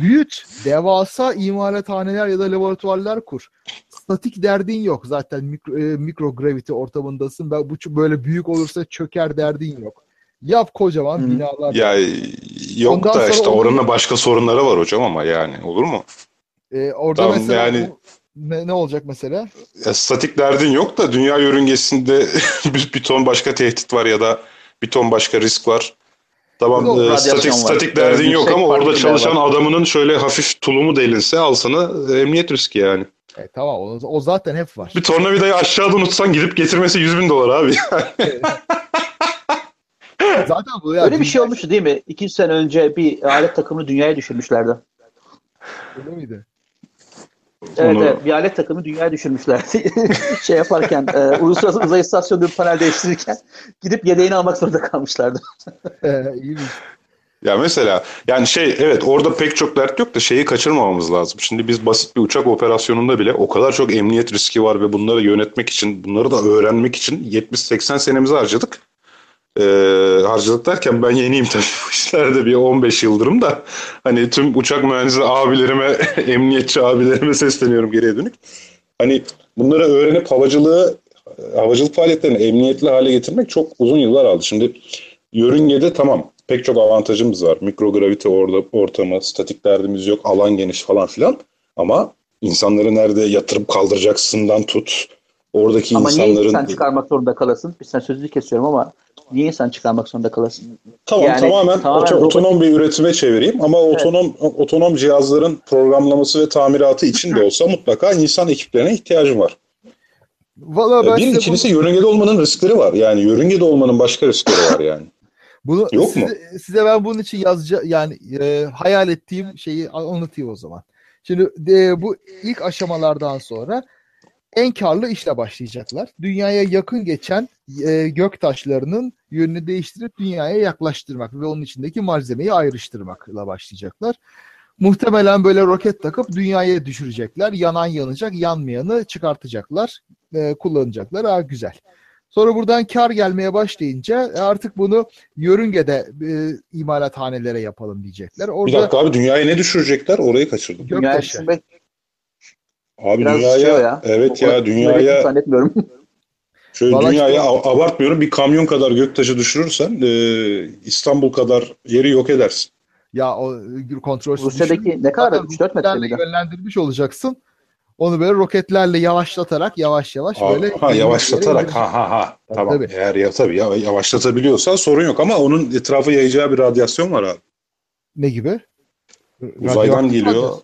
Büyüt, devasa imalathaneler ya da laboratuvarlar kur. Statik derdin yok zaten mikro, e, mikrogravity ortamındasın. Ben bu böyle büyük olursa çöker derdin yok. Yap kocaman Hı. binalar. Ya yok Ondan da sonra işte onu- oranın başka sorunları var hocam ama yani olur mu? E, orada Tamam, mesela yani- ne, ne olacak mesela? Ya statik derdin yok da dünya yörüngesinde bir, bir ton başka tehdit var ya da bir ton başka risk var. Tamam e, statik var. statik Ee, derdin yok ama orada çalışan var. adamının şöyle hafif tulumu delinse al sana e, emniyet riski yani. E, tamam o, o zaten hep var. Bir tornavidayı aşağıda unutsan gidip getirmesi 100 bin dolar abi. Zaten bu ya Öyle bir şey olmuştu değil mi? İki sene önce bir alet takımını dünyaya düşürmüşlerdi. Öyle miydi? Evet, Onu- evet bir alet takımı dünyaya düşürmüşlerdi. şey yaparken, e, uluslararası uzay istasyonunda bir panel değiştirirken gidip yedeğini almak zorunda kalmışlardı. E, iyiymiş. Ya mesela yani şey evet orada pek çok dert yok da şeyi kaçırmamamız lazım. Şimdi biz basit bir uçak operasyonunda bile o kadar çok emniyet riski var ve bunları yönetmek için bunları da öğrenmek için 70-80 senemizi harcadık. Ee, harcadık derken ben yeniyim tabii bu işlerde bir 15 yıldırım da hani tüm uçak mühendisi abilerime emniyetçi abilerime sesleniyorum geriye dönük. Hani bunları öğrenip havacılığı havacılık faaliyetlerini emniyetli hale getirmek çok uzun yıllar aldı. Şimdi yörüngede tamam pek çok avantajımız var. Mikrogravite orada ortamı, statik derdimiz yok, alan geniş falan filan. Ama insanları nerede yatırıp kaldıracaksından tut. Oradaki Ama niye insanların insan çıkarmak zorunda kalasın? Bir sen sözünü kesiyorum ama niye insan çıkarmak zorunda kalasın? Tamam Yani tamamen, tamamen oto- otonom bir üretime çevireyim ama otonom otonom cihazların programlaması ve tamiratı için de olsa mutlaka insan ekiplerine ihtiyacım var. Valla ben bir size ikincisi yörüngede olmanın riskleri var. Yani yörüngede olmanın başka riskleri var yani. bunu, Yok size, mu? size ben bunun için yazacağım yani e, hayal ettiğim şeyi anlatayım o zaman. Şimdi e, bu ilk aşamalardan sonra en karlı işle başlayacaklar. Dünyaya yakın geçen e, gök taşlarının yönünü değiştirip dünyaya yaklaştırmak ve onun içindeki malzemeyi ayrıştırmakla başlayacaklar. Muhtemelen böyle roket takıp dünyaya düşürecekler. Yanan yanacak, yanmayanı çıkartacaklar, e, kullanacaklar. Ha, güzel. Sonra buradan kar gelmeye başlayınca e, artık bunu yörüngede e, imalathanelere yapalım diyecekler. Bir Orada dakika abi dünyaya ne düşürecekler? Orayı kaçırdım. Dünyaya göktaşı. Abi biraz dünyaya şey ya. evet O- ya dünyaya zannetmiyorum. şöyle Vallahi dünyaya abartmıyorum bir kamyon kadar göktaşı düşürürsen e, İstanbul kadar yeri yok edersin. Ya o kontrolsüz Rusya'daki ne kadar? Zaten 3-4 metre miydi? yönlendirmiş olacaksın. Onu böyle roketlerle yavaşlatarak yavaş yavaş Ha, böyle ha yavaşlatarak ha ha ha Tabii, tamam tabii. eğer ya tabii ya yavaşlatabiliyorsan sorun yok ama onun etrafı yayacağı bir radyasyon var abi. Ne gibi? Uzaydan Radyoaktif geliyor. radyasyon.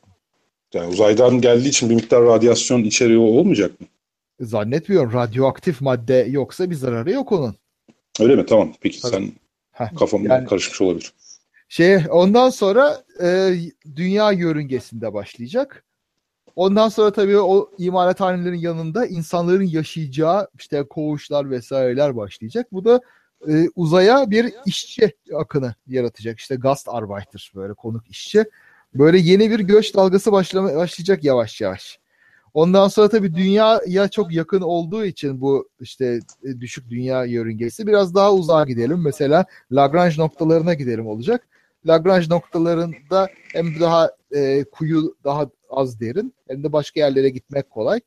Yani uzaydan geldiği için bir miktar radyasyon içeriği olmayacak mı? Zannetmiyorum. Radyoaktif madde yoksa bir zararı yok onun. Öyle mi? Tamam. Peki Tabii. sen Heh, kafam yani- karışmış olabilir. Şey ondan sonra e, dünya yörüngesinde başlayacak. Ondan sonra tabii o imalathanelerin yanında insanların yaşayacağı işte koğuşlar vesaireler başlayacak. Bu da e, uzaya bir işçi akını yaratacak. İşte Gastarbeiter böyle konuk işçi. Böyle yeni bir göç dalgası başlama, başlayacak yavaş yavaş. Ondan sonra tabii dünyaya çok yakın olduğu için bu işte e, düşük dünya yörüngesi biraz daha uzağa gidelim. Mesela Lagrange noktalarına gidelim olacak. Lagrange noktalarında hem daha e, kuyu daha az derin hem de başka yerlere gitmek kolay.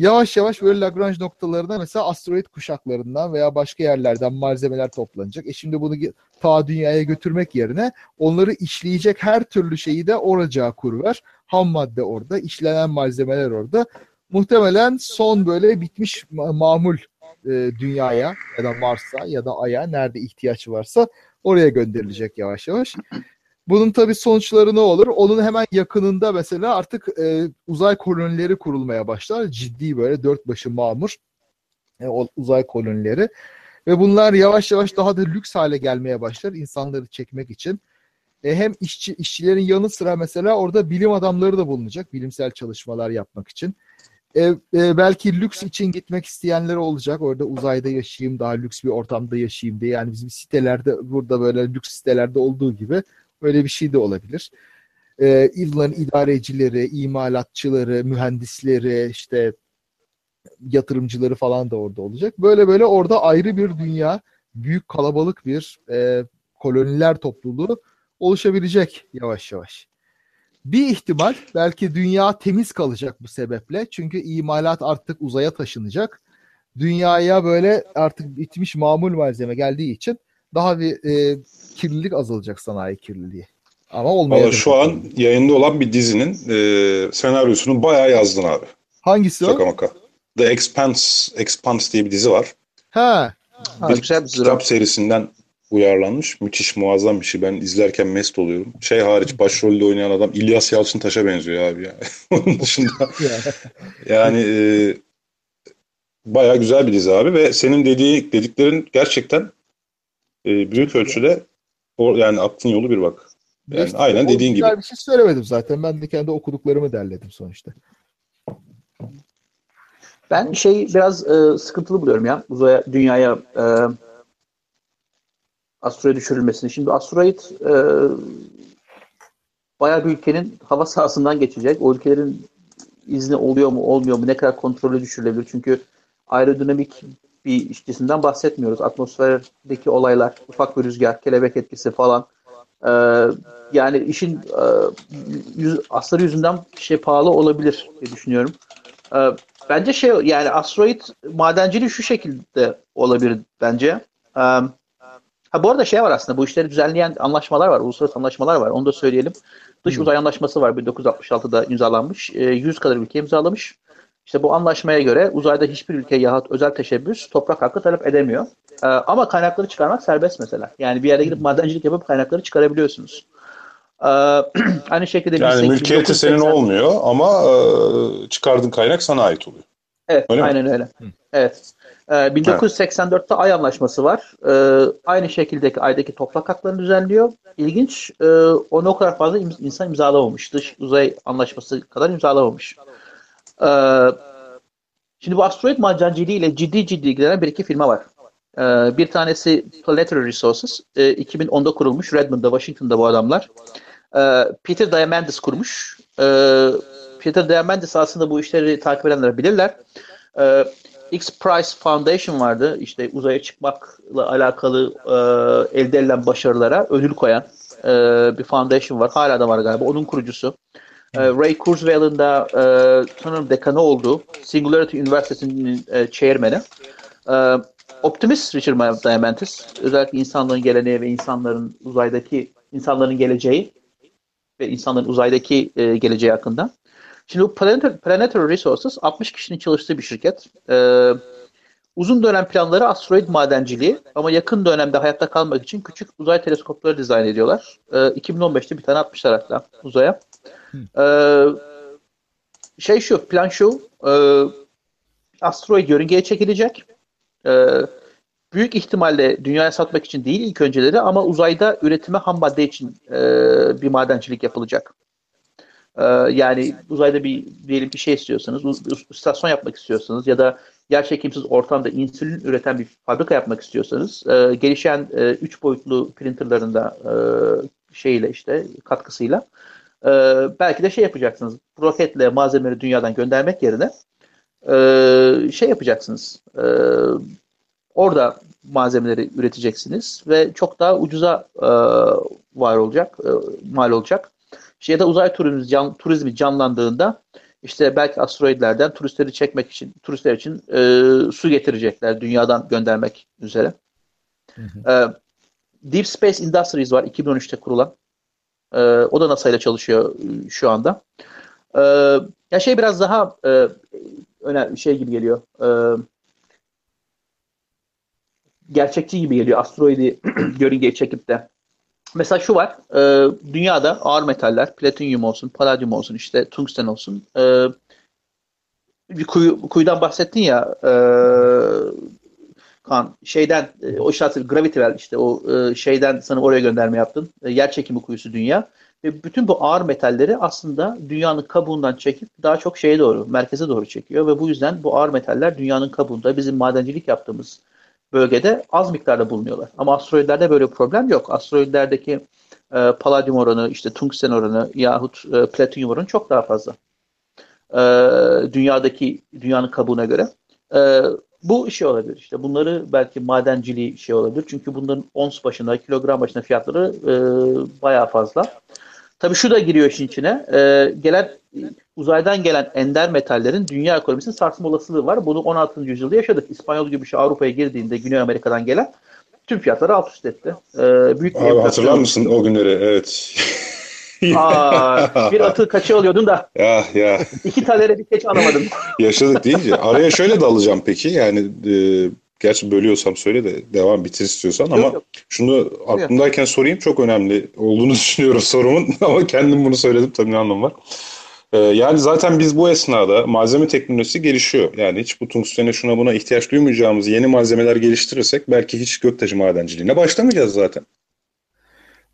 Yavaş yavaş böyle Lagrange noktalarına mesela asteroid kuşaklarından veya başka yerlerden malzemeler toplanacak. E şimdi bunu ta dünyaya götürmek yerine onları işleyecek her türlü şeyi de oracağa kur ver. Ham madde orada, işlenen malzemeler orada. Muhtemelen son böyle bitmiş ma- mamul e, dünyaya ya da Mars'a ya da Ay'a nerede ihtiyaç varsa oraya gönderilecek yavaş yavaş. Bunun tabii sonuçları ne olur? Onun hemen yakınında mesela artık e, uzay kolonileri kurulmaya başlar. Ciddi böyle dört başı mamur e, uzay kolonileri. Ve bunlar yavaş yavaş daha da lüks hale gelmeye başlar insanları çekmek için. E, hem işçi işçilerin yanı sıra mesela orada bilim adamları da bulunacak bilimsel çalışmalar yapmak için. e, e, belki lüks için gitmek isteyenler olacak. Orada uzayda yaşayayım, daha lüks bir ortamda yaşayayım diye. Yani bizim sitelerde burada böyle lüks sitelerde olduğu gibi öyle bir şey de olabilir. E, yılların idarecileri, imalatçıları, mühendisleri, işte yatırımcıları falan da orada olacak. Böyle böyle orada ayrı bir dünya, büyük kalabalık bir e, koloniler topluluğu oluşabilecek yavaş yavaş. Bir ihtimal belki dünya temiz kalacak bu sebeple. Çünkü imalat artık uzaya taşınacak. Dünyaya böyle artık bitmiş mamul malzeme geldiği için daha bir e, kirlilik azalacak sanayi kirliliği. Ama olmayacak. şu an yayında olan bir dizinin e, senaryosunu bayağı yazdın abi. Hangisi Şaka o? maka. The Expanse, Expanse diye bir dizi var. Ha. Ha, bir güzel bir kitap serisinden uyarlanmış. Müthiş muazzam bir şey. Ben izlerken mest oluyorum. Şey hariç başrolde oynayan adam İlyas Yalçıntaş'a benziyor abi ya. Onun dışında yani e, bayağı güzel bir dizi abi ve senin dediği dediklerin gerçekten e, büyük ölçüde o, yani aklın yolu bir bak. Yani İşte aynen dediğin gibi. Bir şey söylemedim zaten. Ben de kendi okuduklarımı derledim sonuçta. Ben şey biraz e, sıkıntılı buluyorum ya uzaya, dünyaya e, asteroid düşürülmesini. Şimdi asteroid e, bayağı bir ülkenin hava sahasından geçecek. O ülkelerin izni oluyor mu olmuyor mu ne kadar kontrolü düşürülebilir. Çünkü aerodinamik bir cisimden bahsetmiyoruz. Atmosferdeki olaylar, ufak bir rüzgar, kelebek etkisi falan. E, yani işin e, yüz, astarı yüzünden şey pahalı olabilir diye düşünüyorum. E, Bence şey yani asteroid madenciliği şu şekilde olabilir bence. Um, ha bu arada şey var aslında bu işleri düzenleyen anlaşmalar var. Uluslararası anlaşmalar var. Onu da söyleyelim. Dış uzay anlaşması var 1966'da imzalanmış. E, 100 kadar ülke imzalamış. İşte bu anlaşmaya göre uzayda hiçbir ülke yahut özel teşebbüs toprak hakkı talep edemiyor. E, ama kaynakları çıkarmak serbest mesela. Yani bir yere gidip madencilik yapıp kaynakları çıkarabiliyorsunuz. Ee, aynı şekilde Yani 18- mülkiyeti senin 1980 olmuyor ama e, çıkardığın kaynak sana ait oluyor. Evet, Öyle mi? aynen öyle. Evet. Ee, 1984'te Ay Anlaşması var. Ee, aynı şekildeki Ay'daki toprak haklarını düzenliyor. İlginç, e, onu o kadar fazla im- insan imzalamamış. Dış uzay anlaşması kadar imzalamamış. Ee, şimdi bu asteroid madenciliği ile ciddi ciddi ilgilenen bir iki firma var. Ee, bir tanesi Planetary Resources. Ee, 2010'da kurulmuş. Redmond'da, Washington'da bu adamlar. Ee, Peter Diamandis kurmuş. Ee, Peter Diamandis aslında bu işleri takip edenler bilirler. Ee, X Prize Foundation vardı. İşte uzaya çıkmakla alakalı e, elde edilen başarılara ödül koyan e, bir foundation var. Hala da var galiba. Onun kurucusu. E, Ray Kurzweil'in de e, sanırım dekanı olduğu Singularity Üniversitesi'nin e, chairman'i. E, optimist Richard Diamandis. Özellikle insanlığın geleneği ve insanların uzaydaki insanların geleceği ve insanların uzaydaki e, geleceği hakkında. Şimdi bu Planetary, Planetary Resources 60 kişinin çalıştığı bir şirket. Ee, uzun dönem planları asteroid madenciliği ama yakın dönemde hayatta kalmak için küçük uzay teleskopları dizayn ediyorlar. Ee, 2015'te bir tane atmışlar hatta uzaya. Ee, şey şu, plan şu, e, asteroid yörüngeye çekilecek. Ee, büyük ihtimalle dünyaya satmak için değil ilk önceleri ama uzayda üretime ham madde için e, bir madencilik yapılacak. Ee, yani uzayda bir diyelim bir şey istiyorsanız, istasyon yapmak istiyorsanız ya da yer çekimsiz ortamda insülin üreten bir fabrika yapmak istiyorsanız e, gelişen 3 boyutlu printerlarında e, şeyle işte katkısıyla e, belki de şey yapacaksınız. Roketle malzemeleri dünyadan göndermek yerine e, şey yapacaksınız. E, orada malzemeleri üreteceksiniz ve çok daha ucuza e, var olacak, e, mal olacak. İşte ya da uzay turizmi, can, turizmi canlandığında işte belki asteroidlerden turistleri çekmek için, turistler için e, su getirecekler dünyadan göndermek üzere. E, Deep Space Industries var 2013'te kurulan. E, o da NASA ile çalışıyor e, şu anda. E, ya şey biraz daha e, önemli şey gibi geliyor. E, gerçekçi gibi geliyor asteroidi yörüngeye çekip de Mesela şu var, e, dünyada ağır metaller, platinyum olsun, paladyum olsun, işte tungsten olsun. E, bir kuyu, kuyudan bahsettin ya, e, Kaan şeyden e, o şartı Gravity Well işte o e, şeyden sana oraya gönderme yaptın. E, yer çekimi kuyusu dünya. Ve bütün bu ağır metalleri aslında dünyanın kabuğundan çekip daha çok şeye doğru, merkeze doğru çekiyor. Ve bu yüzden bu ağır metaller dünyanın kabuğunda bizim madencilik yaptığımız bölgede az miktarda bulunuyorlar. Ama asteroidlerde böyle bir problem yok. Asteroidlerdeki e, paladyum oranı, işte tungsten oranı yahut e, platinyum oranı çok daha fazla. E, dünyadaki dünyanın kabuğuna göre. E, bu şey olabilir. İşte bunları belki madenciliği şey olabilir. Çünkü bunların ons başına, kilogram başına fiyatları e, bayağı fazla. Tabii şu da giriyor işin içine. E, gelen uzaydan gelen ender metallerin dünya ekonomisinin sarsma olasılığı var. Bunu 16. yüzyılda yaşadık. İspanyol gibi şey Avrupa'ya girdiğinde Güney Amerika'dan gelen tüm fiyatları alt üst etti. E, büyük Abi hatırlar mısın o günleri? Evet. Aa, bir atı kaçı alıyordun da. Ya ya. İki talere bir keç alamadım. Yaşadık deyince. Araya şöyle dalacağım peki. Yani e, gerçi bölüyorsam söyle de devam bitir istiyorsan yok, ama yok. şunu aklımdayken sorayım çok önemli olduğunu düşünüyorum sorumun ama kendim bunu söyledim tabii ne anlamı var. Ee, yani zaten biz bu esnada malzeme teknolojisi gelişiyor. Yani hiç bu tungstene şuna buna ihtiyaç duymayacağımız yeni malzemeler geliştirirsek belki hiç göktaşı madenciliğine başlamayacağız zaten.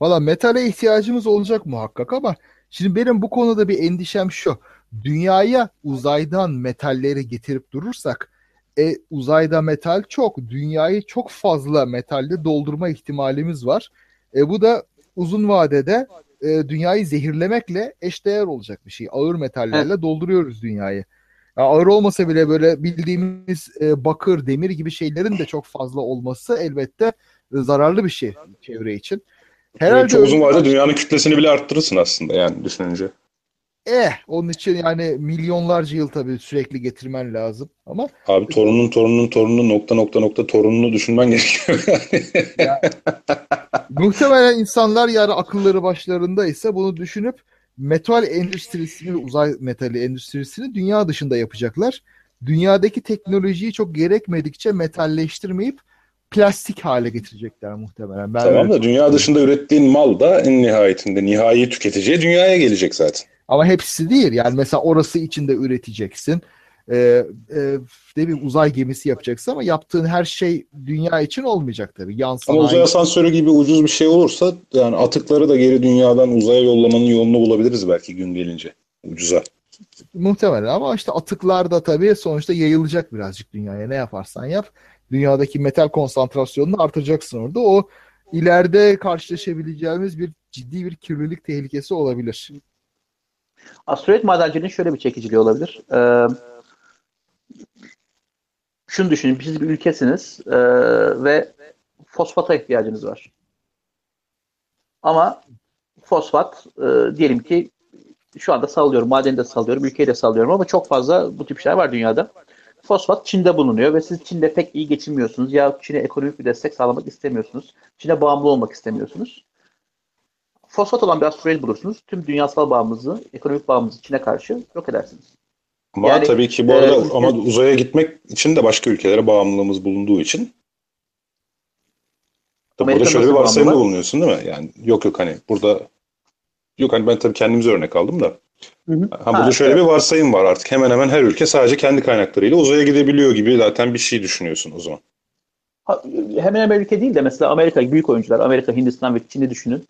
Valla metale ihtiyacımız olacak muhakkak ama şimdi benim bu konuda bir endişem şu. Dünyaya uzaydan metalleri getirip durursak e, uzayda metal çok. Dünyayı çok fazla metalle doldurma ihtimalimiz var. E, bu da uzun vadede e, dünyayı zehirlemekle eşdeğer olacak bir şey. Ağır metallerle evet. dolduruyoruz dünyayı. Yani ağır olmasa bile böyle bildiğimiz e, bakır, demir gibi şeylerin de çok fazla olması elbette zararlı bir şey çevre için. Herhalde çok uzun vadede dünyanın kütlesini bile arttırırsın aslında yani düşününce. Eh onun için yani milyonlarca yıl tabii sürekli getirmen lazım ama abi torunun torunun torunun nokta nokta nokta torununu düşünmen gerekiyor yani. muhtemelen insanlar yani akılları başlarında ise bunu düşünüp metal endüstrisini uzay metali endüstrisini dünya dışında yapacaklar. Dünyadaki teknolojiyi çok gerekmedikçe metalleştirmeyip plastik hale getirecekler muhtemelen. Ben tamam da dünya dışında ürettiğin mal da en nihayetinde nihai tüketiciye dünyaya gelecek zaten. Ama hepsi değil. Yani mesela orası içinde üreteceksin. Ee, e, bir uzay gemisi yapacaksın ama yaptığın her şey dünya için olmayacak tabii. Yan. Ama uzay asansörü gibi ucuz bir şey olursa yani atıkları da geri dünyadan uzaya yollamanın yolunu bulabiliriz belki gün gelince. Ucuza. Muhtemelen ama işte atıklar da tabii sonuçta yayılacak birazcık dünyaya. Ne yaparsan yap. Dünyadaki metal konsantrasyonunu artıracaksın orada. O ileride karşılaşabileceğimiz bir ciddi bir kirlilik tehlikesi olabilir. Asteroid madenciliğinin şöyle bir çekiciliği olabilir. Ee, şunu düşünün, siz bir ülkesiniz e, ve fosfata ihtiyacınız var. Ama fosfat e, diyelim ki şu anda sallıyorum, madeni de sallıyorum, ülkeyi de sallıyorum ama çok fazla bu tip şeyler var dünyada. Fosfat Çin'de bulunuyor ve siz Çin'de pek iyi geçinmiyorsunuz ya Çin'e ekonomik bir destek sağlamak istemiyorsunuz. Çin'e bağımlı olmak istemiyorsunuz fosfat olan bir asteroid bulursunuz. Tüm dünyasal bağımızı, ekonomik bağımızı Çin'e karşı yok edersiniz. Ama yani, tabii ki bu arada e, ama uzaya gitmek için de başka ülkelere bağımlılığımız bulunduğu için Tabii burada şöyle bir varsayımda bulunuyorsun değil mi? Yani yok yok hani burada yok hani ben tabii kendimize örnek aldım da. Hı hı. Ha, burada ha, şöyle evet. bir varsayım var artık. Hemen hemen her ülke sadece kendi kaynaklarıyla uzaya gidebiliyor gibi zaten bir şey düşünüyorsun o zaman. Ha, hemen hemen ülke değil de mesela Amerika büyük oyuncular, Amerika, Hindistan ve Çin'i düşünün.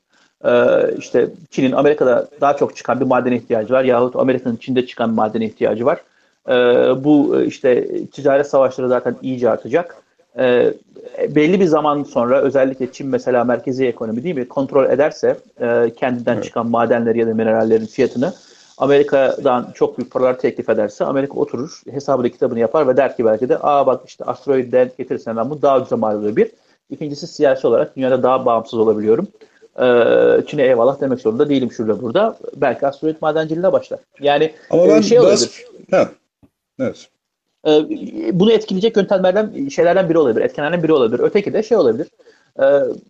Ee, işte Çin'in Amerika'da daha çok çıkan bir madene ihtiyacı var yahut Amerika'nın Çin'de çıkan bir madene ihtiyacı var. Ee, bu işte ticaret savaşları zaten iyice artacak. Ee, belli bir zaman sonra özellikle Çin mesela merkezi ekonomi değil mi kontrol ederse e, kendinden evet. çıkan madenleri ya da minerallerin fiyatını Amerika'dan çok büyük paralar teklif ederse Amerika oturur hesabını kitabını yapar ve der ki belki de aa bak işte asteroidden getirirsen ben bu daha ucuza mal oluyor bir. İkincisi siyasi olarak dünyada daha bağımsız olabiliyorum. Ee, Çin'e eyvallah demek zorunda değilim şurada burada. Belki asteroid madenciliğine başlar. Yani Ama e, ben şey olabilir. Ha. Evet. Ee, bunu etkileyecek yöntemlerden şeylerden biri olabilir. Etkenlerden biri olabilir. Öteki de şey olabilir. Ee,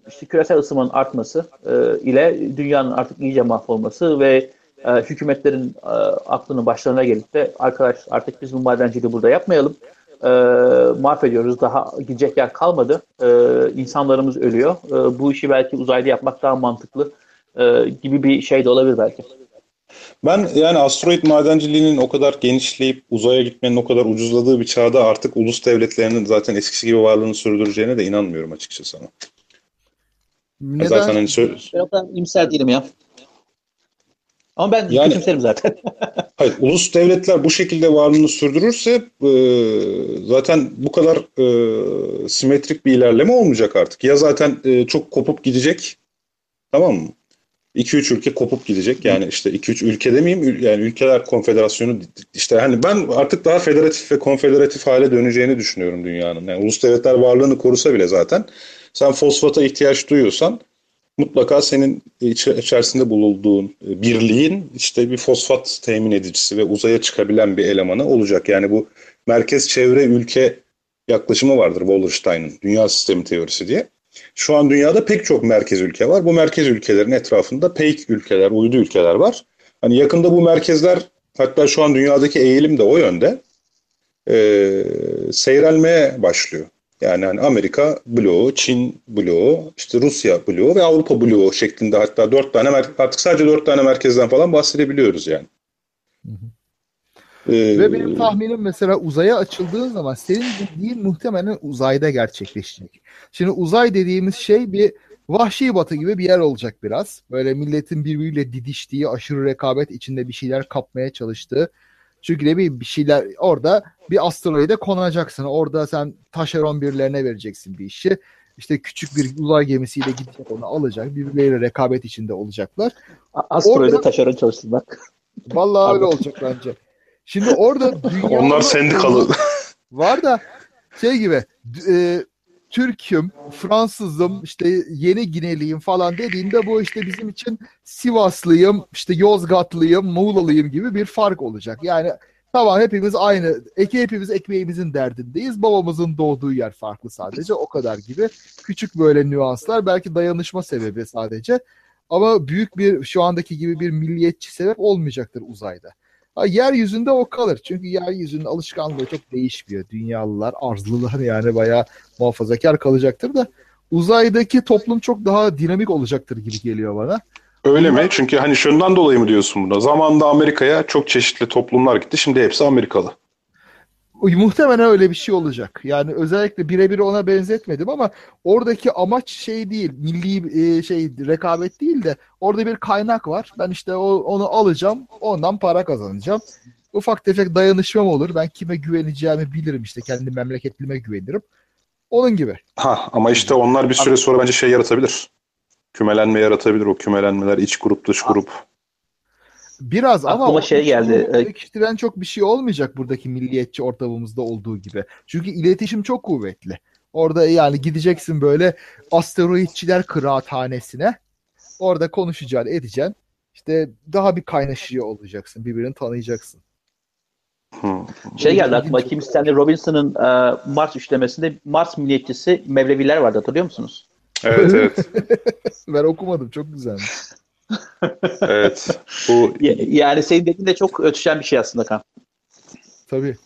işte küresel ısınmanın artması e, ile dünyanın artık iyice mahvolması ve e, hükümetlerin aklının başlarına gelip de arkadaş artık biz bu madenciliği burada yapmayalım e, mahvediyoruz. Daha gidecek yer kalmadı. E, insanlarımız ölüyor. E, bu işi belki uzayda yapmak daha mantıklı e, gibi bir şey de olabilir belki. Ben yani asteroid madenciliğinin o kadar genişleyip uzaya gitmenin o kadar ucuzladığı bir çağda artık ulus devletlerinin zaten eskisi gibi varlığını sürdüreceğine de inanmıyorum açıkçası ama. Neden? Zaten hani sö- Ben o kadar imser değilim ya. Ama ben Yani- kötümserim zaten. Hayır, ulus devletler bu şekilde varlığını sürdürürse e, zaten bu kadar e, simetrik bir ilerleme olmayacak artık. Ya zaten e, çok kopup gidecek, tamam mı? 2-3 ülke kopup gidecek. Yani işte 2-3 ülke demeyeyim, yani ülkeler konfederasyonu işte hani ben artık daha federatif ve konfederatif hale döneceğini düşünüyorum dünyanın. Yani ulus devletler varlığını korusa bile zaten sen fosfata ihtiyaç duyuyorsan mutlaka senin iç- içerisinde bulunduğun e, birliğin işte bir fosfat temin edicisi ve uzaya çıkabilen bir elemanı olacak. Yani bu merkez çevre ülke yaklaşımı vardır Wallerstein'ın dünya sistemi teorisi diye. Şu an dünyada pek çok merkez ülke var. Bu merkez ülkelerin etrafında peik ülkeler, uydu ülkeler var. Hani yakında bu merkezler hatta şu an dünyadaki eğilim de o yönde e, seyrelmeye başlıyor. Yani hani Amerika bloğu, Çin bloğu, işte Rusya bloğu ve Avrupa bloğu şeklinde hatta dört tane artık sadece dört tane merkezden falan bahsedebiliyoruz yani. Hı Ee, Ve benim tahminim mesela uzaya açıldığın zaman senin dediğin muhtemelen uzayda gerçekleşecek. Şimdi uzay dediğimiz şey bir vahşi batı gibi bir yer olacak biraz. Böyle milletin birbiriyle didiştiği, aşırı rekabet içinde bir şeyler kapmaya çalıştığı. Çünkü ne bileyim bir şeyler orada bir asteroide konacaksın. Orada sen taşeron birilerine vereceksin bir işi. İşte küçük bir uzay gemisiyle gidecek onu alacak. Birbirleriyle rekabet içinde olacaklar. Asteroide Orada- taşeron çalıştırmak. Vallahi öyle olacak bence. Şimdi orada dünya onlar sendikalı. Var da şey gibi e, Türk'üm, Fransızım, işte Yeni Gineliyim falan dediğinde bu işte bizim için Sivaslıyım, işte Yozgatlıyım, Muğlalıyım gibi bir fark olacak. Yani tamam hepimiz aynı, eki hepimiz ekmeğimizin derdindeyiz. Babamızın doğduğu yer farklı sadece o kadar gibi. Küçük böyle nüanslar belki dayanışma sebebi sadece. Ama büyük bir şu andaki gibi bir milliyetçi sebep olmayacaktır uzayda. Ha, yeryüzünde o kalır. Çünkü yeryüzünün alışkanlığı çok değişmiyor. Dünyalılar, arzlılar yani bayağı muhafazakar kalacaktır da uzaydaki toplum çok daha dinamik olacaktır gibi geliyor bana. Öyle mi? Çünkü hani şundan dolayı mı diyorsun buna? Zamanında Amerika'ya çok çeşitli toplumlar gitti. Şimdi hepsi Amerikalı. Muhtemelen öyle bir şey olacak. Yani özellikle birebir ona benzetmedim ama oradaki amaç şey değil, milli e, şey rekabet değil de orada bir kaynak var. Ben işte onu alacağım, ondan para kazanacağım. Ufak tefek dayanışmam olur. Ben kime güveneceğimi bilirim işte. Kendi memleketlime güvenirim. Onun gibi. Ha ama işte onlar bir süre sonra bence şey yaratabilir. Kümelenme yaratabilir. O kümelenmeler iç grup dış grup. Biraz ama Aklıma o şey geldi. iç- pekiştiren çok bir şey olmayacak buradaki milliyetçi ortamımızda olduğu gibi. Çünkü iletişim çok kuvvetli. Orada yani gideceksin böyle asteroidçiler kıraathanesine. Orada konuşacaksın, edeceksin. İşte daha bir kaynaşıyor olacaksın. Birbirini tanıyacaksın. Hı. Şey geldi aklıma. Kim Stanley Robinson'ın e, Mars üçlemesinde Mars milliyetçisi Mevleviler vardı hatırlıyor musunuz? Evet evet. Ben okumadım. Çok güzelmiş. Evet. Bu Ya- Yani senin dediğin de çok ötüşen bir şey aslında kan. Tabii.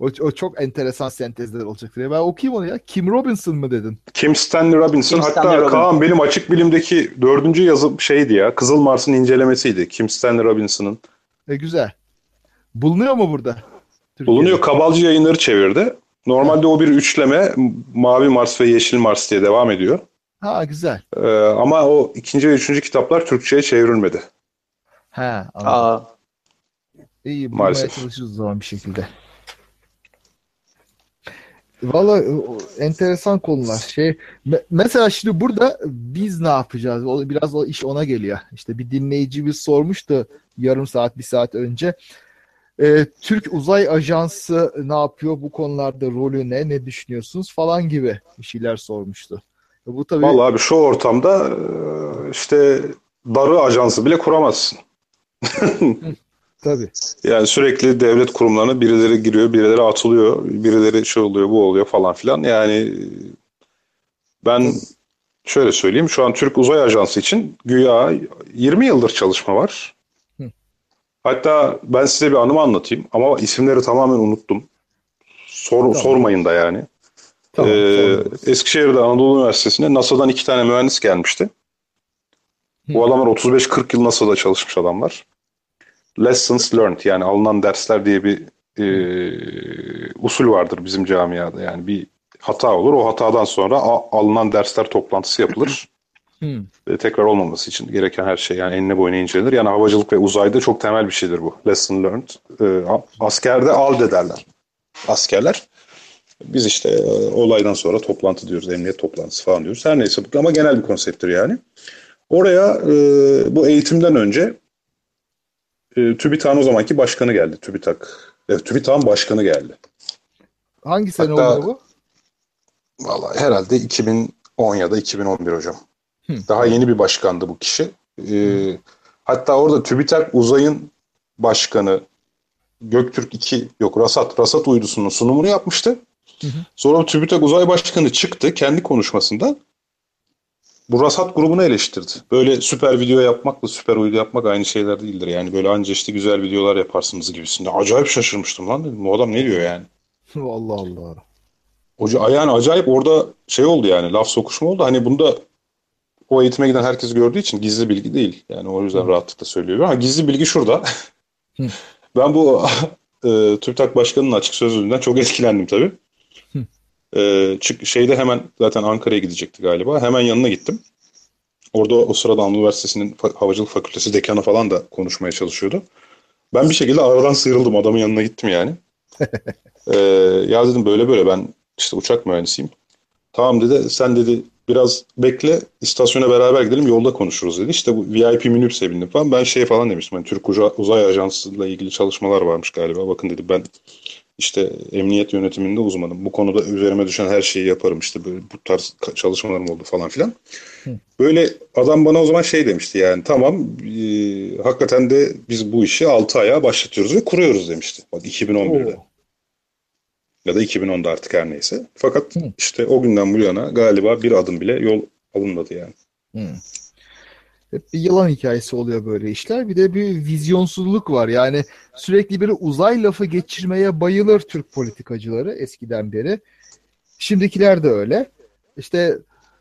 O, o çok enteresan sentezler olacaktır. Ya ben okuyayım onu ya. Kim Robinson mı dedin? Kim Stanley Robinson. Kim Hatta Stanley Robinson. Kaan benim açık bilimdeki dördüncü yazım şeydi ya. Kızıl Mars'ın incelemesiydi. Kim Stanley Robinson'ın. E güzel. Bulunuyor mu burada? Türkiye'de? Bulunuyor. Kabalcı yayınları çevirdi. Normalde o bir üçleme. Mavi Mars ve Yeşil Mars diye devam ediyor. Ha güzel. Ee, ama o ikinci ve üçüncü kitaplar Türkçe'ye çevrilmedi. Ha anladım. Aa, İyi bulmaya Maalesef. çalışırız o zaman bir şekilde. Valla o- enteresan konular. Şey me- mesela şimdi burada biz ne yapacağız? O, biraz o iş ona geliyor. İşte bir dinleyicimiz sormuştu yarım saat bir saat önce. Ee, Türk Uzay Ajansı ne yapıyor bu konularda rolü ne? Ne düşünüyorsunuz falan gibi bir şeyler sormuştu. E, Bu tabii Vallahi abi şu ortamda e, işte darı ajansı bile kuramazsın. tabii. Yani sürekli devlet kurumlarına birileri giriyor, birileri atılıyor, birileri şey oluyor, bu oluyor falan filan. Yani ben şöyle söyleyeyim, şu an Türk Uzay Ajansı için güya 20 yıldır çalışma var. Hı. Hatta ben size bir anımı anlatayım ama isimleri tamamen unuttum. Sor, Tamam. Sormayın da yani. Tamam. Ee. Eskişehir'de Anadolu Üniversitesi'ne NASA'dan iki tane mühendis gelmişti. Bu adamlar 35-40 yıl NASA'da çalışmış adamlar. lessons learned yani alınan dersler diye bir e, usul vardır bizim camiada. Yani bir hata olur. O hatadan sonra a- alınan dersler toplantısı yapılır. Hmm. Ve tekrar olmaması için gereken her şey yani enine boyuna incelenir. Yani havacılık ve uzayda çok temel bir şeydir bu. Lesson learned. E, askerde ALDE derler. Askerler. Biz işte e, olaydan sonra toplantı diyoruz. Emniyet toplantısı falan diyoruz. Her neyse ama genel bir konsepttir yani. Oraya e, bu eğitimden önce e, TÜBİTAK'ın o zamanki başkanı geldi. TÜBİTAK. Evet, TÜBİTAK'ın başkanı geldi. Hangi sene Hatta- oluyor bu? Vallahi herhalde 2010 ya da 2011 hocam. Hı. Daha yeni bir başkandı bu kişi. Ee, hatta orada TÜBİTAK Uzay'ın başkanı Göktürk 2 yok Rasat Rasat uydusunun sunumunu yapmıştı. Hı hı. Sonra TÜBİTAK Uzay Başkanı çıktı kendi konuşmasında bu Rasat grubunu eleştirdi. Böyle süper video yapmakla süper uydu yapmak aynı şeyler değildir. Yani böyle anca işte güzel videolar yaparsınız gibisinde. Acayip şaşırmıştım lan dedim. Bu adam ne diyor yani? Allah Allah. Hoca yani acayip orada şey oldu yani laf sokuşma oldu. Hani bunda o eğitime giden herkes gördüğü için gizli bilgi değil. Yani o yüzden rahatlıkla söylüyorum. Ama gizli bilgi şurada. Hı. ben bu e, TÜBİTAK Başkanı'nın açık sözlülüğünden çok etkilendim tabii. E, çık, şeyde hemen zaten Ankara'ya gidecekti galiba. Hemen yanına gittim. Orada o sırada Anadolu Üniversitesi'nin Havacılık Fakültesi dekanı falan da konuşmaya çalışıyordu. Ben bir şekilde aradan sıyrıldım. Adamın yanına gittim yani. Ee, ya dedim böyle böyle ben işte uçak mühendisiyim. Tamam dedi sen dedi biraz bekle istasyona beraber gidelim yolda konuşuruz dedi. İşte bu VIP minibüse bindim falan. Ben şey falan demiştim. Hani Türk Uzay Ajansı'yla ilgili çalışmalar varmış galiba. Bakın dedi ben işte emniyet yönetiminde uzmanım. Bu konuda üzerime düşen her şeyi yaparım. İşte böyle bu tarz çalışmalarım oldu falan filan. Böyle adam bana o zaman şey demişti yani tamam e, hakikaten de biz bu işi 6 aya başlatıyoruz ve kuruyoruz demişti. Bak 2011'de. Oo. Ya da 2010'da artık her neyse. Fakat Hı. işte o günden bu yana galiba bir adım bile yol alınmadı yani. Hmm. Hep bir yılan hikayesi oluyor böyle işler. Bir de bir vizyonsuzluk var. Yani sürekli bir uzay lafı geçirmeye bayılır Türk politikacıları eskiden beri. Şimdikiler de öyle. İşte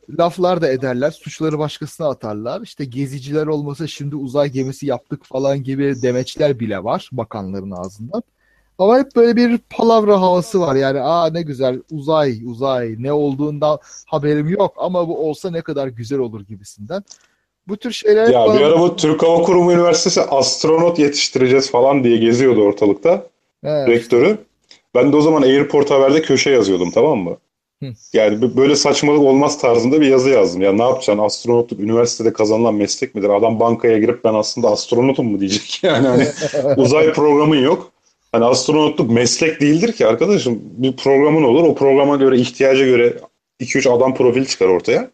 laflar da ederler, suçları başkasına atarlar. İşte geziciler olmasa şimdi uzay gemisi yaptık falan gibi demeçler bile var bakanların ağzından. Ama hep böyle bir palavra havası var. Yani aa ne güzel uzay uzay ne olduğundan haberim yok ama bu olsa ne kadar güzel olur gibisinden. Bu tür şeyler Ya bir ara bu Türk Hava Kurumu Üniversitesi astronot yetiştireceğiz falan diye geziyordu ortalıkta Evet. rektörü. Ben de o zaman Airport Haber'de köşe yazıyordum tamam mı? Hı. Yani böyle saçmalık olmaz tarzında bir yazı yazdım. Ya ne yapacaksın? Astronotluk üniversitede kazanılan meslek midir? Adam bankaya girip ben aslında astronotum mu diyecek. Yani hani uzay programın yok. Hani astronotluk meslek değildir ki arkadaşım. Bir programın olur. O programa göre, ihtiyaca göre 2-3 adam profili çıkar ortaya.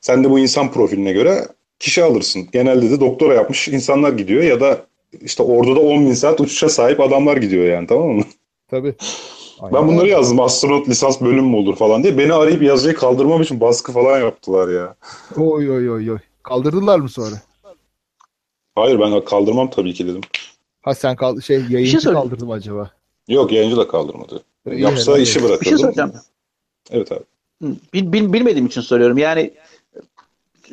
Sen de bu insan profiline göre kişi alırsın. Genelde de doktora yapmış insanlar gidiyor ya da işte orduda 10 bin saat uçuşa sahip adamlar gidiyor yani tamam mı? Tabii. Ben Aynen. bunları yazdım astronot lisans bölüm mü olur falan diye. Beni arayıp yazıyı kaldırmam için baskı falan yaptılar ya. Oy oy oy oy. Kaldırdılar mı sonra? Hayır ben kaldırmam tabii ki dedim. Ha sen kal şey yayıncı şey söyle- kaldırdı mı acaba? Yok yayıncı da kaldırmadı. İyi, Yapsa helal işi bırakırdım. Bir şey soracağım. Evet abi. Bil, bil- bilmediğim için soruyorum. Yani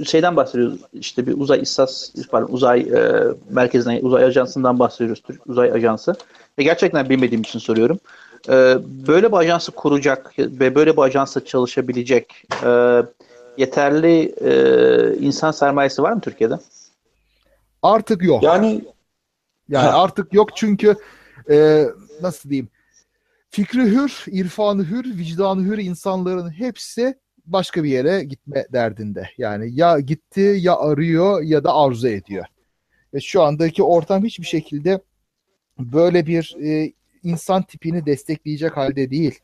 şeyden bahsediyoruz. İşte bir uzay istas pardon, uzay e, merkezinden uzay ajansından bahsediyoruz. Türk Uzay Ajansı. Ve gerçekten bilmediğim için soruyorum. E, böyle bir ajansı kuracak ve böyle bir ajansa çalışabilecek e, yeterli e, insan sermayesi var mı Türkiye'de? Artık yok. Yani Yani artık yok çünkü e, nasıl diyeyim? Fikri hür, irfanı hür, vicdanı hür insanların hepsi başka bir yere gitme derdinde. Yani ya gitti ya arıyor ya da arzu ediyor. Ve şu andaki ortam hiçbir şekilde böyle bir e, insan tipini destekleyecek halde değil.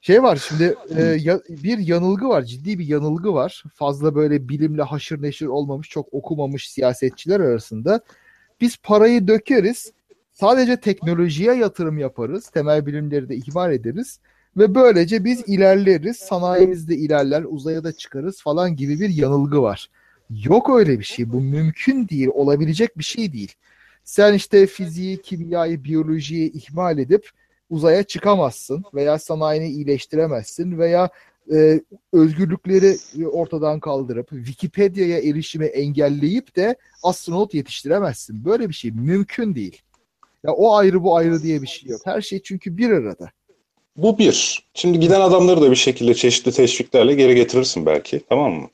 Şey var şimdi e, ya- bir yanılgı var, ciddi bir yanılgı var. Fazla böyle bilimle haşır neşir olmamış, çok okumamış siyasetçiler arasında. Biz parayı dökeriz, sadece teknolojiye yatırım yaparız, temel bilimleri de ihmal ederiz ve böylece biz ilerleriz, sanayimiz de ilerler, uzaya da çıkarız falan gibi bir yanılgı var. Yok öyle bir şey. Bu mümkün değil, olabilecek bir şey değil. Sen işte fiziği, kimyayı, biyolojiyi ihmal edip uzaya çıkamazsın veya sanayini iyileştiremezsin veya e, özgürlükleri ortadan kaldırıp Wikipedia'ya erişimi engelleyip de astronot yetiştiremezsin. Böyle bir şey mümkün değil. Ya o ayrı bu ayrı diye bir şey yok. Her şey çünkü bir arada. Bu bir. Şimdi giden adamları da bir şekilde çeşitli teşviklerle geri getirirsin belki. Tamam mı?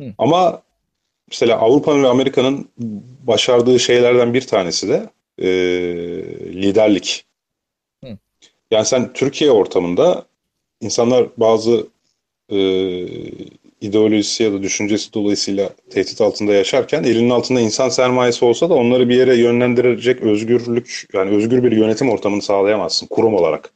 Hı. Ama mesela Avrupa'nın ve Amerika'nın başardığı şeylerden bir tanesi de e, liderlik. Hı. Yani sen Türkiye ortamında insanlar bazı e, ideolojisi ya da düşüncesi dolayısıyla tehdit altında yaşarken elinin altında insan sermayesi olsa da onları bir yere yönlendirecek özgürlük yani özgür bir yönetim ortamını sağlayamazsın kurum olarak.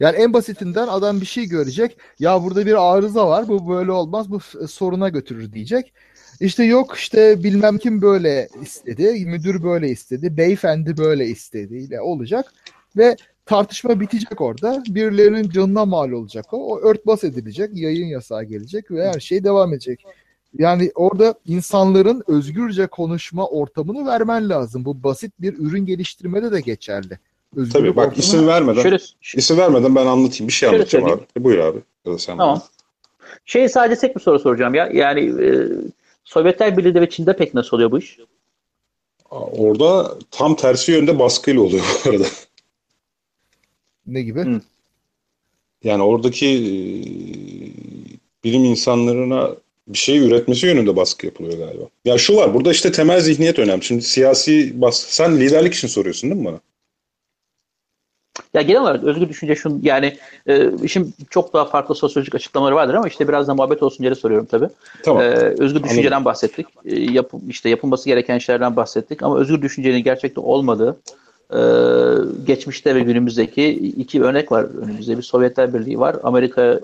Yani en basitinden adam bir şey görecek. Ya burada bir arıza var. Bu böyle olmaz. Bu soruna götürür diyecek. İşte yok işte bilmem kim böyle istedi. Müdür böyle istedi. Beyefendi böyle istediyle olacak. Ve tartışma bitecek orada. Birilerinin canına mal olacak o. O örtbas edilecek. Yayın yasağı gelecek ve her şey devam edecek. Yani orada insanların özgürce konuşma ortamını vermen lazım. Bu basit bir ürün geliştirmede de geçerli. Özgürlük Tabii bak ortamı- isim vermeden Şöyle, isim vermeden ben anlatayım. Bir şey anlatacağım abi. söyleyeyim. E, buyur abi. Ya da sen Tamam. Şey sadece tek bir soru soracağım ya. Yani e, Sovyetler Birliği'de ve Çin'de pek nasıl oluyor bu iş? bana. Orada tam tersi yönde baskıyla oluyor bu arada. Ne gibi? Hı. Yani oradaki e, bilim insanlarına bir şey üretmesi yönünde baskı yapılıyor galiba. Ya şu var burada işte temel zihniyet önemli. Şimdi siyasi baskı. Sen liderlik için soruyorsun değil mi bana? Ya genel olarak özgür düşünce şun yani e, işin çok daha farklı sosyolojik açıklamaları vardır ama işte biraz da muhabbet olsun diye soruyorum tabii. Tamam. Ee, özgür düşünceden bahsettik. Ee, yapı- işte yapılması gereken şeylerden bahsettik ama özgür düşüncenin gerçekte olmadığı e, geçmişte ve günümüzdeki iki örnek var önümüzde. Bir Sovyetler Birliği var. Amerika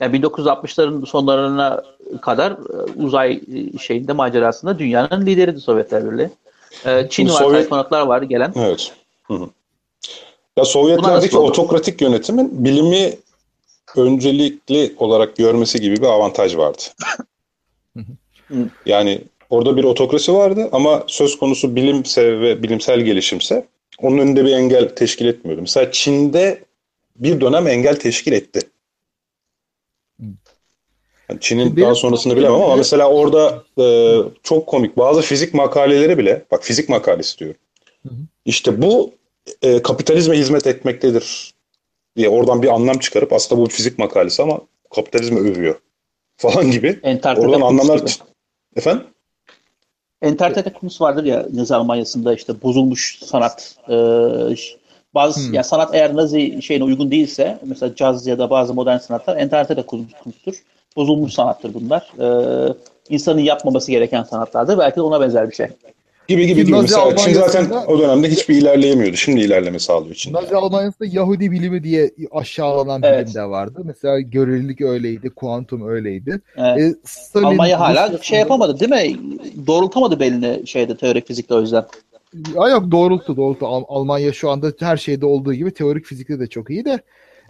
yani 1960'ların sonlarına kadar e, uzay e, şeyinde macerasında dünyanın lideriydi Sovyetler Birliği. Ee, Çin Bu var, Sovyet- tayfanatlar var gelen. Evet. Hı hı. Ya Sovyetlerdeki otokratik yönetimin bilimi öncelikli olarak görmesi gibi bir avantaj vardı. Yani orada bir otokrasi vardı ama söz konusu bilimsel ve bilimsel gelişimse onun önünde bir engel teşkil etmiyordu. Mesela Çin'de bir dönem engel teşkil etti. Yani Çin'in daha sonrasını bilemem ama mesela orada e, çok komik bazı fizik makaleleri bile bak fizik makalesi diyorum. İşte bu e, kapitalizme hizmet etmektedir diye oradan bir anlam çıkarıp aslında bu bir fizik makalesi ama kapitalizmi övüyor falan gibi. Entartede Oradan anlamlar gibi. efendim Entartede Kunst vardır ya Nazi Almanya'sında işte bozulmuş sanat. Ş- bazı Hmm. ya sanat eğer Nazi şeyine uygun değilse mesela caz ya da bazı modern sanatlar entartede Kunst'tur. Bozulmuş sanattır bunlar. Ee, insanın yapmaması gereken sanatlardır. Belki de ona benzer bir şey. Gibi gibi gibi. Nazi Mesela Çin zaten o dönemde hiçbir ilerleyemiyordu. Şimdi ilerleme sağlıyor Çin. Nazi Almanya'sında Yahudi bilimi diye aşağılanan Evet. bilim de vardı. Mesela görelilik öyleydi, kuantum öyleydi. Ee, E, Stalin, Almanya hala Rusya- şey yapamadı değil mi? Doğrultamadı belini şeyde teorik fizikte o yüzden. Ya yok doğrultu doğrultu. Al- Almanya şu anda her şeyde olduğu gibi teorik fizikte de çok iyi de.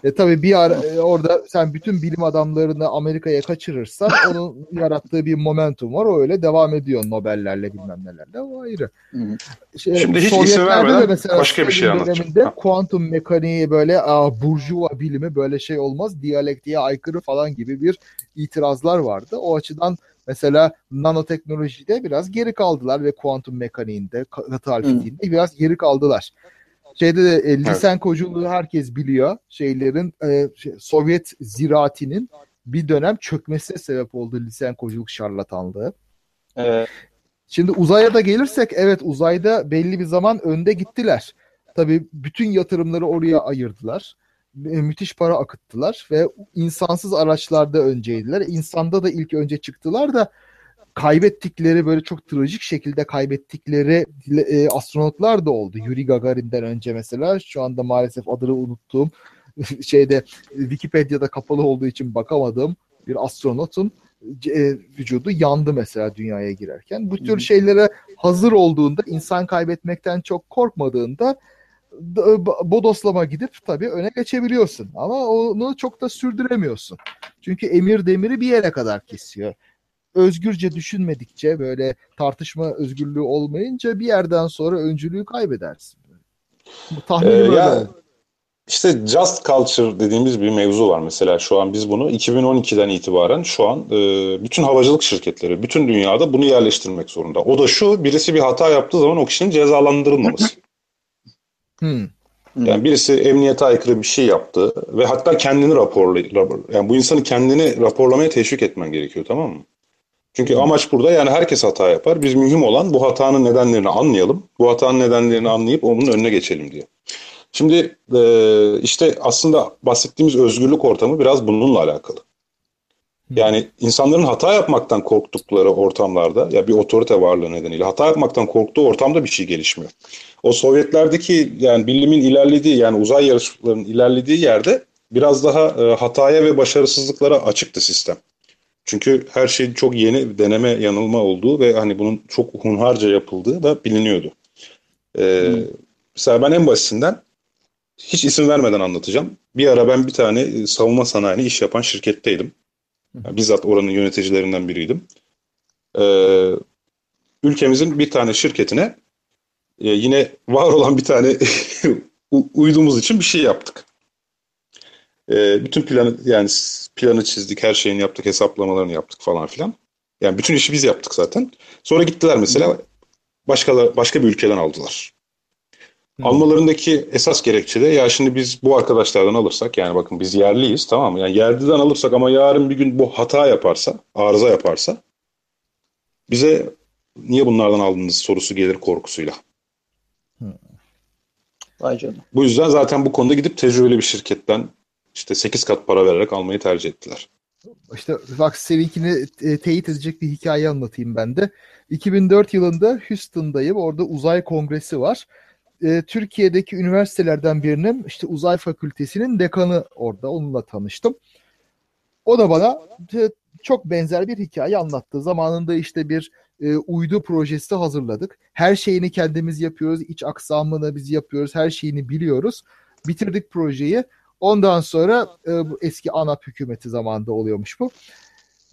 E, tabii bir ara e, orada sen bütün bilim adamlarını Amerika'ya kaçırırsan onun yarattığı bir momentum var. O öyle devam ediyor Nobel'lerle bilmem nelerle. O ayrı. Şey, Şimdi hiç isim vermeden mesela başka bir şey anlatacağım. kuantum mekaniği böyle Aa, burjuva bilimi böyle şey olmaz. Diyalektiğe aykırı falan gibi bir itirazlar vardı. O açıdan mesela nanoteknolojide biraz geri kaldılar ve kuantum mekaniğinde, katı fiziğinde biraz geri kaldılar. Şeyde de e, Lysenkoculuğu herkes biliyor. Şeylerin e, şey, Sovyet ziraatinin bir dönem çökmesine sebep oldu Lysenkoculuk şarlatanlığı. Ee, Şimdi uzaya da gelirsek evet uzayda belli bir zaman önde gittiler. Tabii bütün yatırımları oraya ayırdılar. E, Müthiş para akıttılar ve insansız araçlarda önceydiler. İnsanda da ilk önce çıktılar da kaybettikleri böyle çok trajik şekilde kaybettikleri e, astronotlar da oldu. Yuri Gagarin'den önce mesela şu anda maalesef adını unuttuğum şeyde Wikipedia'da kapalı olduğu için bakamadığım bir astronotun e, vücudu yandı mesela dünyaya girerken. Bu tür şeylere hazır olduğunda, insan kaybetmekten çok korkmadığında bodoslama gidip tabii öne geçebiliyorsun. Ama onu çok da sürdüremiyorsun. Çünkü emir demiri bir yere kadar kesiyor. Özgürce düşünmedikçe böyle tartışma özgürlüğü olmayınca bir yerden sonra öncülüğü kaybedersin. Bu tahminim Ee, öyle ya- oldu. işte just culture dediğimiz bir mevzu var mesela şu an biz bunu 2012'den itibaren şu an e, bütün havacılık şirketleri bütün dünyada bunu yerleştirmek zorunda. O da şu birisi bir hata yaptığı zaman o kişinin cezalandırılmaması. Hmm. Yani birisi emniyete aykırı bir şey yaptı ve hatta kendini raporlay yani bu insanı kendini raporlamaya teşvik etmen gerekiyor tamam mı? Çünkü amaç burada yani herkes hata yapar. Biz mühim olan bu hatanın nedenlerini anlayalım. Bu hatanın nedenlerini anlayıp onun önüne geçelim diye. Şimdi e, işte aslında bahsettiğimiz özgürlük ortamı biraz bununla alakalı. Yani insanların hata yapmaktan korktukları ortamlarda ya bir otorite varlığı nedeniyle hata yapmaktan korktuğu ortamda bir şey gelişmiyor. O Sovyetlerdeki yani bilimin ilerlediği yani uzay yarışlarının ilerlediği yerde biraz daha e, hataya ve başarısızlıklara açıktı sistem. Çünkü her şey çok yeni deneme yanılma olduğu ve hani bunun çok hunharca yapıldığı da biliniyordu. Ee, hmm. Mesela ben en basitinden hiç isim vermeden anlatacağım. Bir ara ben bir tane e, savunma sanayini iş yapan şirketteydim. Yani bizzat oranın yöneticilerinden biriydim. Ee, ülkemizin bir tane şirketine e, yine var olan bir tane uydumuz için bir şey yaptık. E, bütün planı yani planı çizdik, her şeyini yaptık, hesaplamalarını yaptık falan filan. Yani bütün işi biz yaptık zaten. Sonra gittiler mesela başka başka bir ülkeden aldılar. Hmm. Almalarındaki esas gerekçe de ya şimdi biz bu arkadaşlardan alırsak yani bakın biz yerliyiz tamam mı? Yani yerliden alırsak ama yarın bir gün bu hata yaparsa, arıza yaparsa bize niye bunlardan aldınız sorusu gelir korkusuyla. Hmm. Vay canına. Bu yüzden zaten bu konuda gidip tecrübeli bir şirketten işte 8 kat para vererek almayı tercih ettiler. İşte bak seninkini e, teyit edecek bir hikaye anlatayım ben de. 2004 yılında Houston'dayım. Orada uzay kongresi var. E, Türkiye'deki üniversitelerden birinin işte uzay fakültesinin dekanı orada. Onunla tanıştım. O da bana e, çok benzer bir hikaye anlattı. Zamanında işte bir e, uydu projesi hazırladık. Her şeyini kendimiz yapıyoruz. İç aksamını biz yapıyoruz. Her şeyini biliyoruz. Bitirdik projeyi. Ondan sonra e, bu eski ANAP hükümeti zamanında oluyormuş bu.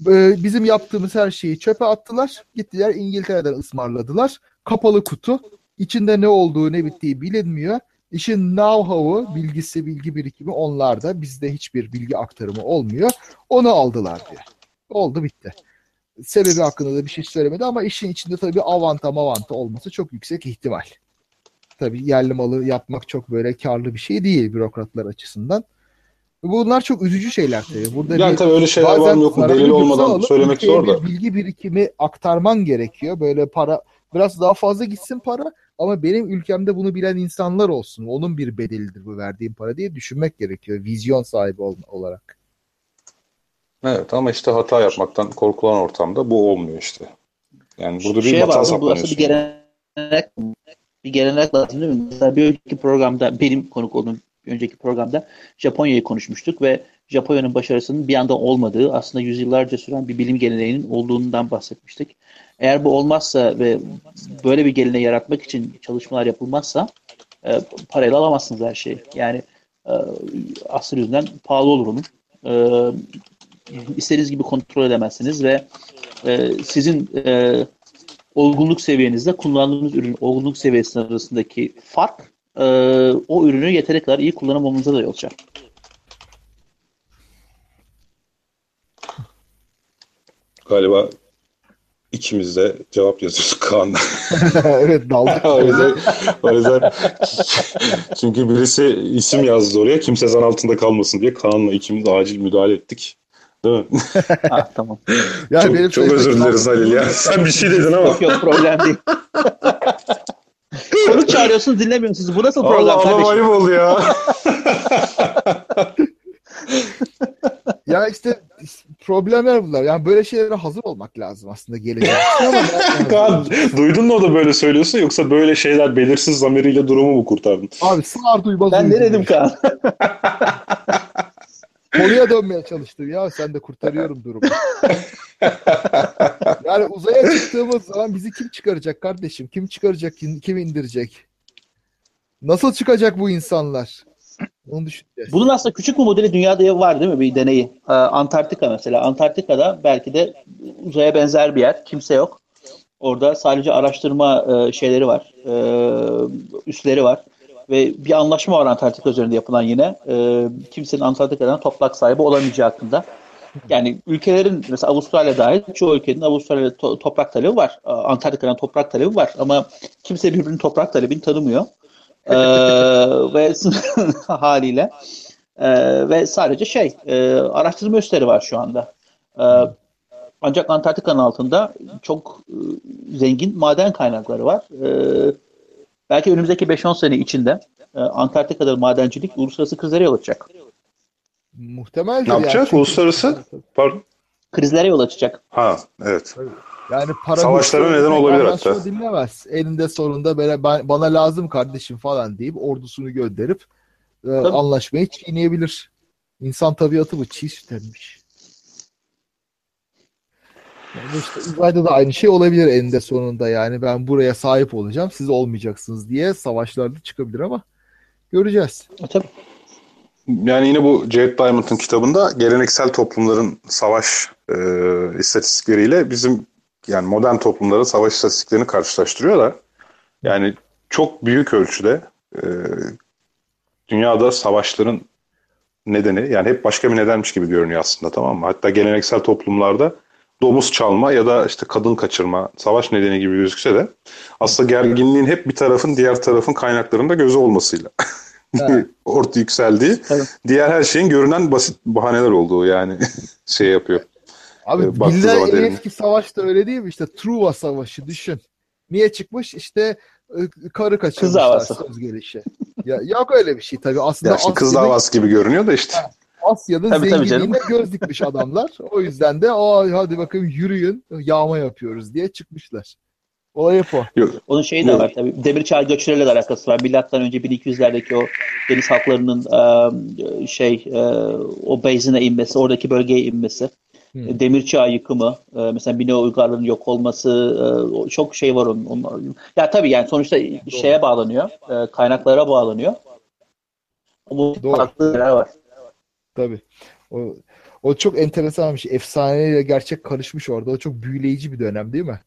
E, bizim yaptığımız her şeyi çöpe attılar. Gittiler İngiltere'den ısmarladılar. Kapalı kutu. İçinde ne olduğu ne bittiği bilinmiyor. İşin know-how'u, bilgisi, bilgi birikimi onlarda. Bizde hiçbir bilgi aktarımı olmuyor. Onu aldılar diye. Oldu bitti. Sebebi hakkında da bir şey söylemedi ama işin içinde tabii avanta mavanta olması çok yüksek ihtimal tabii yerli malı yapmak çok böyle karlı bir şey değil bürokratlar açısından. Bunlar çok üzücü şeyler tabii. Burada yani bir, tabii öyle şeyler var mı yok mu delil olmadan alıp, söylemek zor da. bilgi birikimi aktarman gerekiyor. Böyle para biraz daha fazla gitsin para ama benim ülkemde bunu bilen insanlar olsun. Onun bir bedelidir bu verdiğim para diye düşünmek gerekiyor. Vizyon sahibi olarak. Evet ama işte hata yapmaktan korkulan ortamda bu olmuyor işte. Yani burada bir şey hata var, burası bir gelenek bir gelenek lazım değil mi? Mesela bir önceki programda benim konuk olduğum önceki programda Japonya'yı konuşmuştuk ve Japonya'nın başarısının bir anda olmadığı aslında yüzyıllarca süren bir bilim geleneğinin olduğundan bahsetmiştik. Eğer bu olmazsa ve böyle bir geleneği yaratmak için çalışmalar yapılmazsa e, parayla alamazsınız her şeyi. Yani e, asır yüzünden pahalı olur onun. E, istediğiniz gibi kontrol edemezsiniz ve e, sizin e, olgunluk seviyenizde kullandığınız ürün olgunluk seviyesi arasındaki fark e, o ürünü yeteri kadar iyi kullanamamanıza da yol açar. Galiba ikimiz de cevap yazıyoruz Kaan'da. evet daldık. o, yüzden, o yüzden çünkü birisi isim yazdı oraya kimse zan altında kalmasın diye Kaan'la ikimiz acil müdahale ettik. Değil mi? ha, tamam. Ya çok, benim çok özür dileriz Halil ya. Sen bir şey dedin ama. Yok yok problem değil. Konuk çağırıyorsunuz dinlemiyorsunuz. Bu nasıl program Allah, kardeşim? Allah ayıp oldu ya. ya işte problemler bunlar. Yani böyle şeylere hazır olmak lazım aslında gelecek. Kaan, duydun mu o da böyle söylüyorsun yoksa böyle şeyler belirsiz zamiriyle durumu mu kurtardın? Abi sağır duymaz. Ben ne dedim Kaan? Konuya dönmeye çalıştım ya sen de kurtarıyorum durumu. yani uzaya çıktığımız zaman bizi kim çıkaracak kardeşim? Kim çıkaracak? Kim indirecek? Nasıl çıkacak bu insanlar? Onu düşüneceğiz. Bunun aslında küçük bir modeli dünyada var değil mi bir deneyi? Ee, Antarktika mesela. Antarktika'da belki de uzaya benzer bir yer. Kimse yok. Orada sadece araştırma e, şeyleri var. E, üsleri var ve bir anlaşma var Antarktika üzerinde yapılan yine. E, kimsenin Antarktika'dan toprak sahibi olamayacağı hakkında. Yani ülkelerin mesela Avustralya dahil çoğu ülkenin Avustralya to- toprak talebi var. Antarktika'dan toprak talebi var ama kimse birbirinin toprak talebini tanımıyor. ee, ve haliyle ee, ve sadece şey e, araştırma üsleri var şu anda. Ee, ancak Antarktika'nın altında çok e, zengin maden kaynakları var. Ee, belki önümüzdeki 5-10 sene içinde e, Antarktika'da madencilik uluslararası krizlere yol açacak. Muhtemel. Ne yapacak? Çünkü- Uluslararası? Pardon. Krizlere yol açacak. Ha evet. Yani para Savaşlara neden olabilir hatta. dinlemez. Elinde sonunda böyle ben, bana lazım kardeşim falan deyip ordusunu gönderip e, anlaşmayı çiğneyebilir. İnsan tabiatı bu çiğ süt emmiş. Yani işte uzayda da aynı şey olabilir eninde sonunda yani ben buraya sahip olacağım siz olmayacaksınız diye savaşlarda çıkabilir ama göreceğiz. E, tabii. Yani yine bu Jared Diamond'ın kitabında geleneksel toplumların savaş e, istatistikleriyle bizim yani modern toplumların savaş istatistiklerini karşılaştırıyor da yani çok büyük ölçüde e, dünyada savaşların nedeni yani hep başka bir nedenmiş gibi görünüyor aslında tamam mı? Hatta geleneksel toplumlarda domuz çalma ya da işte kadın kaçırma savaş nedeni gibi gözükse de aslında gerginliğin hep bir tarafın diğer tarafın kaynaklarında gözü olmasıyla Evet. orta yükseldiği Tabii. diğer her şeyin görünen basit bahaneler olduğu yani şey yapıyor. Abi Ee, baktığı bilinen en derin. eski savaş da öyle değil mi? İşte Truva Savaşı düşün. Niye çıkmış? İşte e, karı kaçırmışlar söz gelişi. ya, yok öyle bir şey tabii. Aslında Ya şimdi kız davası gibi görünüyor da işte. Asya'nın Tabii, tabii zenginliğine göz dikmiş adamlar. O yüzden de o hadi bakayım yürüyün yağma yapıyoruz diye çıkmış. Olay hep o. Onun şeyi de Evet. var tabii. Demir çağ göçleriyle de alakası var. Milattan önce 1200'lerdeki o deniz halklarının e, şey e, o basin'e inmesi, oradaki bölgeye inmesi. Hmm. Demir çağ yıkımı, e, mesela Mino uygarlığının yok olması, e, çok şey var onun. onun. Ya tabii yani sonuçta şeye bağlanıyor, e, kaynaklara bağlanıyor. Doğru. farklı şeyler var. Tabii. O, o çok enteresan bir şey. Efsaneyle gerçek karışmış orada. O çok büyüleyici bir dönem değil mi?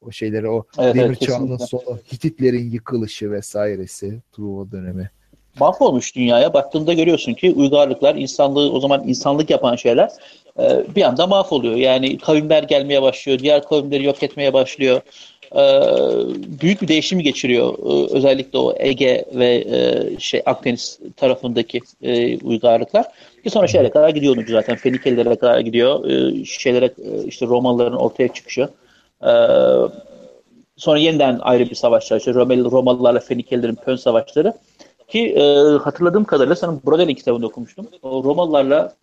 O şeyleri o Evet, Demir evet, Çağı'nın sonu, Hititlerin yıkılışı vesairesi, Truva dönemi. mahvolmuş dünyaya. Baktığında görüyorsun ki uygarlıklar, insanlığı o zaman insanlık yapan şeyler e, bir anda mahvoluyor. Yani kavimler gelmeye başlıyor, diğer kavimleri yok etmeye başlıyor. E, büyük bir değişim geçiriyor. E, özellikle o Ege ve e, şey Akdeniz tarafındaki e, uygarlıklar. Ki sonra şeylere kadar gidiyor zaten. Fenikelilere kadar gidiyor. Şeylere işte Romalıların ortaya çıkışı. Sonra yeniden ayrı bir savaşlar. İşte Romalı, Romalılarla Fenikelilerin Pön savaşları. Ki hatırladığım kadarıyla sanırım Brodel'in kitabında okumuştum. O Romalılarla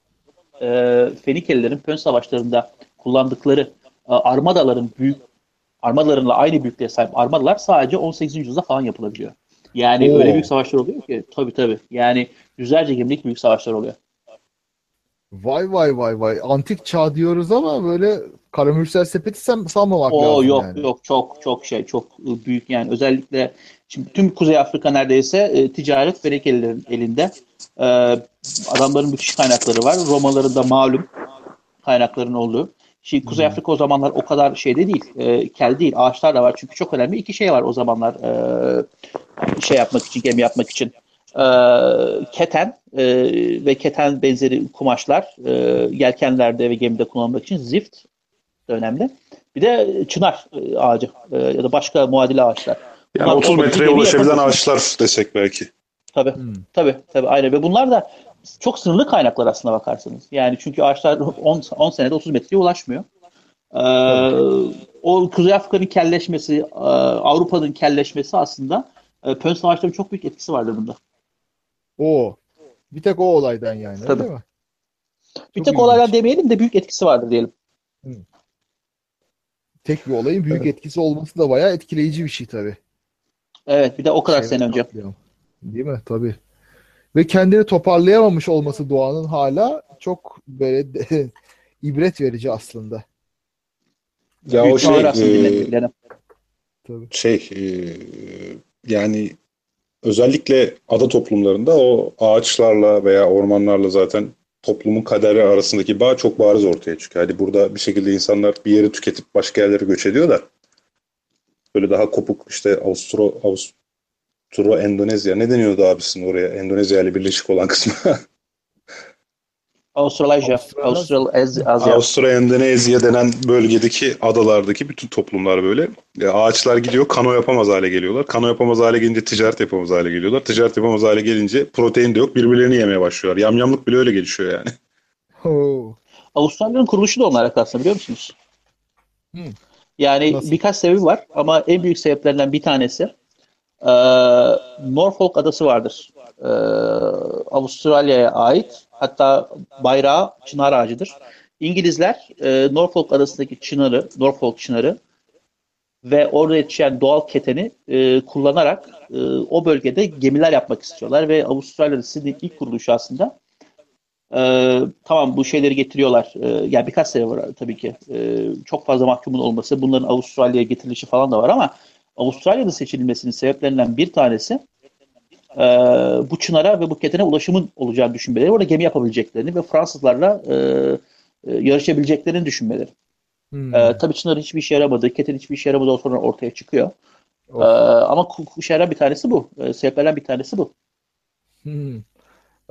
Fenikelilerin Pön savaşlarında kullandıkları armadaların büyük armadalarla aynı büyüklüğe sahip armadalar sadece 18. yüzyılda falan yapılabiliyor. Yani Oo. öyle büyük savaşlar oluyor ki tabii tabii. Yani yüzlerce gemilik büyük savaşlar oluyor. Vay vay vay vay. Antik çağ diyoruz ama böyle karamürsel sepeti sen sanmamak O lazım yok yani. yok çok çok şey çok büyük yani özellikle şimdi tüm Kuzey Afrika neredeyse e, ticaret Fenikelilerin elinde. E, adamların müthiş kaynakları var. Romaların da malum kaynakların olduğu. Şimdi Kuzey Afrika o zamanlar o kadar şeyde değil. E, kel değil. Ağaçlar da var. Çünkü çok önemli iki şey var o zamanlar e, şey yapmak için, gemi yapmak için. E, keten e, ve keten benzeri kumaşlar e, yelkenlerde ve gemide kullanılmak için zift da önemli. Bir de çınar e, ağacı e, ya da başka muadili ağaçlar. Yani Bunlar 30 olmadığı metreye ulaşabilen ağaçlar desek belki. Tabii, Hmm. tabii, tabii. Aynen. Ve bunlar da çok sınırlı kaynaklar aslında bakarsanız. Yani çünkü ağaçlar 10, 10 senede 30 metreye ulaşmıyor. Ee, o Kuzey Afrika'nın kelleşmesi, e, Avrupa'nın kelleşmesi aslında e, Pön Savaşları'nın çok büyük etkisi vardır bunda. O. Bir tek o olaydan yani Tabii. değil mi? Bir Çok tek ilginç. demeyelim de büyük etkisi vardır diyelim. Tek bir olayın büyük etkisi olması da bayağı etkileyici bir şey tabii. Evet, bir de o kadar Şeyler sene önce. Değil mi? Tabii. Ve kendini toparlayamamış olması doğanın hala çok böyle ibret verici aslında. Ya büyük o şey, e. Tabii. şey e, yani özellikle ada toplumlarında o ağaçlarla veya ormanlarla zaten toplumun kaderi arasındaki bağ çok bariz ortaya çıkıyor. Hadi burada bir şekilde insanlar bir yeri tüketip başka yerlere göç ediyor da böyle daha kopuk işte Avustro, Avust, Turo Endonezya. Ne deniyordu abisinin oraya? Endonezya ile birleşik olan kısmı. Avustralya, Austral Azya. Avusturya Endonezya denen bölgedeki adalardaki bütün toplumlar böyle. Ya ağaçlar gidiyor, kano yapamaz hale geliyorlar. Kano yapamaz hale gelince ticaret yapamaz hale geliyorlar. Ticaret yapamaz hale gelince protein de yok, birbirlerini yemeye başlıyorlar. Yamyamlık bile öyle gelişiyor yani. Oo. Avustralya'nın kuruluşu da onlarla aslında biliyor musunuz? Hmm. Yani Nasıl? birkaç sebebi var ama en büyük sebeplerinden bir tanesi e, Norfolk adası vardır. E, Avustralya'ya ait. Hatta bayrağı çınar ağacıdır. İngilizler e, Norfolk adasındaki çınarı, Norfolk çınarı ve orada yetişen doğal keteni e, kullanarak e, o bölgede gemiler yapmak istiyorlar ve Avustralya'da Sydney ilk kuruluşu aslında ee, tamam bu şeyleri getiriyorlar. Ee, yani birkaç sebep var tabii ki. Ee, çok fazla mahkumun olması, bunların Avustralya'ya getirilişi falan da var ama Avustralya'da seçilmesinin sebeplerinden bir tanesi e, bu çınara ve bu ketene ulaşımın olacağını düşünmeleri. Orada gemi yapabileceklerini ve Fransızlarla e, e, yarışabileceklerini düşünmeleri. Hmm. E, tabii çınarın hiçbir işe yaramadığı, keten hiçbir işe yaramadığı sonra ortaya çıkıyor. E, ama şeylerden bir tanesi bu. E, sebeplerden bir tanesi bu. Hmm.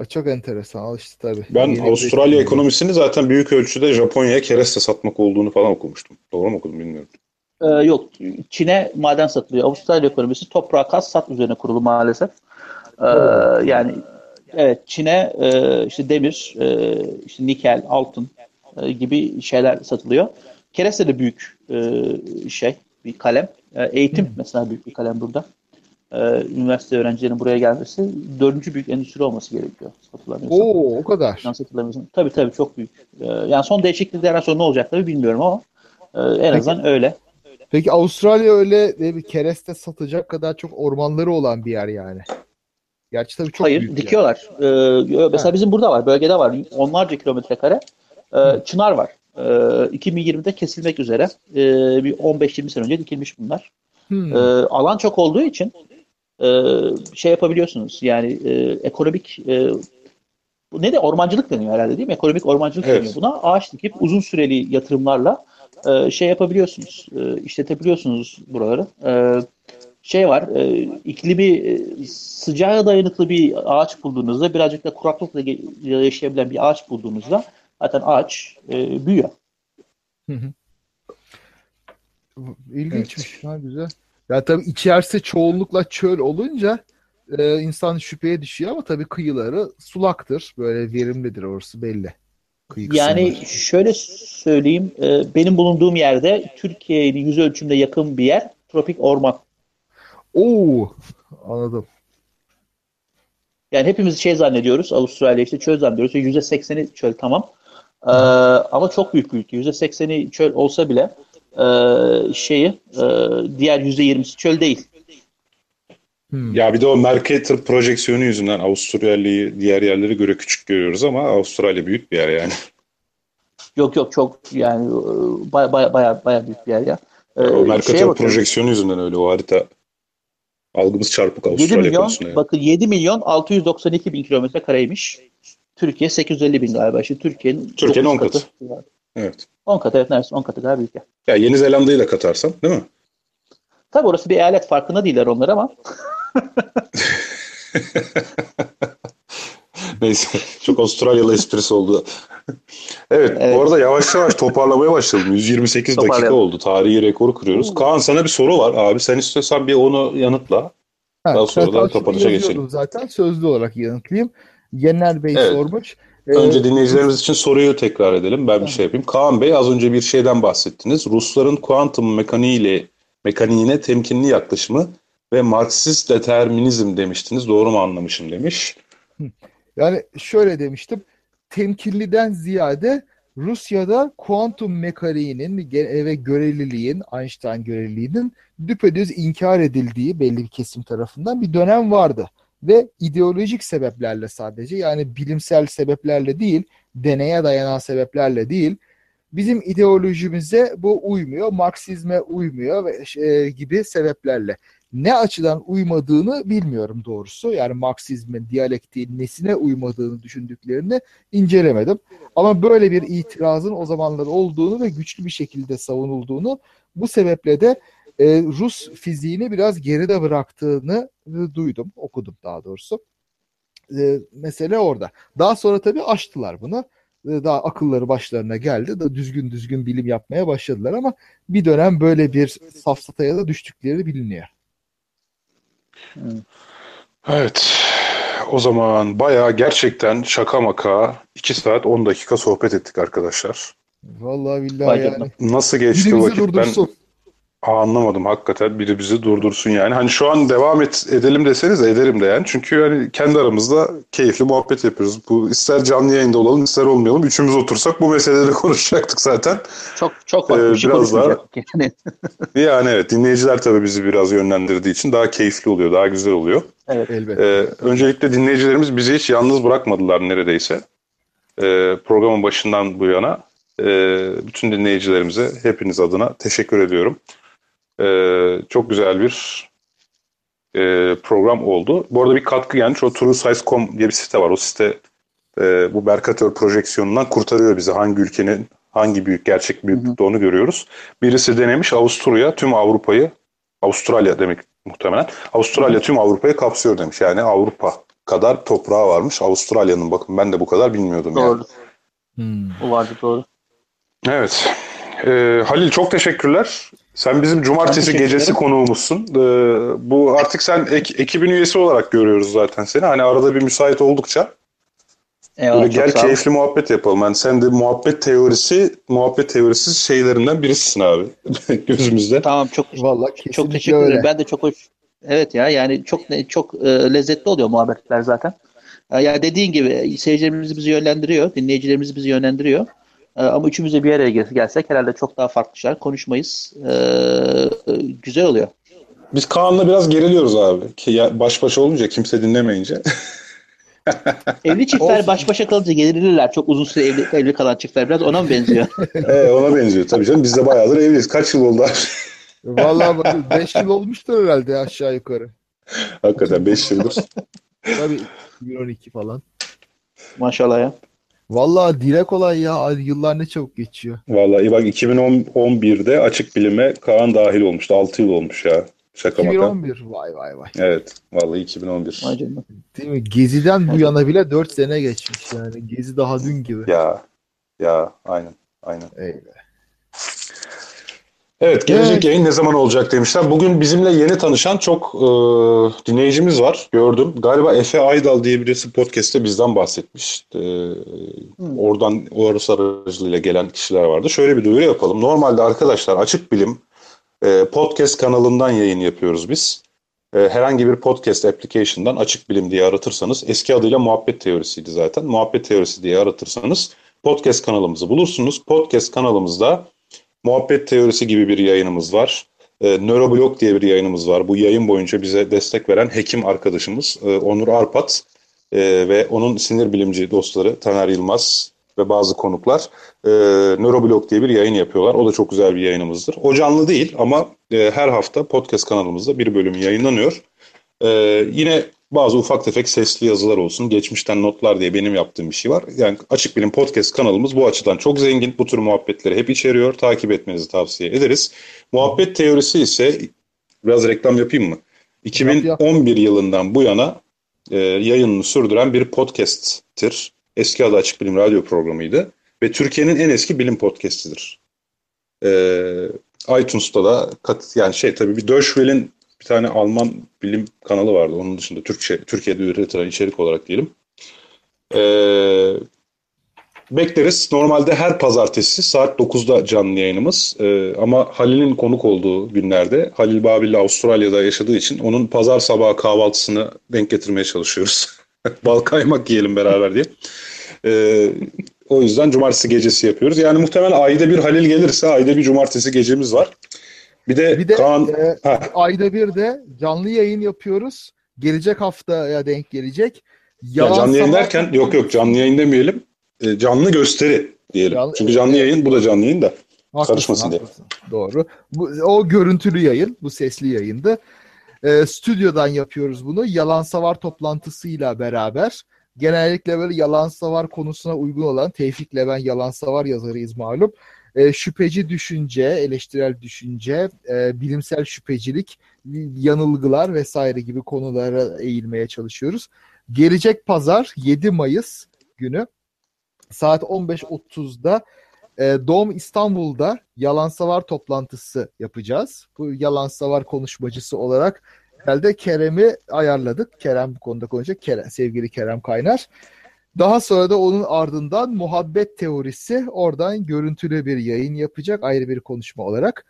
Çok enteresan. Al işte tabii. Ben Yeni Avustralya ekonomisini zaten büyük ölçüde Japonya'ya kereste satmak olduğunu falan okumuştum. Doğru mu okudum bilmiyorum. Ee, yok. Çin'e maden satılıyor. Avustralya ekonomisi toprağa kas sat üzerine kurulu maalesef. Ee, yani evet Çin'e e, işte demir, e, işte nikel, altın e, gibi şeyler satılıyor. Kereste de büyük e, şey, bir kalem. E, eğitim mesela büyük bir kalem burada. E, üniversite öğrencilerinin buraya gelmesi dördüncü büyük endüstri olması gerekiyor. Hatırlamıyorsam. Oo, o kadar. Yanlış hatırlamıyorsam. Tabii tabii çok büyük. E, yani son değişikliklerden sonra ne olacak tabii bilmiyorum ama e, en azından öyle. Peki Avustralya öyle bir kereste satacak kadar çok ormanları olan bir yer yani. Gerçi tabii çok Hayır, büyük dikiyorlar. Ee, mesela bizim burada var, bölgede var. Onlarca kilometre kare. Ee, çınar var. Ee, 2020'de kesilmek üzere. Ee, bir 15-20 sene önce dikilmiş bunlar. Hmm. Ee, alan çok olduğu için e, şey yapabiliyorsunuz. Yani e, ekonomik e, ne de ormancılık deniyor herhalde değil mi? Ekonomik ormancılık Evet. deniyor buna. Ağaç dikip uzun süreli yatırımlarla e, şey yapabiliyorsunuz. E, işletebiliyorsunuz buraları. E, şey var, e, iklimi e, sıcağa dayanıklı bir ağaç bulduğunuzda birazcık da kuraklıkla yaşayabilen bir ağaç bulduğunuzda zaten ağaç e, büyüyor. İlginçmiş. Ha, güzel. Ya tabii içerisi çoğunlukla çöl olunca e, insan şüpheye düşüyor ama tabii kıyıları sulaktır. Böyle verimlidir orası belli. Kıyı Yani şöyle söyleyeyim, e, benim bulunduğum yerde Türkiye'nin yüz ölçümde yakın bir yer tropik orman. Oo, anladım. Yani hepimiz şey zannediyoruz, Avustralya işte çöl zannediyoruz. Yüzde sekseni çöl tamam. Ee, ama çok büyük bir ülke. Yüzde sekseni çöl olsa bile e, şeyi e, diğer yüzde yirmisi çöl değil. Hmm. Ya bir de o Mercator projeksiyonu yüzünden Avustralya'yı diğer yerlere göre küçük görüyoruz ama Avustralya büyük bir yer yani. Yok yok çok yani e, baya baya baya, baya büyük bir yer ya. Ee, o şeye Mercator projeksiyonu yüzünden öyle o harita. Algımız çarpık 7 Avustralya milyon konusunda. yani. bakın 7 milyon 692 bin kilometre kareymiş. Türkiye 850 bin galiba. İşte Türkiye'nin Türkiye'nin 10 dokuz katı. Evet. 10 katı evet neredeyse 10 katı daha büyük yer. Ya Yeni Zelanda'yı da katarsan değil mi? Tabii orası bir eyalet farkında değiller onlar ama Neyse. Çok Avustralyalı esprisi oldu. evet, Evet. Bu arada yavaş yavaş toparlamaya başladım. 128 dakika oldu. Tarihi rekoru kırıyoruz. Kaan sana bir soru var abi. Sen istiyorsan bir onu yanıtla. Ha, Daha sonra da kapanışa geçelim. Zaten sözlü olarak yanıtlayayım. Yener Bey Evet. sormuş. Ee, Önce dinleyicilerimiz için soruyu tekrar edelim. Ben bir şey yapayım. Kaan Bey az önce bir şeyden bahsettiniz. Rusların kuantum mekaniğiyle mekaniğine temkinli yaklaşımı ve Marksist determinizm demiştiniz. Doğru mu anlamışım demiş. Yani şöyle demiştim. Temkinliden ziyade Rusya'da kuantum mekaniğinin ve göreliliğin, Einstein göreliliğinin düpedüz inkar edildiği belli bir kesim tarafından bir dönem vardı. Ve ideolojik sebeplerle sadece yani bilimsel sebeplerle değil, deneye dayanan sebeplerle değil, bizim ideolojimize bu uymuyor, Marksizme uymuyor ve e, gibi sebeplerle. Ne açıdan uymadığını bilmiyorum doğrusu. Yani Marksizmin, diyalektiğin nesine uymadığını düşündüklerini incelemedim. Ama böyle bir itirazın o zamanlar olduğunu ve güçlü bir şekilde savunulduğunu bu sebeple de e, Rus fiziğini biraz geride bıraktığını duydum, okudum daha doğrusu. E, mesele orada. Daha sonra tabii aştılar bunu. E, daha akılları başlarına geldi. Da düzgün düzgün bilim yapmaya başladılar ama bir dönem böyle bir safsataya da düştükleri biliniyor. Evet. O zaman bayağı gerçekten şaka maka 2 saat 10 dakika sohbet ettik arkadaşlar. Vallahi billahi yani. Nasıl geçti Biri bizi vakit durdursun. ben Aa, anlamadım hakikaten biri bizi durdursun yani. Hani şu an devam et, edelim deseniz de ederim de yani. Çünkü hani kendi aramızda keyifli muhabbet yapıyoruz. Bu ister canlı yayında olalım ister olmayalım. Üçümüz otursak bu meseleleri konuşacaktık zaten. Çok çok Ee, bir şey biraz daha- yani. Yani evet dinleyiciler tabii bizi biraz yönlendirdiği için daha keyifli oluyor, daha güzel oluyor. Evet. Elbette. Ee, öncelikle dinleyicilerimiz bizi hiç yalnız bırakmadılar neredeyse. Ee, programın başından bu yana e, bütün dinleyicilerimize hepiniz adına teşekkür ediyorum. Ee, çok güzel bir e, program oldu. Bu arada bir katkı gelmiş. O TrueSize.com diye bir site var. O site e, bu Mercator projeksiyonundan kurtarıyor bizi. Hangi ülkenin hangi büyük gerçek büyüklükte onu görüyoruz. Birisi denemiş Avusturya tüm Avrupa'yı Avustralya demek muhtemelen. Avustralya tüm Avrupa'yı kapsıyor demiş. Yani Avrupa kadar toprağı varmış. Avustralya'nın bakın ben de bu kadar bilmiyordum yani. Doğru. Hmm. O vardı doğru. Evet. Ee, Halil çok teşekkürler. Sen bizim cumartesi teşekkür gecesi ederim. konuğumuzsun. Ee, bu artık sen ek- ekibin üyesi olarak görüyoruz zaten seni. Hani arada bir müsait oldukça Eyvallah, böyle gel keyifli muhabbet yapalım. Yani sen de muhabbet teorisi, muhabbet teorisi şeylerinden birisisin abi gözümüzde. Tamam çok Vallahi çok teşekkür ederim. Ben de çok hoş. Evet ya yani çok çok e, lezzetli oluyor muhabbetler zaten. E, Ya dediğin gibi seyircilerimiz bizi yönlendiriyor, dinleyicilerimiz bizi yönlendiriyor. E, Ama üçümüz de bir araya gel- gelsek herhalde çok daha farklı şeyler konuşmayız. E, e, güzel oluyor. Biz Kaan'la biraz geriliyoruz abi. Ki ya baş başa olunca kimse dinlemeyince. Evli çiftler Olsun. baş başa kalınca gerilirler. Çok uzun süre evli, evli kalan çiftler biraz ona mı benziyor? ee, ona benziyor tabii canım. Biz de bayağıdır evliyiz. Kaç yıl oldu abi? Vallahi 5 yıl olmuştur herhalde aşağı yukarı. Hakikaten 5 yıldır. Tabii 2012 falan. Maşallah ya. Vallahi dile kolay ya. Ay, Yıllar ne çabuk geçiyor. Vallahi bak 2011'de açık bilime Kaan dahil olmuştu. 6 yıl olmuş ya. Şaka maka. 2011. Vay vay vay. Evet. Vallahi 2011. Vay canına. Değil mi? Gezi'den bu yana bile 4 sene geçmiş yani. Gezi daha dün gibi. Ya. Ya aynen. Aynen. Eyvah. Evet gelecek Evet. yayın ne zaman olacak demişler. Bugün bizimle yeni tanışan çok e, dinleyicimiz var. Gördüm. Galiba Efe Aydal diye birisi podcast'te bizden bahsetmiş. E, oradan orası aracılığıyla gelen kişiler vardı. Şöyle bir duyuru yapalım. Normalde arkadaşlar Açık Bilim e, podcast kanalından yayın yapıyoruz biz. E, herhangi bir podcast application'dan Açık Bilim diye aratırsanız eski adıyla Muhabbet Teorisi'ydi zaten. Muhabbet Teorisi diye aratırsanız podcast kanalımızı bulursunuz. Podcast kanalımızda Muhabbet Teorisi gibi bir yayınımız var. E, Nöroblog diye bir yayınımız var. Bu yayın boyunca bize destek veren hekim arkadaşımız e, Onur Arpat e, ve onun sinir bilimci dostları Taner Yılmaz ve bazı konuklar e, Nöroblog diye bir yayın yapıyorlar. O da çok güzel bir yayınımızdır. O canlı değil ama e, her hafta podcast kanalımızda bir bölüm yayınlanıyor. E, yine bazı ufak tefek sesli yazılar olsun, geçmişten notlar diye benim yaptığım bir şey var. Yani Açık Bilim Podcast kanalımız bu açıdan çok zengin. Bu tür muhabbetleri hep içeriyor. Takip etmenizi tavsiye ederiz. Muhabbet teorisi ise biraz reklam yapayım mı? 2011 yılından bu yana e, yayınını sürdüren bir podcast'tir. Eski adı Açık Bilim Radyo programıydı. Ve Türkiye'nin en eski bilim podcastidir. E, iTunes'ta da kat, yani şey tabii bir Deutschwelle'in bir tane Alman bilim kanalı vardı. Onun dışında Türkçe, Türkiye'de üretilen içerik olarak diyelim. Ee, bekleriz. Normalde her pazartesi saat 9'da canlı yayınımız. Ee, ama Halil'in konuk olduğu günlerde Halil Babil Avustralya'da yaşadığı için onun pazar sabahı kahvaltısını denk getirmeye çalışıyoruz. Bal kaymak yiyelim beraber diye. Ee, o yüzden cumartesi gecesi yapıyoruz. Yani muhtemelen ayda bir Halil gelirse ayda bir cumartesi gecemiz var. Bir de, Bir de Kaan... e, Ha. ayda bir de canlı yayın yapıyoruz. Gelecek haftaya denk gelecek. Ya canlı yayın sabah- derken yok yok canlı yayın demeyelim. E, canlı gösteri diyelim. Canlı- Çünkü canlı yayın bu da canlı yayın da. Haklısın, Karışmasın diye. haklısın. Doğru. Bu, o görüntülü yayın, bu sesli yayındı. Ee, stüdyodan yapıyoruz bunu. Yalan Savar toplantısıyla beraber. Genellikle böyle yalan savar konusuna uygun olan Tevfik'le ben yalan savar yazarıyız malum. E, şüpheci düşünce, eleştirel düşünce, e, bilimsel şüphecilik, yanılgılar vesaire gibi konulara eğilmeye çalışıyoruz. Gelecek pazar 7 Mayıs günü saat 15.30'da e, Dom İstanbul'da Yalan Savar toplantısı yapacağız. Bu Yalan Savar konuşmacısı olarak herhalde Kerem'i ayarladık. Kerem bu konuda konuşacak. Kerem, sevgili Kerem Kaynar. Daha sonra da onun ardından muhabbet teorisi oradan görüntülü bir yayın yapacak ayrı bir konuşma olarak.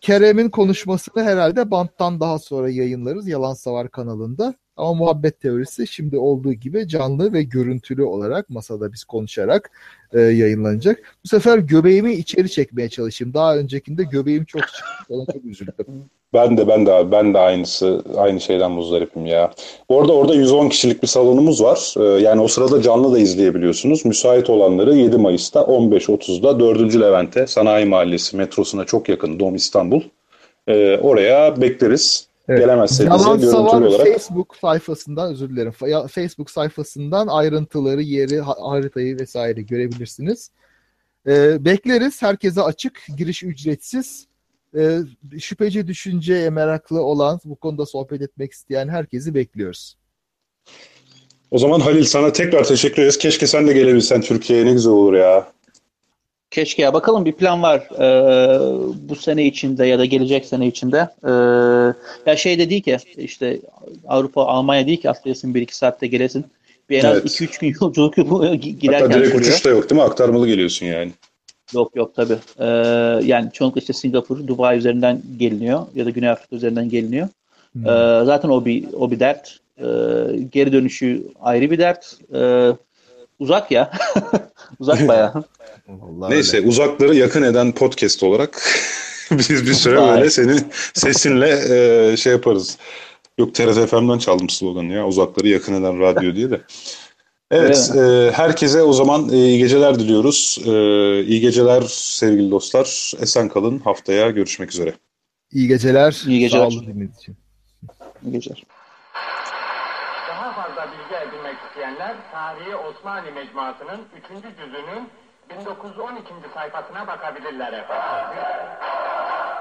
Kerem'in konuşmasını herhalde banttan daha sonra yayınlarız Yalan Savar kanalında. Ama muhabbet teorisi şimdi olduğu gibi canlı ve görüntülü olarak masada biz konuşarak e, yayınlanacak. Bu sefer göbeğimi içeri çekmeye çalışayım. Daha öncekinde göbeğim çok çıktı. Ona çok üzüldüm. Ben de ben de abi ben de aynısı aynı şeyden muzdaripim ya. Bu arada orada 110 kişilik bir salonumuz var. Ee, yani o sırada canlı da izleyebiliyorsunuz. Müsait olanları 7 Mayıs'ta 15.30'da 4. Levent'e Sanayi Mahallesi metrosuna çok yakın Dom İstanbul. Ee, oraya bekleriz. Evet. Gelemezseniz de Yalan görüntülü Savar olarak Facebook sayfasından özür dilerim. Facebook sayfasından ayrıntıları, yeri, ha- haritayı vesaire görebilirsiniz. Ee, bekleriz. Herkese açık. Giriş ücretsiz. Ee, şüpheci düşünceye meraklı olan, bu konuda sohbet etmek isteyen herkesi bekliyoruz. o zaman Halil sana tekrar teşekkür ederiz. Keşke sen de gelebilsen Türkiye'ye ne güzel olur ya. Keşke ya bakalım bir plan var Ee, bu sene içinde ya da gelecek sene içinde. Ee, ya şey de değil ki işte Avrupa Almanya değil ki atlayasın 1-2 saatte gelesin. Bir en az Evet. 2-3 gün yolculuk Hatta giderken direkt sürüyor. uçuş da yok değil mi? Aktarmalı geliyorsun yani. Yok yok tabii. Ee, yani çoğunlukla işte Singapur, Dubai üzerinden geliniyor ya da Güney Afrika üzerinden geliniyor. Hmm. Ee, zaten o bir o bir dert. Ee, geri dönüşü ayrı bir dert. Ee, uzak ya. uzak bayağı. Vallahi Neyse öyle. uzakları yakın eden podcast olarak biz bir süre böyle senin sesinle e, şey yaparız. Yok TRT FM'den çaldım sloganı ya uzakları yakın eden radyo diye de. Evet e, herkese o zaman e, iyi geceler diliyoruz. E, iyi geceler sevgili dostlar. Esen kalın haftaya görüşmek üzere. İyi geceler. İyi geceler. Sağ olun için. İyi geceler. Daha fazla bilgi edinmek isteyenler Tarihi Osmanlı Mecmuası'nın 3. cüzünün 1912. sayfasına bakabilirler efendim.